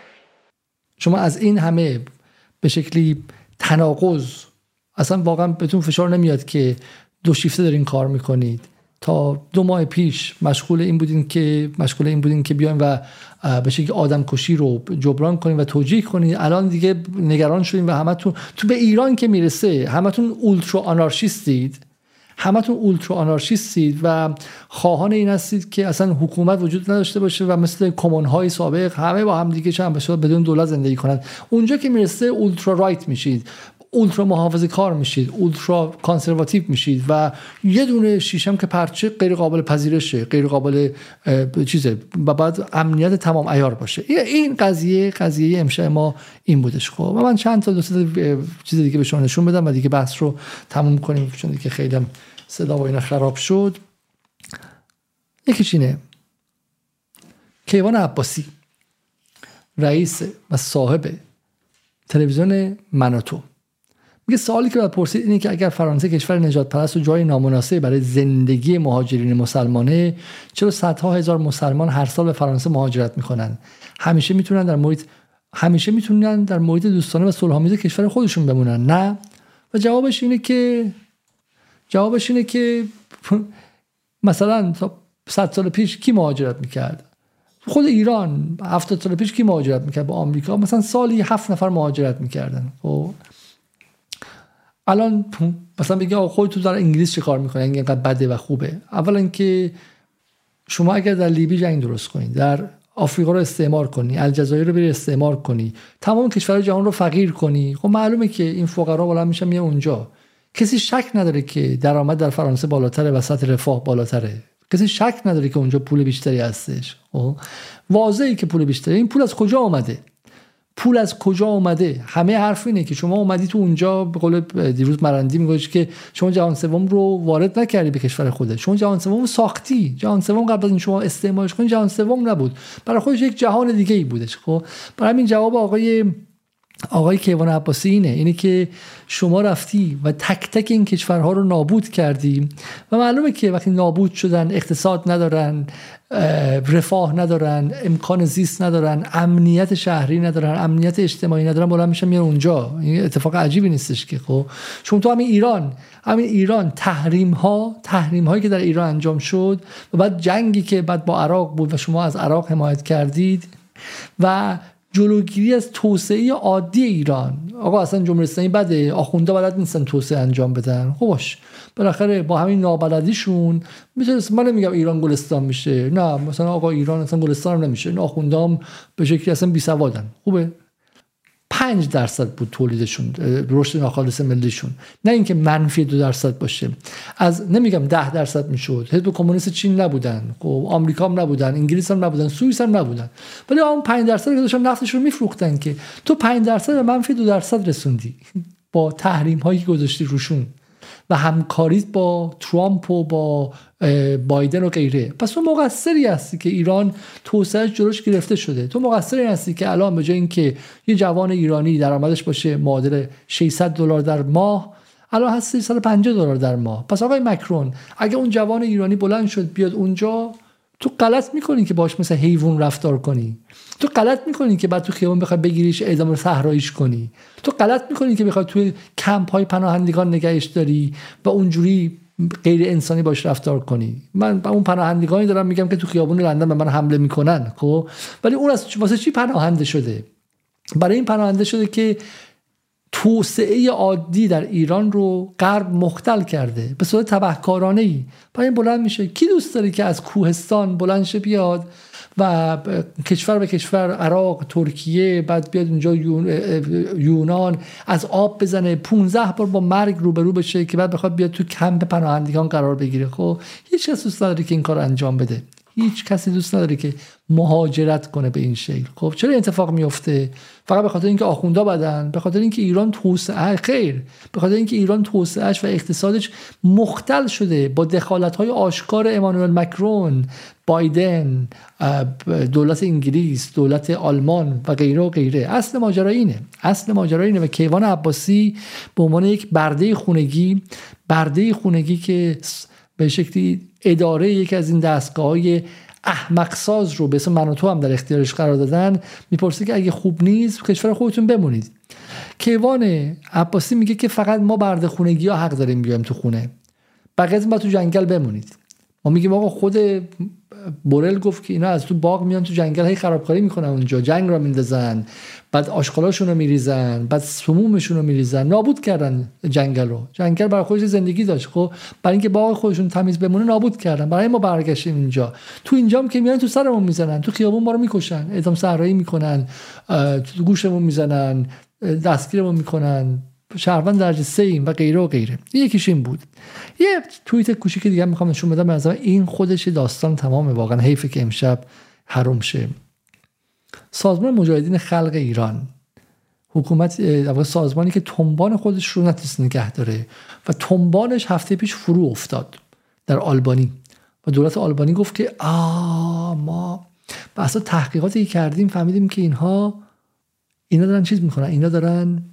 S1: شما از این همه به شکلی تناقض. اصلا واقعا بهتون فشار نمیاد که دو شیفته دارین کار می‌کنید. تا دو ماه پیش مشغول این بودین که مشغول این بودین که بیاین و به شکلی آدم کشی رو جبران کنین و توجیه کنین. الان دیگه نگران شدین و همتون تو به ایران که می‌رسه همتون اولترا آنارشیستید همتون اولترا آنارشیستید و خواهان این هستید که اصلا حکومت وجود نداشته باشه و مثل کمون های سابق همه با هم دیگه چند بدون دولت زندگی کنند. اونجا که می‌رسه اولترا رایت میشید. اولترا محافظه کار میشید اولترا کانسرواتیو میشید و یه دونه شیشم که پرچه غیر قابل پذیرشه غیر قابل چیزه و بعد امنیت تمام ایار باشه. این قضیه قضیه امشب ما این بودش. خب و من چند تا دو چیز دیگه به شما نشون بدم و دیگه بحث رو تموم کنیم چون دیگه خیلی صدا و اینا خراب شد. یکیش اینه. کیوان عباسی رئیس و صاحب تلویزیون مناتو میگه سوالی که باید پرسید اینه که اگر فرانسه کشور نجات پرست و جای نامناسب برای زندگی مهاجرین مسلمانه چرا صدها هزار مسلمان هر سال به فرانسه مهاجرت می‌کنن همیشه می‌تونن در محیط همیشه می‌تونن در محیط دوستانه و صلحآمیز کشور خودشون بمونن. نه. و جوابش اینه که جوابش اینه که مثلا صد سال پیش کی مهاجرت می‌کرد؟ خود ایران هفتاد سال پیش کی مهاجرت می‌کرد؟ به آمریکا. مثلا سالی هفت نفر مهاجرت می‌کردن. خب. الان مثلا بگی آقا تو در انگلیس چه کار می‌کنه اینقدر بده و خوبه. اولا که شما اگر در لیبی جنگ درست کنید در آفریقا رو استعمار کنی الجزایر رو بری استعمار کنی تمام کشور جهان رو فقیر کنی خب معلومه که این فقرا بلند میشن میان اونجا. کسی شک نداره که درآمد در فرانسه بالاتره و سطح رفاه بالاتره. کسی شک نداره که اونجا پول بیشتری هستش. خب؟ واضحه که پول بیشتری این پول از کجا آمده؟ پول از کجا اومده؟ همه حرف اینه که شما اومدی تو اونجا به قول دیروز مرندی میگوش که شما جهان سوم رو وارد نکردی به کشور خودت. شما جهان سوم ساختی. جهان سوم قبل از این شما استعمارش کنی جهان سوم نبود. برای خودش یک جهان دیگه ای بودش خب؟ برای همین جواب آقای آقای کیوان عباسی اینه اینه که شما رفتی و تک تک این کشورها رو نابود کردی و معلومه که وقتی نابود شدن اقتصاد ندارن رفاه ندارن امکان زیست ندارن امنیت شهری ندارن امنیت اجتماعی ندارن بلند میشن میان اونجا. این اتفاق عجیبی نیستش که خب. چون تو همین ایران همین ایران تحریم ها تحریم هایی که در ایران انجام شد و بعد جنگی که بعد با عراق بود و شما از عراق حمایت کردید و جلوگیری از توسعه عادی ایران. آقا اصلا جمهوری اسلامی بده آخونده بلد نیستن توسعه انجام بدن. باش. بالاخره با همین نابلدیشون می‌تونست من نمیگم ایران گلستان میشه. نه مثلا آقا ایران اصلا گلستان هم نمیشه. این آخوندام به شکلی اصلا بی سوادن خوبه؟ 5 درصد بود تولیدشون رشد ناخالص ملیشون. نه اینکه منفی دو درصد باشه. از نمیگم ده درصد می‌شد. حزب کمونیست چین نبودن. خب آمریکا هم نبودن. انگلیس هم نبودن. سوئیس هم نبودن. ولی اون 5 درصد که داشتن نفتش رو میفروختن که تو 5 درصد به منفی دو درصد رسوندی. با تحریم هایی که گذاشتی روشون. و همکاریت با ترامپ و با بایدن و غیره. پس تو مقصری هستی که ایران توسعه جلوش گرفته شده. تو مقصری هستی که الان به جای اینکه یه جوان ایرانی درآمدش باشه معادل 600 دلار در ماه الان هست 350 دلار در ماه. پس آقای مکرون اگه اون جوان ایرانی بلند شد بیاد اونجا تو غلط می‌کنی که باش مثل حیوان رفتار کنی. تو غلط می‌کنی که بعد تو خیابون بخوای بگیریش اعدام صحراییش کنی. تو غلط می‌کنی که بخوای توی کمپ های پناهندگان نگهش داری و اونجوری غیر انسانی باش رفتار کنی. من با اون پناهندگانی دارم میگم که تو خیابون لندن به من حمله می‌کنن خب؟ ولی اون از واسه چی پناهنده شده؟ برای این پناهنده شده که توسعه عادی در ایران رو غرب مختل کرده به صورت تبهکارانه ای برای این بلند میشه. کی دوست داره که از کوهستان بلند شه بیاد؟ و کشور به کشور عراق ترکیه بعد بیاد اونجا یونان از آب بزنه. 15 بار با مرگ روبرو بشه که بعد بخواد بیاد تو کمپ پناهندگان قرار بگیره. خب هیچ کس دوست نداره که این کار انجام بده. هیچ کسی دوست نداره که مهاجرت کنه به این شکل. خب چرا اتفاق میفته؟ فقط به خاطر اینکه آخوندا بدن به خاطر اینکه ایران توسعه خیر به خاطر اینکه ایران توسعهش و اقتصادش مختل شده با دخالت های آشکار امانوئل مکرون بایدن دولت انگلیس دولت آلمان و غیره و غیره. اصل ماجرا اینه. اصل ماجرا اینه و کیوان عباسی به عنوان یک برده خونگی برده خونگی که به شکلی اداره یکی از این دستگاه های احمق ساز رو به اسم من و تو هم در اختیارش قرار دادن می‌پرسه که اگه خوب نیست کشور خودتون بمونید. کیوان عباسی میگه که فقط ما برده خونگی ها حق داریم بیایم تو خونه. بقیه ما تو جنگل بمونید. ما میگیم آقا خود بورل گفت که اینا از تو باغ میان تو جنگل هی خرابکاری می‌کنن اونجا جنگ را میندازن بعد آشغالاشون رو میریزن بعد سمومشون میریزن. نابود کردن جنگل رو. جنگل برای خودش زندگی داشت. خب برای اینکه باغ خودشون تمیز بمونه نابود کردن. برای ما برگشتیم اینجا. تو اینجام که میان تو سرمون می‌زنن. تو خیابون ما رو می‌کشن. اعدام صحرایی می‌کنن تو گوشمون می‌زنن دستگیرمون می‌کنن. شهروند درجه سه ایم و غیره و غیره. یکیش این بود. یه توییت کوچیک دیگه می‌خوام نشون بدم. از این خودش داستان تمام واقعا حیفه که امشب حروم شه. سازمان مجاهدین خلق ایران. حکومت سازمانی که تنبان خودش رو نتونست نگه داره و تنبانش هفته پیش فرو افتاد در آلبانی. و دولت آلبانی گفت که آ ما بحثا تحقیقاتی کردیم فهمیدیم که اینها اینا دارن چیز می‌کنن. اینا دارن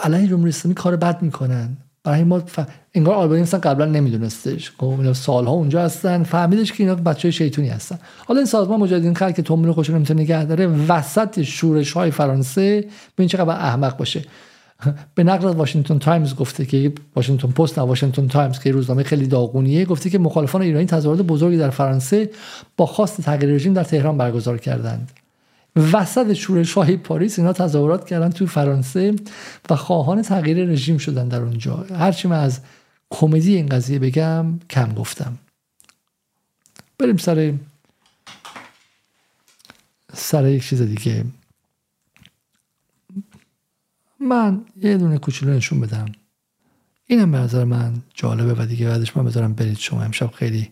S1: علیه جمهوری اسلامی کار بد می‌کنن. برای ما ف... انگار آلبانی مثلا قبلا نمیدونستش. خب اینا سالها اونجا هستن. فهمیدش که اینا بچه شیطونی هستن. حالا این سازمان مجاهدین خلق که تنبون خودش نمی‌تونه نگه داره وسط شورش های فرانسه ببین چقدر احمق باشه. به نقل از واشنگتن تایمز گفته که واشنگتن پست نه واشنگتن تایمز که روزنامه خیلی داغونیه گفته که مخالفان ایرانی تظاهرات بزرگی در فرانسه با خواست تغییر رژیم در تهران برگزار کردند. وسط شورش های پاریس اینا تظاهرات کردن توی فرانسه و خواهان تغییر رژیم شدن در اونجا. هرچی من از کمدی این قضیه بگم کم گفتم. بریم سر سر یک چیز دیگه. من یه دونه کوچولو نشون بدم. اینم به نظر من جالبه و دیگه بعدش من بذارم برید شما. امشب خیلی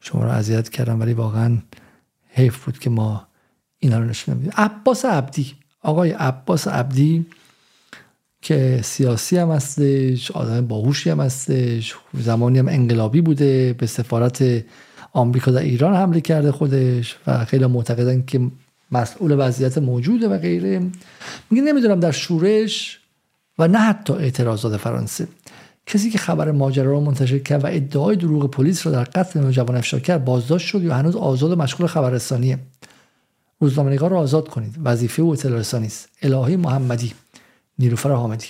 S1: شما رو اذیت کردم ولی واقعا حیف بود که ما اینا رو نشون میده عباس عبدی. آقای عباس عبدی که سیاسی هم هستش آدم باهوشی هم هستش زمانی هم انقلابی بوده به سفارت آمریکا در ایران حمله کرده خودش و خیلی معتقدن که مسئول وضعیت موجوده و غیره. میگه نمی‌دونم در شورش و نه حتی اعتراضات فرانسه. کسی که خبر ماجرا رو منتشر کرد و ادعای دروغ پلیس رو در قتل نوجوان افشا کرد بازداشت شد یا هنوز آزاد و مشغول خبررسانیه. روزنامه‌نگار رو آزاد کنید. وظیفه او اطلاع رسانی است. الهی محمدی. نیلوفر حامدی.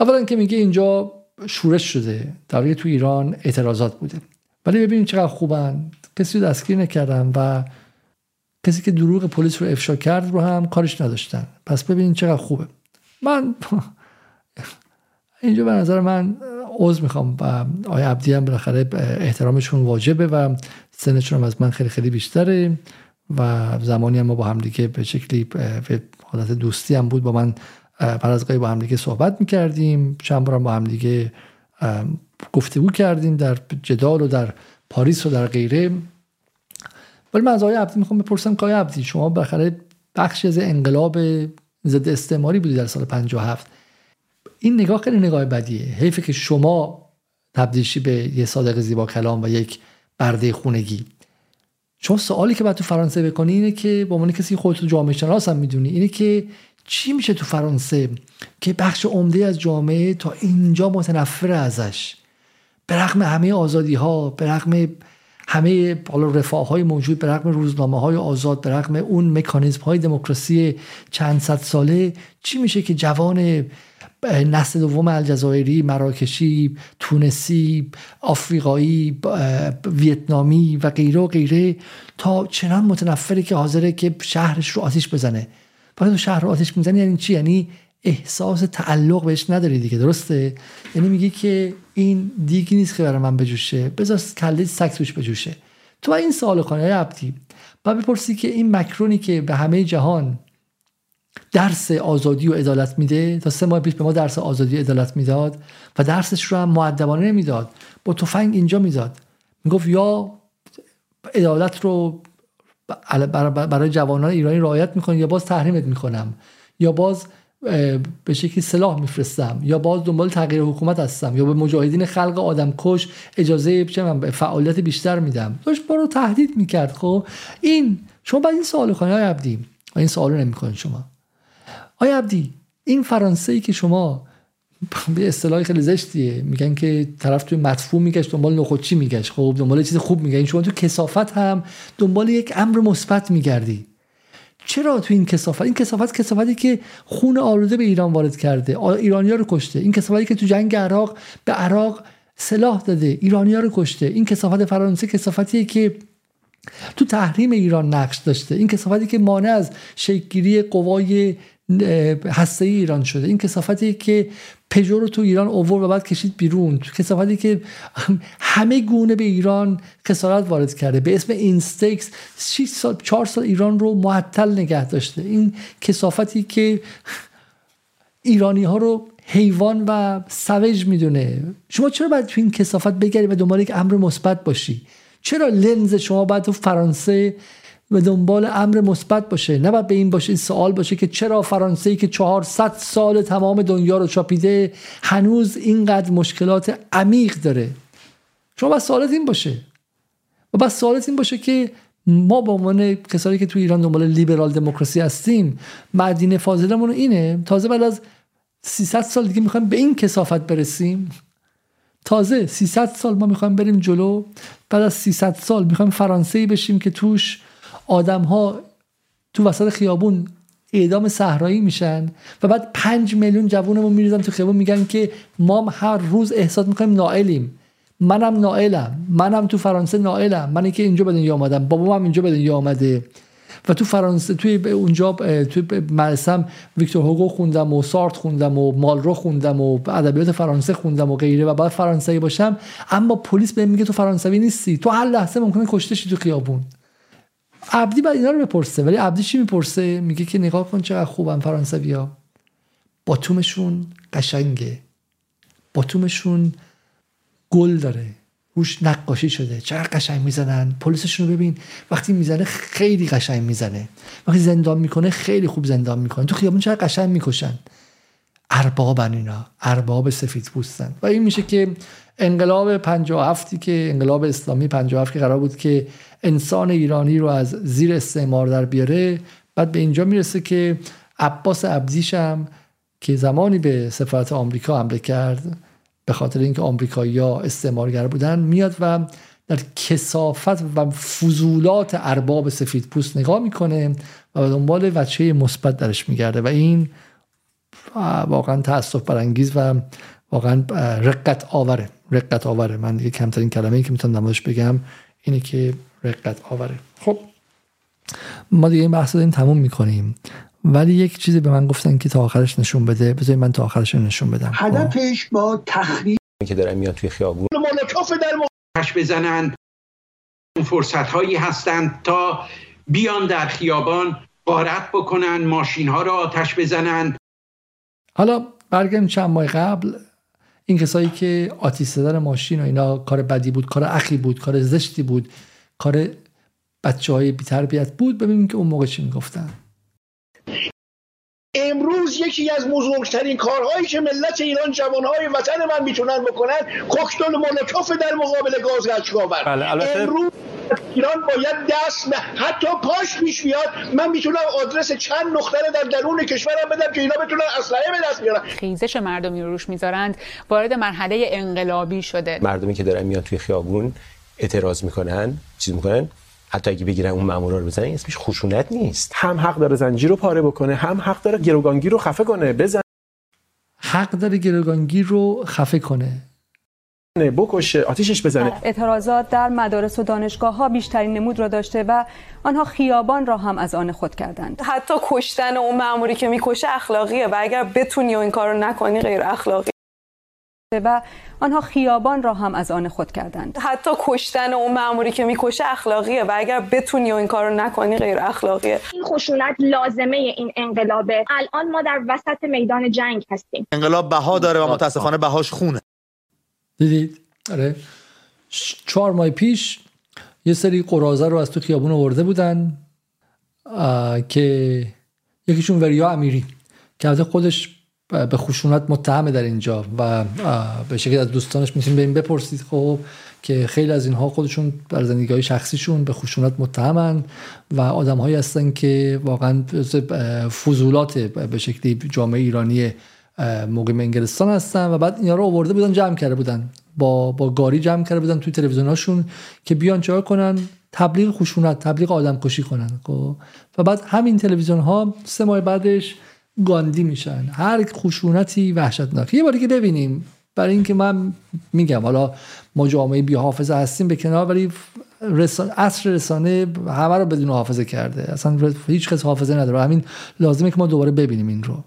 S1: اولا که میگه اینجا شورش شده. در تو ایران اعتراضات بوده. ولی ببینید چقدر خوبن. کسی رو دستگیر نکردن و کسی که دروغ پلیس رو افشا کرد رو هم کارش نداشتن. پس ببینید چقدر خوبه. من اینجا به نظر من عوض می‌خوام و آقای عبدی هم بالاخره احترامشون واجبه و سنشون از من خیلی خیلی بیشتره. و زمانی هم ما با همدیگه به شکلی به حالت دوستی هم بود با من بعد از با همدیگه صحبت می‌کردیم. چند بار با همدیگه گفتگو کردیم در جدال و در پاریس و در غیره. ولی من از آقای عبدی می‌خوام بپرسم که آقای عبدی شما بالاخره بخشی از انقلاب ضد استعماری بودی در سال 57 این نگاه خیلی نگاه بدیه. حیفه که شما تبدیشی به یه صادق زیبا کلام و یک برده خونگی. چون سوالی که باید تو فرانسه بکنی اینه که با عنوان کسی خودت تو جامعه شناس هم می‌دونی اینه که چی میشه تو فرانسه که بخش عمده از جامعه تا اینجا متنفر ازش؟ به رغم همه آزادی ها به رغم همه رفاه های موجود به رغم روزنامه های آزاد به رغم اون مکانیزم های دموکراسی چند صد ساله چی میشه که جوان نسل دوم الجزایری مراکشی تونسی آفریقایی ویتنامی و غیره و غیره تا چنان متنفره که حاضره که شهرش رو آتیش بزنه. وقتی تو شهر رو آتیش می‌زنی یعنی چی؟ یعنی احساس تعلق بهش نداری دیگه درسته؟ یعنی میگی که این دیگی نیست که برای من بجوشه. بذار کله سگ بجوشه. تو این سوال کنه عبدی و بپرسی که این مکرونی که به همه جهان درس آزادی و عدالت میده تا سه ماه پیش به ما درس آزادی و عدالت می‌داد و درسش رو هم معدبانه نمی‌داد با تفنگ اینجا می‌داد. می‌گفت یا عدالت رو برای جوانان ایرانی رعایت می‌کنم یا باز تحریمت می‌کنم؟ یا باز به شکلی سلاح میفرستم؟ یا باز دنبال تغییر حکومت هستم؟ یا به مجاهدین خلق آدم کش اجازه فعالیت بیشتر میدم؟ داشت با رو تهدید می‌کرد خب؟ این شما باید این سوال کنید آیا عبدی. این سوال نمی‌کنید شما. آیا عبدی این فرانسه ای که شما به اصطلاح خیلی زشتیه میگن که طرف توی مدفوع میگشت دنبال نخودچی میگشت. خب دنبال چیز خوب میگه. این شما تو کسافت هم دنبال یک امر مثبت میگردی. چرا تو این کسافت؟ این کسافت کسافتی که خون آلوده به ایران وارد کرده ایرانیا رو کشته. این کسافتی که تو جنگ عراق به عراق سلاح داده ایرانیا رو کشته. این کسافت فرانسه کسافتیه که تو تحریم ایران نقش داشته. این کسافتی که مانع از شکلگیری قوای هسته ایران شده. این کسافتی که پژو رو تو ایران اوور و بعد کشید بیرون. کسافتی که همه گونه به ایران خسارت وارد کرده. به اسم اینستکس 6 سال 4 سال ایران رو معطل نگه داشته. این کسافتی که ایرانی ها رو حیوان و سوج می‌دونه. شما چرا باید تو این کسافت بگری و دنبال یک امر مثبت باشی؟ چرا لنز شما باید تو فرانسه و دنبال امر مثبت باشه. نه به این باشه این سوال باشه که چرا فرانسه ای که 400 سال تمام دنیا رو چاپیده هنوز اینقدر مشکلات عمیق داره؟ شما باید سوالت این باشه. و بس سوالت این باشه که ما به عنوان کسایی که تو ایران دنبال لیبرال دموکراسی هستیم مدینه فاضلمون اینه. تازه بعد از 300 سال دیگه می‌خوایم به این کسافت برسیم. تازه 300 سال ما می‌خوایم بریم جلو. بعد از 300 سال می‌خوایم فرانسه بشیم که توش آدم ها تو وسط خیابون اعدام صحرایی میشن و بعد پنج میلیون جوونمون میریزن تو خیابون میگن که ما هر روز احساس می‌کنیم نائلیم. منم نائلم. منم تو فرانسه نائلم. منی که اینجا به دنیا آمدم. بابام اینجا به دنیا آمده. و تو فرانسه توی اونجا توی مدرسم ویکتور هوگو خوندم و سارت خوندم و مالرو خوندم و ادبیات فرانسه خوندم و غیره و بعد فرانسوی باشم اما پلیس بهم میگه تو فرانسوی نیستی. تو هر لحظه ممکنه کشته شی تو خیابون. عبدی بعد اینا رو بپرسه ولی عبدی چی می‌پرسه؟ میگه که نگاه کن چقدر خوبن فرانسوی ها باتومشون قشنگه. باتومشون گل داره. روش نقاشی شده. چقدر قشنگ می‌زنن. پلیسشون رو ببین. وقتی می‌زنه خیلی قشنگ می‌زنه. وقتی زندان می‌کنه خیلی خوب زندان می‌کنه. تو خیابون چقدر قشنگ می‌کشن. اربابن اینا. ارباب سفید پوستن. و این میشه که انقلاب 57 که انقلاب اسلامی 57 که قرار بود که انسان ایرانی رو از زیر استعمار در بیاره. بعد به اینجا می‌رسه که عباس عبدیشم که زمانی به سفارت آمریکا حمله کرد به خاطر اینکه آمریکایی‌ها استعمارگر بودن میاد و در کسافت و فضولات ارباب سفید پوست نگاه می‌کنه و به دنبال وچه مثبت درش میگرده و این واقعا تاسف برانگیز و واقعا رقت آوره. رقت آوره. من دیگه کمترین کلمه ای که می‌تونم نمازش بگم اینه که رقت آوره. خب ما دیگه این بحث رو تموم می‌کنیم. ولی یک چیزی به من گفتن که تا آخرش نشون بده بذارید من تا آخرش نشون بدم.
S18: خب. هدفش با تخریب
S21: که داره میاد توی خیابون.
S18: مولوتوف در
S20: بزنند فرصت هایی هستند تا بیان در خیابان غارت بکنن ماشین ها را آتش بزنند
S1: حالا برگردیم چند ماه قبل. این کسایی که آتیش زدن ماشین و اینا کار بدی بود کار اخی بود کار زشتی بود کار بچه های بیتربیت بود. ببینیم که اون موقع چی می‌گفتن.
S18: امروز یکی از بزرگترین کارهایی که ملت ایران جوانهای وطن من می‌تونن بکنن کوکتل مولوتوف در مقابل گاز گچکاور
S21: بله
S18: امروز ایران باید دست به حتی پاش پیش بیاد. من می‌تونم آدرس چند نقطه در درون کشورم بدم که اینا بتونن اسلحه به دست بیارن.
S22: خیزش مردمی رو روش می‌ذارند. وارد مرحله انقلابی شده.
S21: مردمی که دارن میان توی خیابون اعتراض می‌کنن چیز می‌کنن. حتی اگه بگیرن اون مامورا رو بزنن اسمش خشونت نیست.
S23: هم حق داره زنجیر رو پاره بکنه هم حق داره گروگانگیر رو خفه کنه بزن.
S1: حق داره گروگانگیر رو خفه کنه.
S23: بکشه آتیشش بزنه.
S24: اعتراضات در مدارس و دانشگاه ها بیشترین نمود را داشته و آنها خیابان را هم از آن خود کردند.
S25: حتی کشتن اون ماموری که می‌کشه اخلاقیه و اگر بتونی و این کارو نکنی غیر اخلاقی.
S24: و آنها خیابان را هم از آن خود کردند.
S25: حتی کشتن اون ماموری که می‌کشه اخلاقیه و اگر بتونی و این کارو نکنی غیر اخلاقیه.
S26: این خشونت لازمه این انقلابه. الان ما در وسط میدان جنگ هستیم.
S27: انقلاب بها داره و متاسفانه بهاش خونه.
S1: دیدید؟ آره. چهار ماه پیش یه سری قرازه رو از تو خیابون آورده بودن که یکیشون وریا امیری که خودش به خشونت متهمه در اینجا و به شکل از دوستانش می‌تونیم این بپرسید خب که خیلی از اینها خودشون در زندگی های شخصیشون به خشونت متهمن و آدم هایی هستن که واقعا فضولات به شکلی جامعه ایرانی مقیم انگلستان هستن و بعد اینا رو آورده بودن جمع کرده بودن با با گاری جمع کرده بودن توی تلویزیوناشون که بیان چهار کنن تبلیغ خشونت تبلیغ آدم کشی کنن خب؟ و بعد همین تلویزیون ها سه ماه بعدش گاندی میشن. هر خشونتی وحشتناک. یه باری که ببینیم. برای اینکه من میگم حالا ما جامعه بی حافظه هستیم به کنار ولی رسانه اصر رسانه همه رو بدون حافظه کرده. اصلا هیچ کس حافظه نداره. همین لازمه که ما دوباره ببینیم این رو.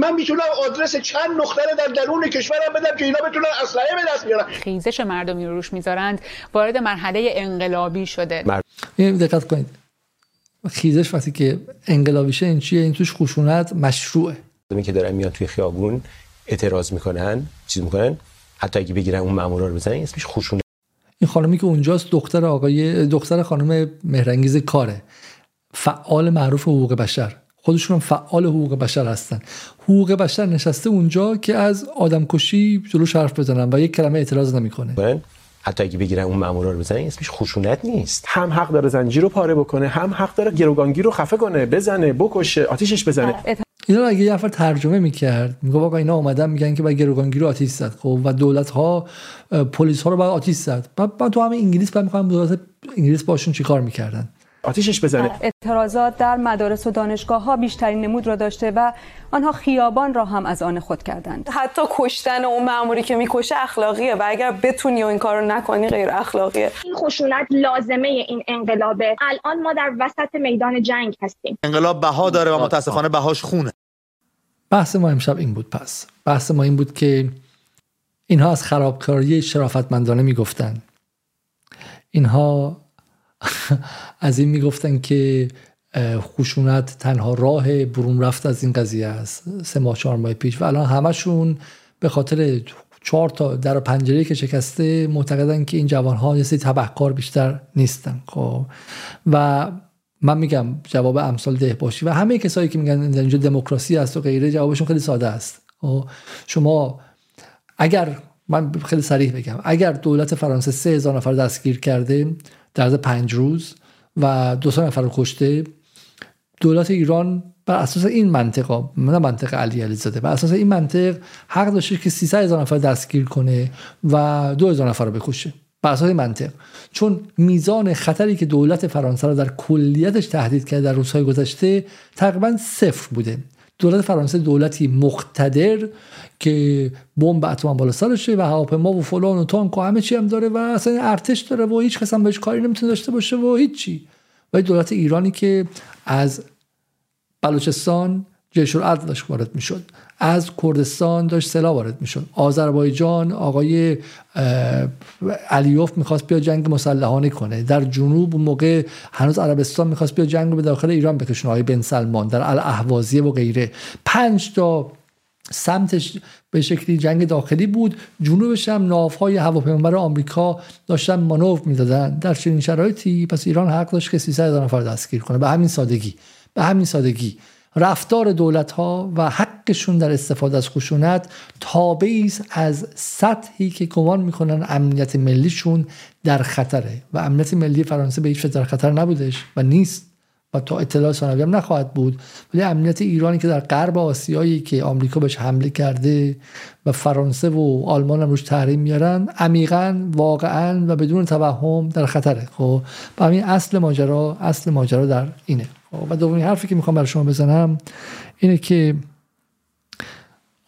S28: من می‌تونم آدرس چند نقطه در درون کشورم بدم که اینا بتونن اسلحه به دست بیارن.
S22: خیزش مردمی رو روش می‌ذارند. وارد مرحله انقلابی شده.
S1: این دقت کنید. خیزش وقتی که انقلابیشه این چیه؟ این توش خشونت مشروعه.
S21: که دارن میان توی خیابون اعتراض می‌کنن چیز می‌کنن حتی اگه بگیرن اون مامورا رو بزنن اسمش خشونت.
S1: این خانمی که اونجاست دختر آقای دختر خانم مهرنگیز کاره. فعال معروف حقوق بشر. خودشون فعال حقوق بشر هستن. حقوق بشر نشسته اونجا که از آدمکشی جلوش حرف بزنن و یک کلمه اعتراض نمی‌کنه.
S21: حتی اگه بگیرن اون مامورا رو بزنن اسمش خشونت نیست.
S23: هم حق داره زنجیر رو پاره بکنه هم حق داره گروگانگیر رو خفه کنه بزنه بکشه آتیشش بزنه.
S1: اینا اگه یه نفر ترجمه می‌کرد میگه واقعا اینا اومدن میگن که با گروگانگیر رو آتیش زد خب و دولت ها پلیس ها رو باید آتیش زد. بعد تو همه انگلیس بعد می‌خوام دولت انگلیس باشون چیکار می‌کردن؟
S23: آتیشش بزنه.
S24: اعتراضات در مدارس و دانشگاه ها بیشترین نمود را داشته و آنها خیابان را هم از آن خود کردند.
S25: حتی کشتن اون ماموری که می‌کشه اخلاقیه و اگر بتونی و این کارو نکنی غیر اخلاقیه.
S26: این خشونت لازمه این انقلابه. الان ما در وسط میدان جنگ هستیم.
S27: انقلاب بها داره و متاسفانه بهاش خونه.
S1: بحث ما امشب این بود پس. بحث ما این بود که اینها از خرابکاری شرافتمندانه می‌گفتن اینها از این می‌گفتن که خشونت تنها راه برون رفت از این قضیه است. سه ماه چهار ماه پیش. و الان همشون به خاطر چهار تا در پنجره که شکسته معتقدن که این جوان ها یه تبهکار بیشتر نیستن. خب. و من میگم جواب امثال ده باشی و همه کسایی که میگن اینجا دموکراسی است و غیره جوابشون خیلی ساده است. خب. شما اگر من خیلی صریح بگم اگر دولت فرانسه سه هزار نفر دستگیر کرده در پنج روز و دو نفر رو کشته. دولت ایران بر اساس این منطقه نه منطق علی علی زاده بر اساس این منطق حق داشته که 300 هزار نفر دستگیر کنه و 2000 نفر رو بکشه. بر اساس این منطق. چون میزان خطری که دولت فرانسه رو در کلیتش تهدید کرده در روزهای گذشته تقریبا صفر بوده. دولت فرانسه دولتی مقتدر که بمب اتم بالا سرشه و هواپیما و فلان و تانک و همه چی هم داره و اصلا ارتش داره و هیچ کس هم بهش کاری نمی‌تونه داشته باشه و هیچی. و دولت ایرانی که از بلوچستان جیش العدل داشت وارد می‌شد. از کردستان داشت سلاح وارد می‌شد. آذربایجان آقای علیوف می‌خواست بیا جنگ مسلحانه کنه. در جنوب اون موقع هنوز عربستان می‌خواست بیا جنگ به داخل ایران بکشونه. آقای بن سلمان در الاهوازیه و غیره. پنج تا سمتش به شکلی جنگ داخلی بود. جنوبش هم ناوهای هواپیمابر آمریکا داشتن مانور می‌دادن. در چنین شرایطی پس ایران حق داشت که 300 هزار نفر دستگیر کنه. به همین سادگی. به همین سادگی. رفتار دولت ها و حقشون در استفاده از خشونت تابعی از سطحی که گمان می‌کنن امنیت ملیشون در خطره. و امنیت ملی فرانسه به هیچ در خطر نبودش و نیست. و تا اطلاع ثانوی هم نخواهد بود. ولی امنیت ایرانی که در غرب آسیایی که آمریکا بهش حمله کرده و فرانسه و آلمان هم روش تحریم میارن عمیقا واقعا و بدون توهم در خطره. خب و همین اصل ماجرا اصل ماجرا در اینه. خب و دومین حرفی که می‌خوام برای شما بزنم اینه که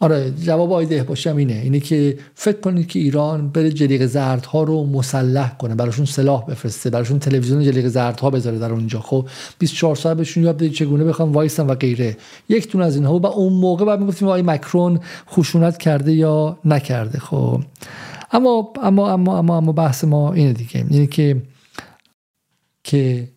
S1: آره جواب آیده باشم اینه. اینه که فکر کنید که ایران بره جلیق زردها رو مسلح کنه براشون سلاح بفرسته براشون تلویزیون جلیق زردها بذاره در اونجا. خب 24 ساعت بهشون یاد بده چگونه بخوام وایسن و غیره. یک تون از اینها. و اون موقع بعد می‌گفتیم آقای مکرون خشونت کرده یا نکرده. خب اما اما اما اما, اما بحث ما اینه دیگه. اینه که که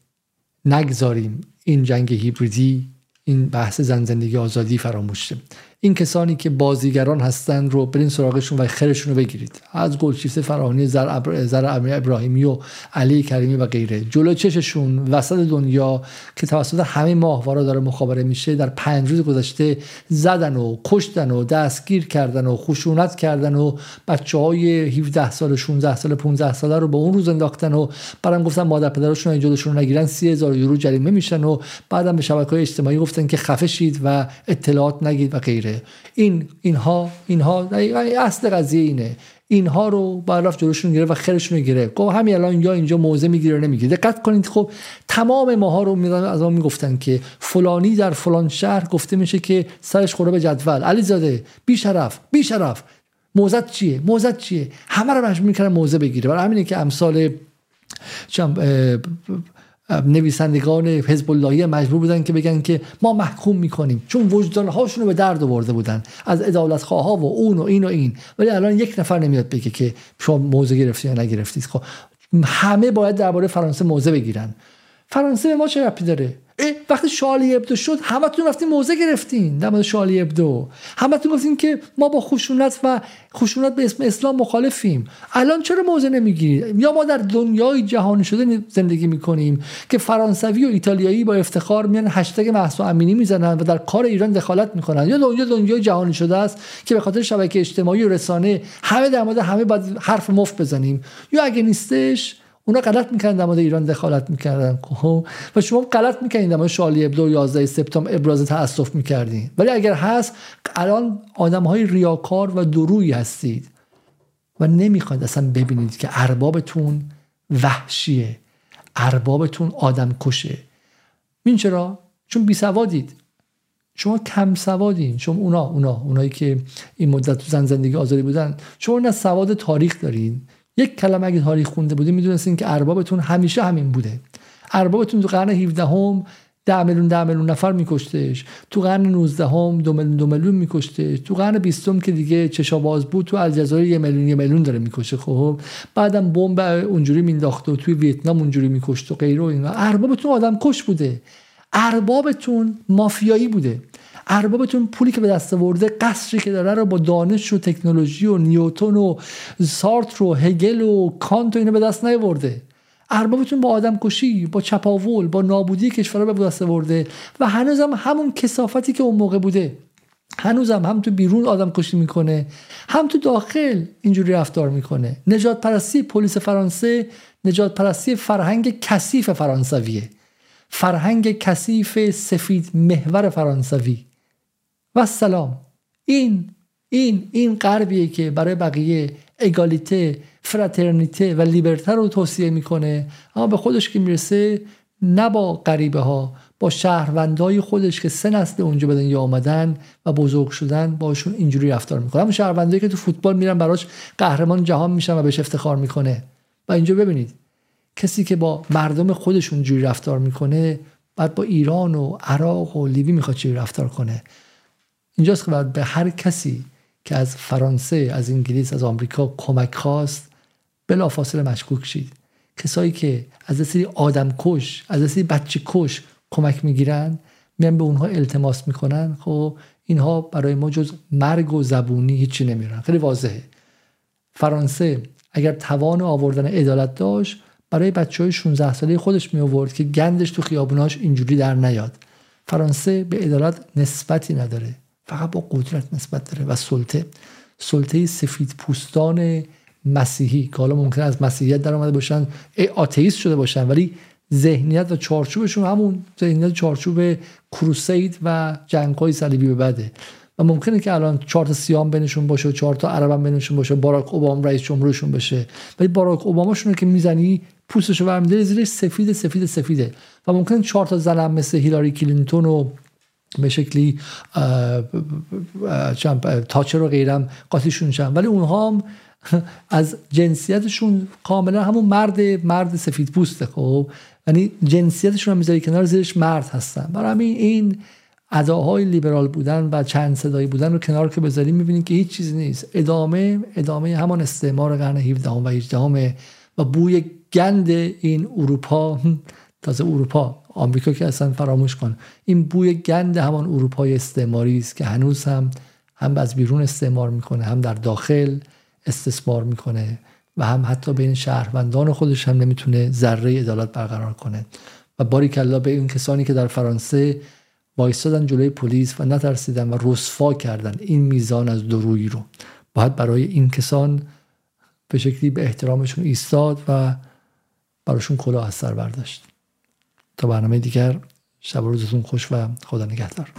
S1: نگذاریم این جنگ هیبریدی این بحث زن زندگی آزادی فراموش این کسانی که بازیگران هستند رو برین سراغشون و خیرشون رو بگیرید. از گلشیفته فراهانی زر, ابر... زر ابراهیمی و علی کریمی و غیره. جلو چششون وسط دنیا که توسط همه ماهوارا داره مخابره میشه در پنج روز گذشته زدن و کشتن و دستگیر کردن و خشونت کردن و بچه های 17 سال 16 سال 15 ساله رو به اون روز انداختن و برام گفتن مادر پدرشون این جلوشون رو نگیرن 30000 یورو جریمه میشن و بعدم به شبکه های اجتماعی گفتن که خفه شید و اطلاعات نگید و غیره. این اینها اینها اصل قضیه اینه. اینها رو رفت جلوشون گیره و خیرشون رو گیره گفت همین الان یا اینجا موزه می‌گیره نمی‌گیره. دقت کنید خب تمام ماها رو میدن از ما می‌گفتن که فلانی در فلان شهر گفته میشه که سرش خوره به جدول. علی زاده بی شرف بی شرف موزت چیه؟ موزت چیه؟ همه رو مجبور می‌کنن موزه بگیره. برای همینه که امثال نویسندگان حزب اللهی مجبور بودن که بگن که ما محکوم می‌کنیم. چون وجدان هاشون رو به درد آورده بودن. از عدالت ها و اون و این و این. ولی الان یک نفر نمیاد بگه که شما موزه گرفتی یا نگرفتید. خب همه باید درباره فرانسه موزه بگیرن. فرانسه به ما چه ربطی داره؟ وقتی شالی ابدو شد همتون رفتین موزه گرفتین در مورد شالی ابدو. همتون گفتین که ما با خشونت و خشونت به اسم اسلام مخالفیم. الان چرا موزه نمی‌گیرید یا ما در دنیای جهانی شده زندگی می‌کنیم که فرانسوی و ایتالیایی با افتخار میان هشتگ محسا امینی می‌زنن و در کار ایران دخالت می‌کنن. یا دنیا دنیای جهانی شده است که به خاطر شبکه اجتماعی و رسانه همه در مورد همه باید حرف مفت بزنیم. یا اگه نیستش اونا غلط می‌کردن در مورد ایران دخالت می‌کردن خب؟ و شما غلط می‌کردین در مورد شالی ابدو 11 سپتامبر ابراز تاسف می‌کردین. ولی اگر هست الان آدم های ریاکار و درویی هستید و نمی‌خواید اصلا ببینید که اربابتون وحشیه اربابتون آدم کشه این چرا؟ چون بی سوادید شما کم سوادین شما اونا اونا اونایی که این مدت تو زن زندگی آزادی بودن شما نه سواد تاریخ دارین. یک کلمه اگه تاریخ خونده بودی می‌دونستین که اربابتون همیشه همین بوده. اربابتون تو قرن 17 هم ده میلیون ده میلیون نفر میکشتش. تو قرن 19 هم دو میلیون دو میلیون میکشتش. تو قرن 20 که دیگه چشا باز بود تو الجزایر یه میلیون یه میلیون داره می‌کشه. خب بعدم بمب اونجوری مینداخت و توی ویتنام اونجوری میکشت و غیره و اینا. اربابتون آدم کش بوده. اربابتون مافیایی بوده. اربابتون پولی که به دست آورده قصری که داره رو با دانش و تکنولوژی و نیوتون و سارتر و هگل و کانت و اینو به دست نیاورده. اربابتون با آدم کشی با چپاول با نابودی کشورها به دست آورده و هنوزم همون کسافتی که اون موقع بوده. هنوزم هم تو بیرون آدم کشی می‌کنه هم تو داخل اینجوری رفتار می‌کنه. نجات پرستی پلیس فرانسه نجات پرستی فرهنگ کثیف فرانسویه. فرهنگ کثیف سفید محور فرانسوی. و سلام این این این غربیه که برای بقیه اگالیته فراترنیته و لیبرته رو توصیه می‌کنه اما به خودش که می‌رسه نه با غریبه ها با شهروندای خودش که سه نسل اونجا بدن یا آمدن و بزرگ شدن باشون اینجوری رفتار می‌کنه. همون شهروندایی که تو فوتبال میرن براش قهرمان جهان میشن و بهش افتخار می‌کنه. و اینجا ببینید کسی که با مردم خودش اونجوری رفتار می‌کنه بعد با ایران و عراق و لیبی می‌خواد چی رفتار کنه؟ اینجاست که باید به هر کسی که از فرانسه از انگلیس از آمریکا کمک خواست بلافاصله مشکوک شید. کسایی که از سری آدم کش از سری بچه کش کمک می‌گیرن میان به اونها التماس می‌کنن خب اینها برای ما جز مرگ و زبونی هیچی نمیرن خیلی واضحه. فرانسه اگر توان آوردن عدالت داشت برای بچه های 16 ساله خودش می آورد که گندش تو خیابوناش اینجوری در نیاد. فرانسه به عدالت نسبتی نداره. فقط با قدرت نسبت داره و سلطه. سلطه سفید پوستان مسیحی که حالا ممکن از مسیحیت در آمده باشن. آتئیست شده باشن ولی ذهنیت و چارچوبشون همون ذهنیت چارچوب کروسید و جنگ های صلیبی به بده و ممکنه که الان چهار تا سیام بینشون باشه و چهار تا عرب هم بینشون باشه باراک اوباما رئیس جمهورشون بشه. ولی باراک اوباما شونه که می‌زنی پوستشو برمیداری زیرش سفید سفید سفیده. و ممکن چهار تا زن مثل هیلاری کلینتون و به شکلی تاچر و غیرم قاطیشون شن ولی اونها هم از جنسیتشون کاملا همون مرد مرد سفید پوسته خب؟ یعنی جنسیتشون هم می‌ذاری کنار زیرش مرد هستن. برای همین این اداهای لیبرال بودن و چند صدایی بودن رو کنار که بذاریم می‌بینیم که هیچ چیزی نیست. ادامه ادامه همان استعمار قرن 17 و 18 و بوی گند این اروپا تازه اروپا. آمریکا که اصلا فراموش کن. این بوی گند همان اروپای استعماری است که هنوز هم هم از بیرون استعمار می‌کنه هم در داخل استثمار می‌کنه و هم حتی بین شهروندان خودش هم نمی‌تونه ذره عدالت برقرار کنه. و باری کلا به این کسانی که در فرانسه وایستادن جلوی پلیس و نترسیدن و رسوا کردن این میزان از درویی رو. باید برای این کسان به شکلی به احترامشون ایستاد و براشون کلاه از سر برداشت. تا برنامه دیگر شب روزتون خوش و خدا نگهدار.